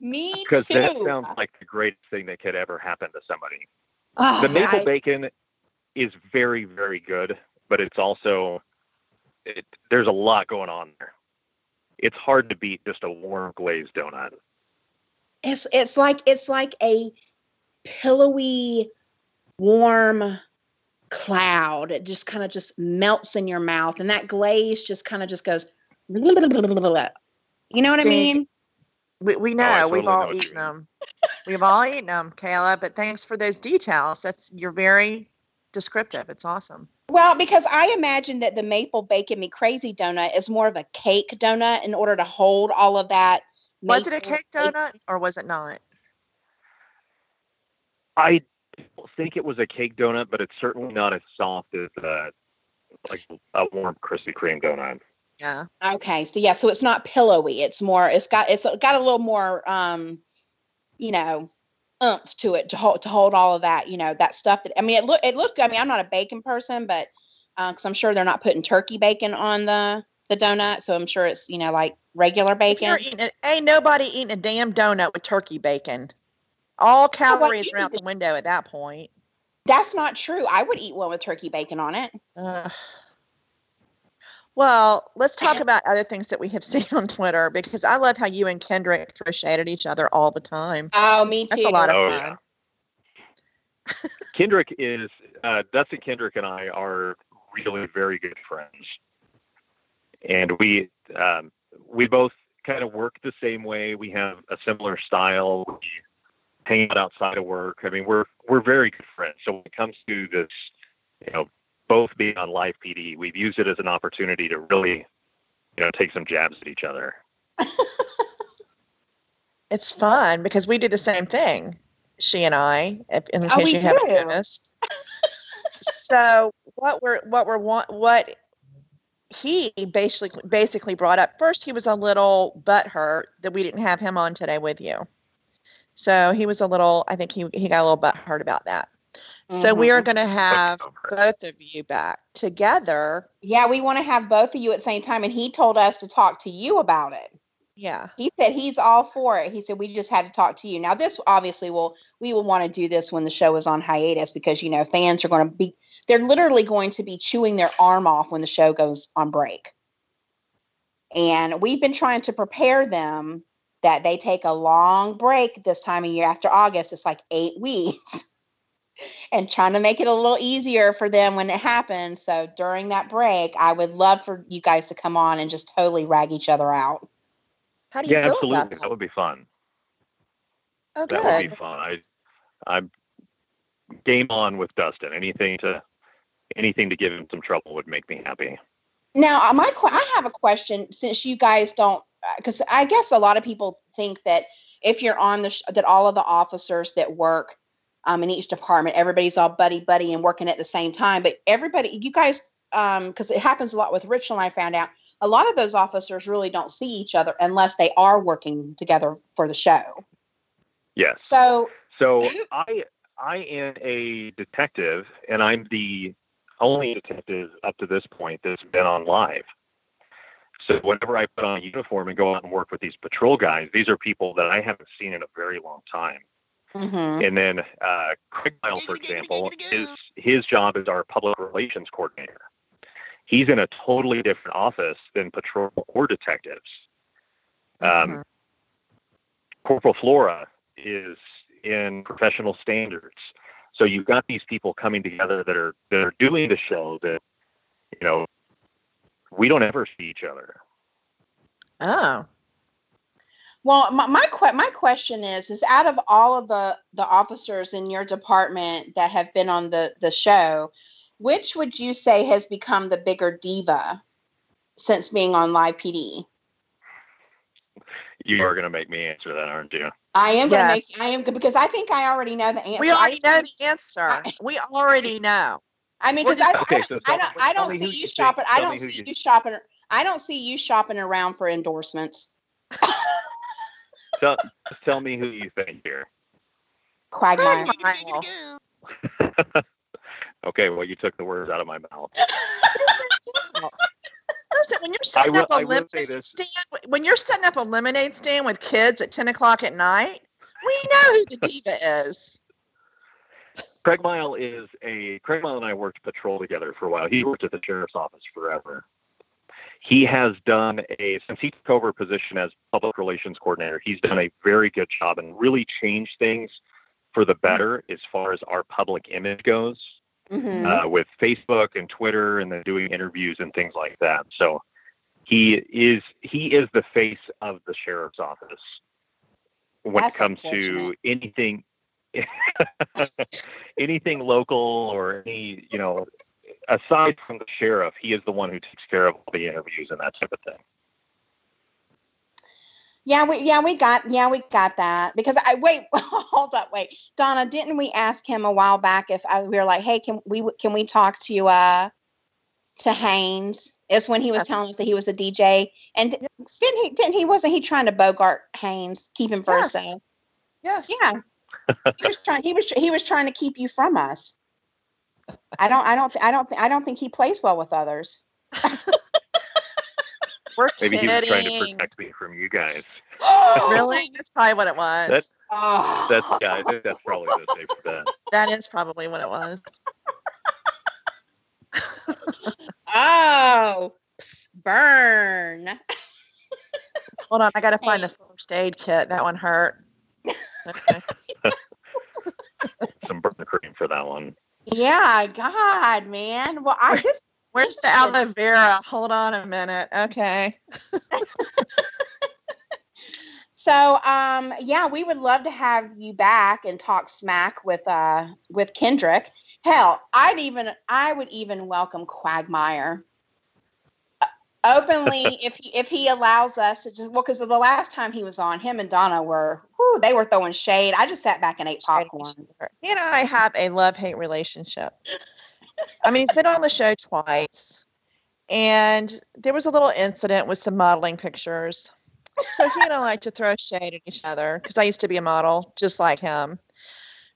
Me too. because that sounds like the greatest thing that could ever happen to somebody. Oh, The maple I- bacon is very, very good, but it's also it, there's a lot going on there. It's hard to beat just a warm glazed donut. it's it's like it's like a pillowy, warm cloud. It just kind of just melts in your mouth, and that glaze just kind of just goes. You know what I mean? We, we know. Oh, I We've totally know all eaten them. We've all eaten them, Kayla. But thanks for those details. That's you're very descriptive. It's awesome. Well, because I imagine that the maple bacon me crazy donut is more of a cake donut in order to hold all of that. Was it a maple cake bacon. donut or was it not? I don't think it was a cake donut, but it's certainly not as soft as uh, like a warm Krispy Kreme donut. Yeah. Okay, so yeah, so it's not pillowy. It's more. It's got. It's got a little more. Um, you know, oomph to it to hold to hold all of that. You know, that stuff that. I mean, it look. It looked. I mean, I'm not a bacon person, but because I'm sure they're not putting turkey bacon on the the donut, so I'm sure it's you know like regular bacon. it, ain't nobody eating a damn donut with turkey bacon. All calories are out the window at that point. That's not true. I would eat one with turkey bacon on it. Ugh. Well, let's talk about other things that we have seen on Twitter because I love how you and Kendrick throw shade at each other all the time. Oh, me too. That's a lot of Oh, fun. yeah. Kendrick is uh, Dustin Kendrick and I are really very good friends, and we um, we both kind of work the same way. We have a similar style. We hang out outside of work. I mean, we're we're very good friends. So when it comes to this, you know, both being on live PD, we've used it as an opportunity to really, you know, take some jabs at each other. It's fun because we do the same thing, she and I, if- in Oh, case we you haven't noticed. so what we're what we're want what he basically basically brought up first he was a little butthurt that we didn't have him on today with you. So he was a little I think he he got a little butthurt about that. So we are Mhm. going to have both of you back together. Yeah, we want to have both of you at the same time, and he told us to talk to you about it. Yeah. He said he's all for it. He said we just had to talk to you. Now this obviously will we will want to do this when the show is on hiatus because you know fans are going to be they're literally going to be chewing their arm off when the show goes on break. And we've been trying to prepare them that they take a long break this time of year after August. It's like 8 weeks. And trying to make it a little easier for them when it happens. So during that break, I would love for you guys to come on and just totally rag each other out. How do you Yeah, feel absolutely. about That Yeah, absolutely. that? would be fun. Oh, That would be fun. I, I'm game on with Dustin. Anything to, anything to give him some trouble would make me happy. Now, uh, my I have a question since you guys don't, because I guess a lot of people think that if you're on the sh- that all of the officers that work um, in each department, everybody's all buddy buddy and working at the same time. But everybody, you guys, because it happens a lot with Rachel and I found out a lot of those officers really don't see each other unless they are working together for the show. Yes. So So I, I am a detective, and I'm the only detective up to this point that's been on live. So whenever I put on a uniform and go out and work with these patrol guys, these are people that I haven't seen in a very long time. Mhm. And then uh, Craig Mile, for example, his his job is our public relations coordinator. He's in a totally different office than patrol or detectives. Um, Mhm. Corporal Flora is in professional standards. So you've got these people coming together that are that are doing the show that you know we don't ever see each other. Oh. Well, my my, que- my question is is out of all of the the officers in your department that have been on the the show, which would you say has become the bigger diva since being on live PD? You are going to make me answer that, aren't you? I am going to Yes. make I am because I think I already know the answer. We I already just- know the answer. I- We already know. I mean, because I, Okay, don't- so I don't I don't see you you shopping. I don't see you- you shopping. I don't see you shopping around for endorsements. Tell, tell me who you think here. Quagmire. Mile. Okay, well, you took the words out of my mouth. Listen, when you're setting will- up a I will say lemonade stand, when you're setting up a lemonade stand with kids at ten o'clock at night, we know who the diva is. Craig Mile is a Craig Mile and I worked patrol together for a while. He worked at the sheriff's office forever. He has done a since he took over a position as public relations coordinator. He's done a very good job and really changed things for the better as far as our public image goes Mhm. uh, with Facebook and Twitter, and then doing interviews and things like that. So he is he is the face of the sheriff's office when That's it comes to anything anything local or any, you know, aside from the sheriff, he is the one who takes care of all the interviews and that type of thing. Yeah, we yeah we got yeah we got that. Because I wait hold up wait. Donna didn't we ask him a while back if I, we were like hey can we can we talk to uh to Haynes? Is when he was telling us that he was a DJ and didn't he didn't he wasn't he trying to bogart Haynes keep him for Yes. himself Yes. yeah. He was trying he was he was trying to keep you from us I don't I don't th- I don't th- I don't think he plays well with others We're Maybe he was trying to protect me from you guys. Really? That's probably what it was. That- Oh. That's yeah, I think that's probably the safe bet. that is probably what it was. oh burn Hold on, I gotta find Hey. the first aid kit. That one hurt. Okay. Some burn cream for that one. Yeah, God, man. Well, I just Where's the aloe vera? Hold on a minute. Okay. so um yeah, we would love to have you back and talk smack with uh with Kendrick. Hell, I'd even I would even welcome Quagmire. Openly, if he if he allows us to just well, because the last time he was on, him and Donna were whew, they were throwing shade. I just sat back and ate popcorn. He and I have a love hate relationship. I mean, he's been on the show twice, and there was a little incident with some modeling pictures. So he and I like to throw shade at each other because I used to be a model just like him.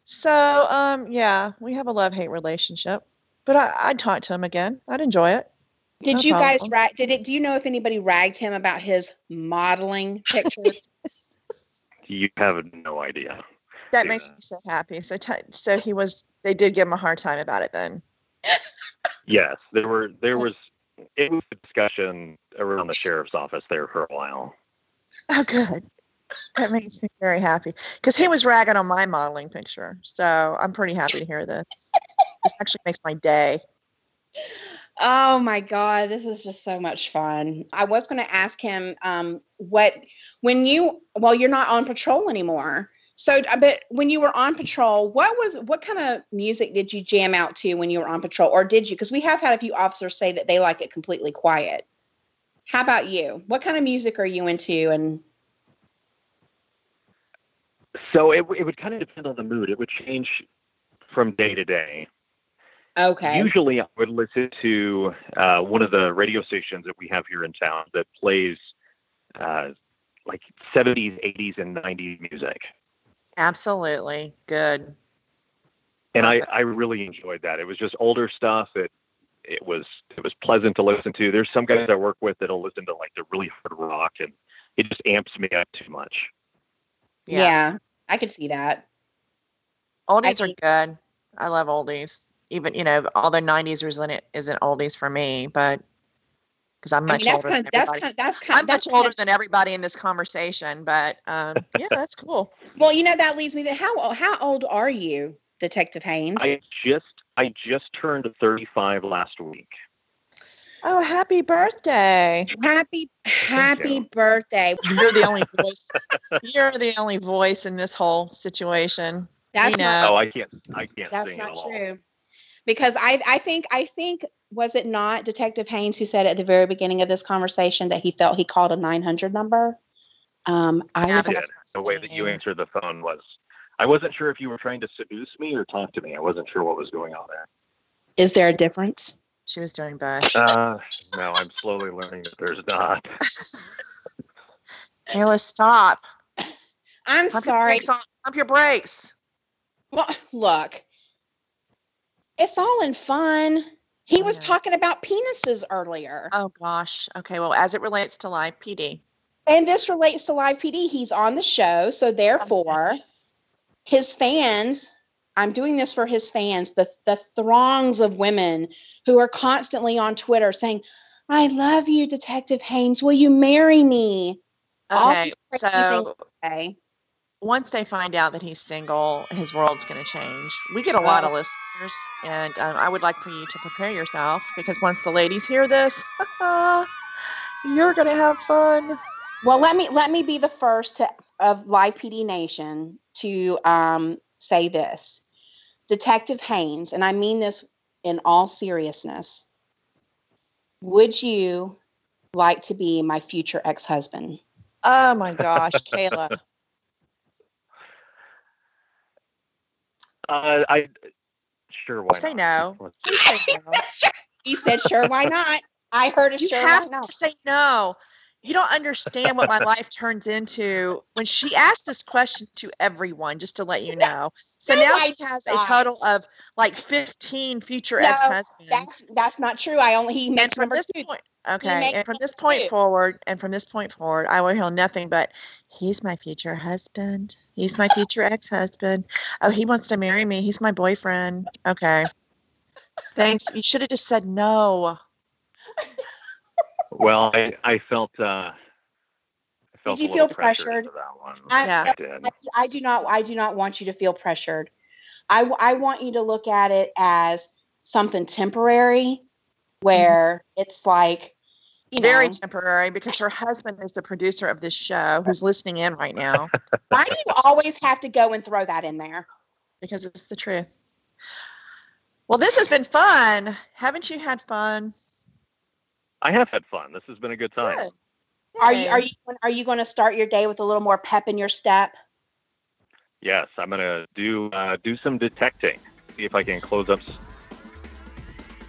So, um, yeah, we have a love hate relationship. But I, I'd talk to him again. I'd enjoy it. Did No you guys rag? Did it? Do you know if anybody ragged him about his modeling pictures? You have no idea. That Yeah. makes me so happy. So, t- so he was. They did give him a hard time about it then. Yes, there were there was it was a discussion around the sheriff's office there for a while. Oh, good. That makes me very happy because he was ragging on my modeling picture. So I'm pretty happy to hear this. This actually makes my day. Oh my God, this is just so much fun. I was going to ask him um, what, when you, well, you're not on patrol anymore. So, but when you were on patrol, what was, what kind of music did you jam out to when you were on patrol? Or did you? Because we have had a few officers say that they like it completely quiet. How about you? What kind of music are you into? And So it it would kind of depend on the mood. It would change from day to day. Okay. Usually, I would listen to uh, one of the radio stations that we have here in town that plays uh, like 70s, 80s, and 90s music. Absolutely. Good. and I, Perfect. I really enjoyed that. It was just older stuff. It it was it was pleasant to listen to. There's some guys I work with that'll listen to like the really hard rock, and it just amps me up too much. yeah. I could see that. Oldies I are think- good. I love oldies. Even, you know, all the 90s isn't, isn't oldies for me, but because I'm I much mean, that's older kind than of, that's everybody. kind of, that's kind I'm of, much older of, than everybody in this conversation, but um, yeah, that's cool. well, you know, that leads me to how, how old are you, Detective Haynes? I just I just turned 35 last week. Oh, happy birthday. Happy happy you. birthday. You're the only voice. You're the only voice in this whole situation. That's know. not Oh, I can't I can't that's sing not at all. True. Because I I think I think was it not Detective Haynes who said at the very beginning of this conversation that he felt he called a 900 number? Um I Yeah, would- did. The way that you answered the phone was I wasn't sure if you were trying to seduce me or talk to me. I wasn't sure what was going on there. is there a difference? She was doing both. Uh, no, I'm slowly learning that there's not. Kayla, stop. I'm Pump sorry. brakes on- Pump your brakes. Well, look. It's all in fun. He was talking about penises earlier. Oh gosh. Okay. Well, as it relates to live PD, And this relates to Live PD. He's on the show. So therefore, his fans, I'm doing this for his fans, the, the throngs of women who are constantly on Twitter saying, I love you, Detective Haynes. Will you marry me? Okay. these crazy things So Okay. Once they find out that he's single, his world's going to change. We get a lot of listeners, and um, I would like for you to prepare yourself because once the ladies hear this, you're going to have fun. Well, let me let me be the first to, of Live PD Nation to um, say this Detective Haynes, and I mean this in all seriousness, would you like to be my future ex husband? Oh my gosh, Kayla. Uh, I sure why Say not? no. Please say no. He said, sure, why not? I heard a You sure, have why not? to say no. You don't understand what my life turns into when she asked this question to everyone, just to let you know. So now she has a total of like 15 future No, ex-husbands. That's that's not true. I only he and makes from this two. point, okay, and from this point two. forward, and from this point forward, I will hear nothing but he's my future husband. He's my future ex-husband. Oh, he wants to marry me. He's my boyfriend. Okay. Thanks. You should have just said no. Well, I, I felt uh, I felt you feel pressured pressured? that one. I- Yeah. I did. I, I do not I do not want you to feel pressured. I, I want you to look at it as something temporary where it's like you know Very temporary because her husband is the producer of this show who's listening in right now why do you always have to go and throw that in there? because it's the truth. Well, this has been fun. Haven't you had fun? I have had fun. This has been a good time. Good. Are you are you are you going to start your day with a little more pep in your step? Yes, I'm gonna do uh, do some detecting. See if I can close up. See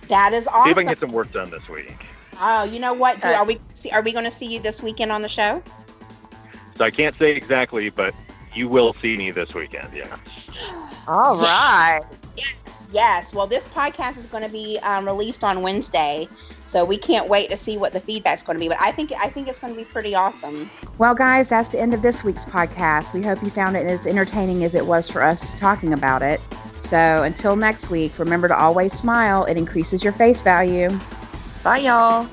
That is if I can get some work done this week. Oh, you know what? Okay. Are we see, are we going to see you this weekend on the show? So I can't say exactly, but you will see me this weekend. Yeah. All right. Yes, yes. Well, this podcast is going to be um, released on Wednesday, so we can't wait to see what the feedback's going to be. But I think I think it's going to be pretty awesome. Well, guys, that's the end of this week's podcast. We hope you found it as entertaining as it was for us talking about it. So until next week, remember to always smile. It increases your face value. Bye, y'all.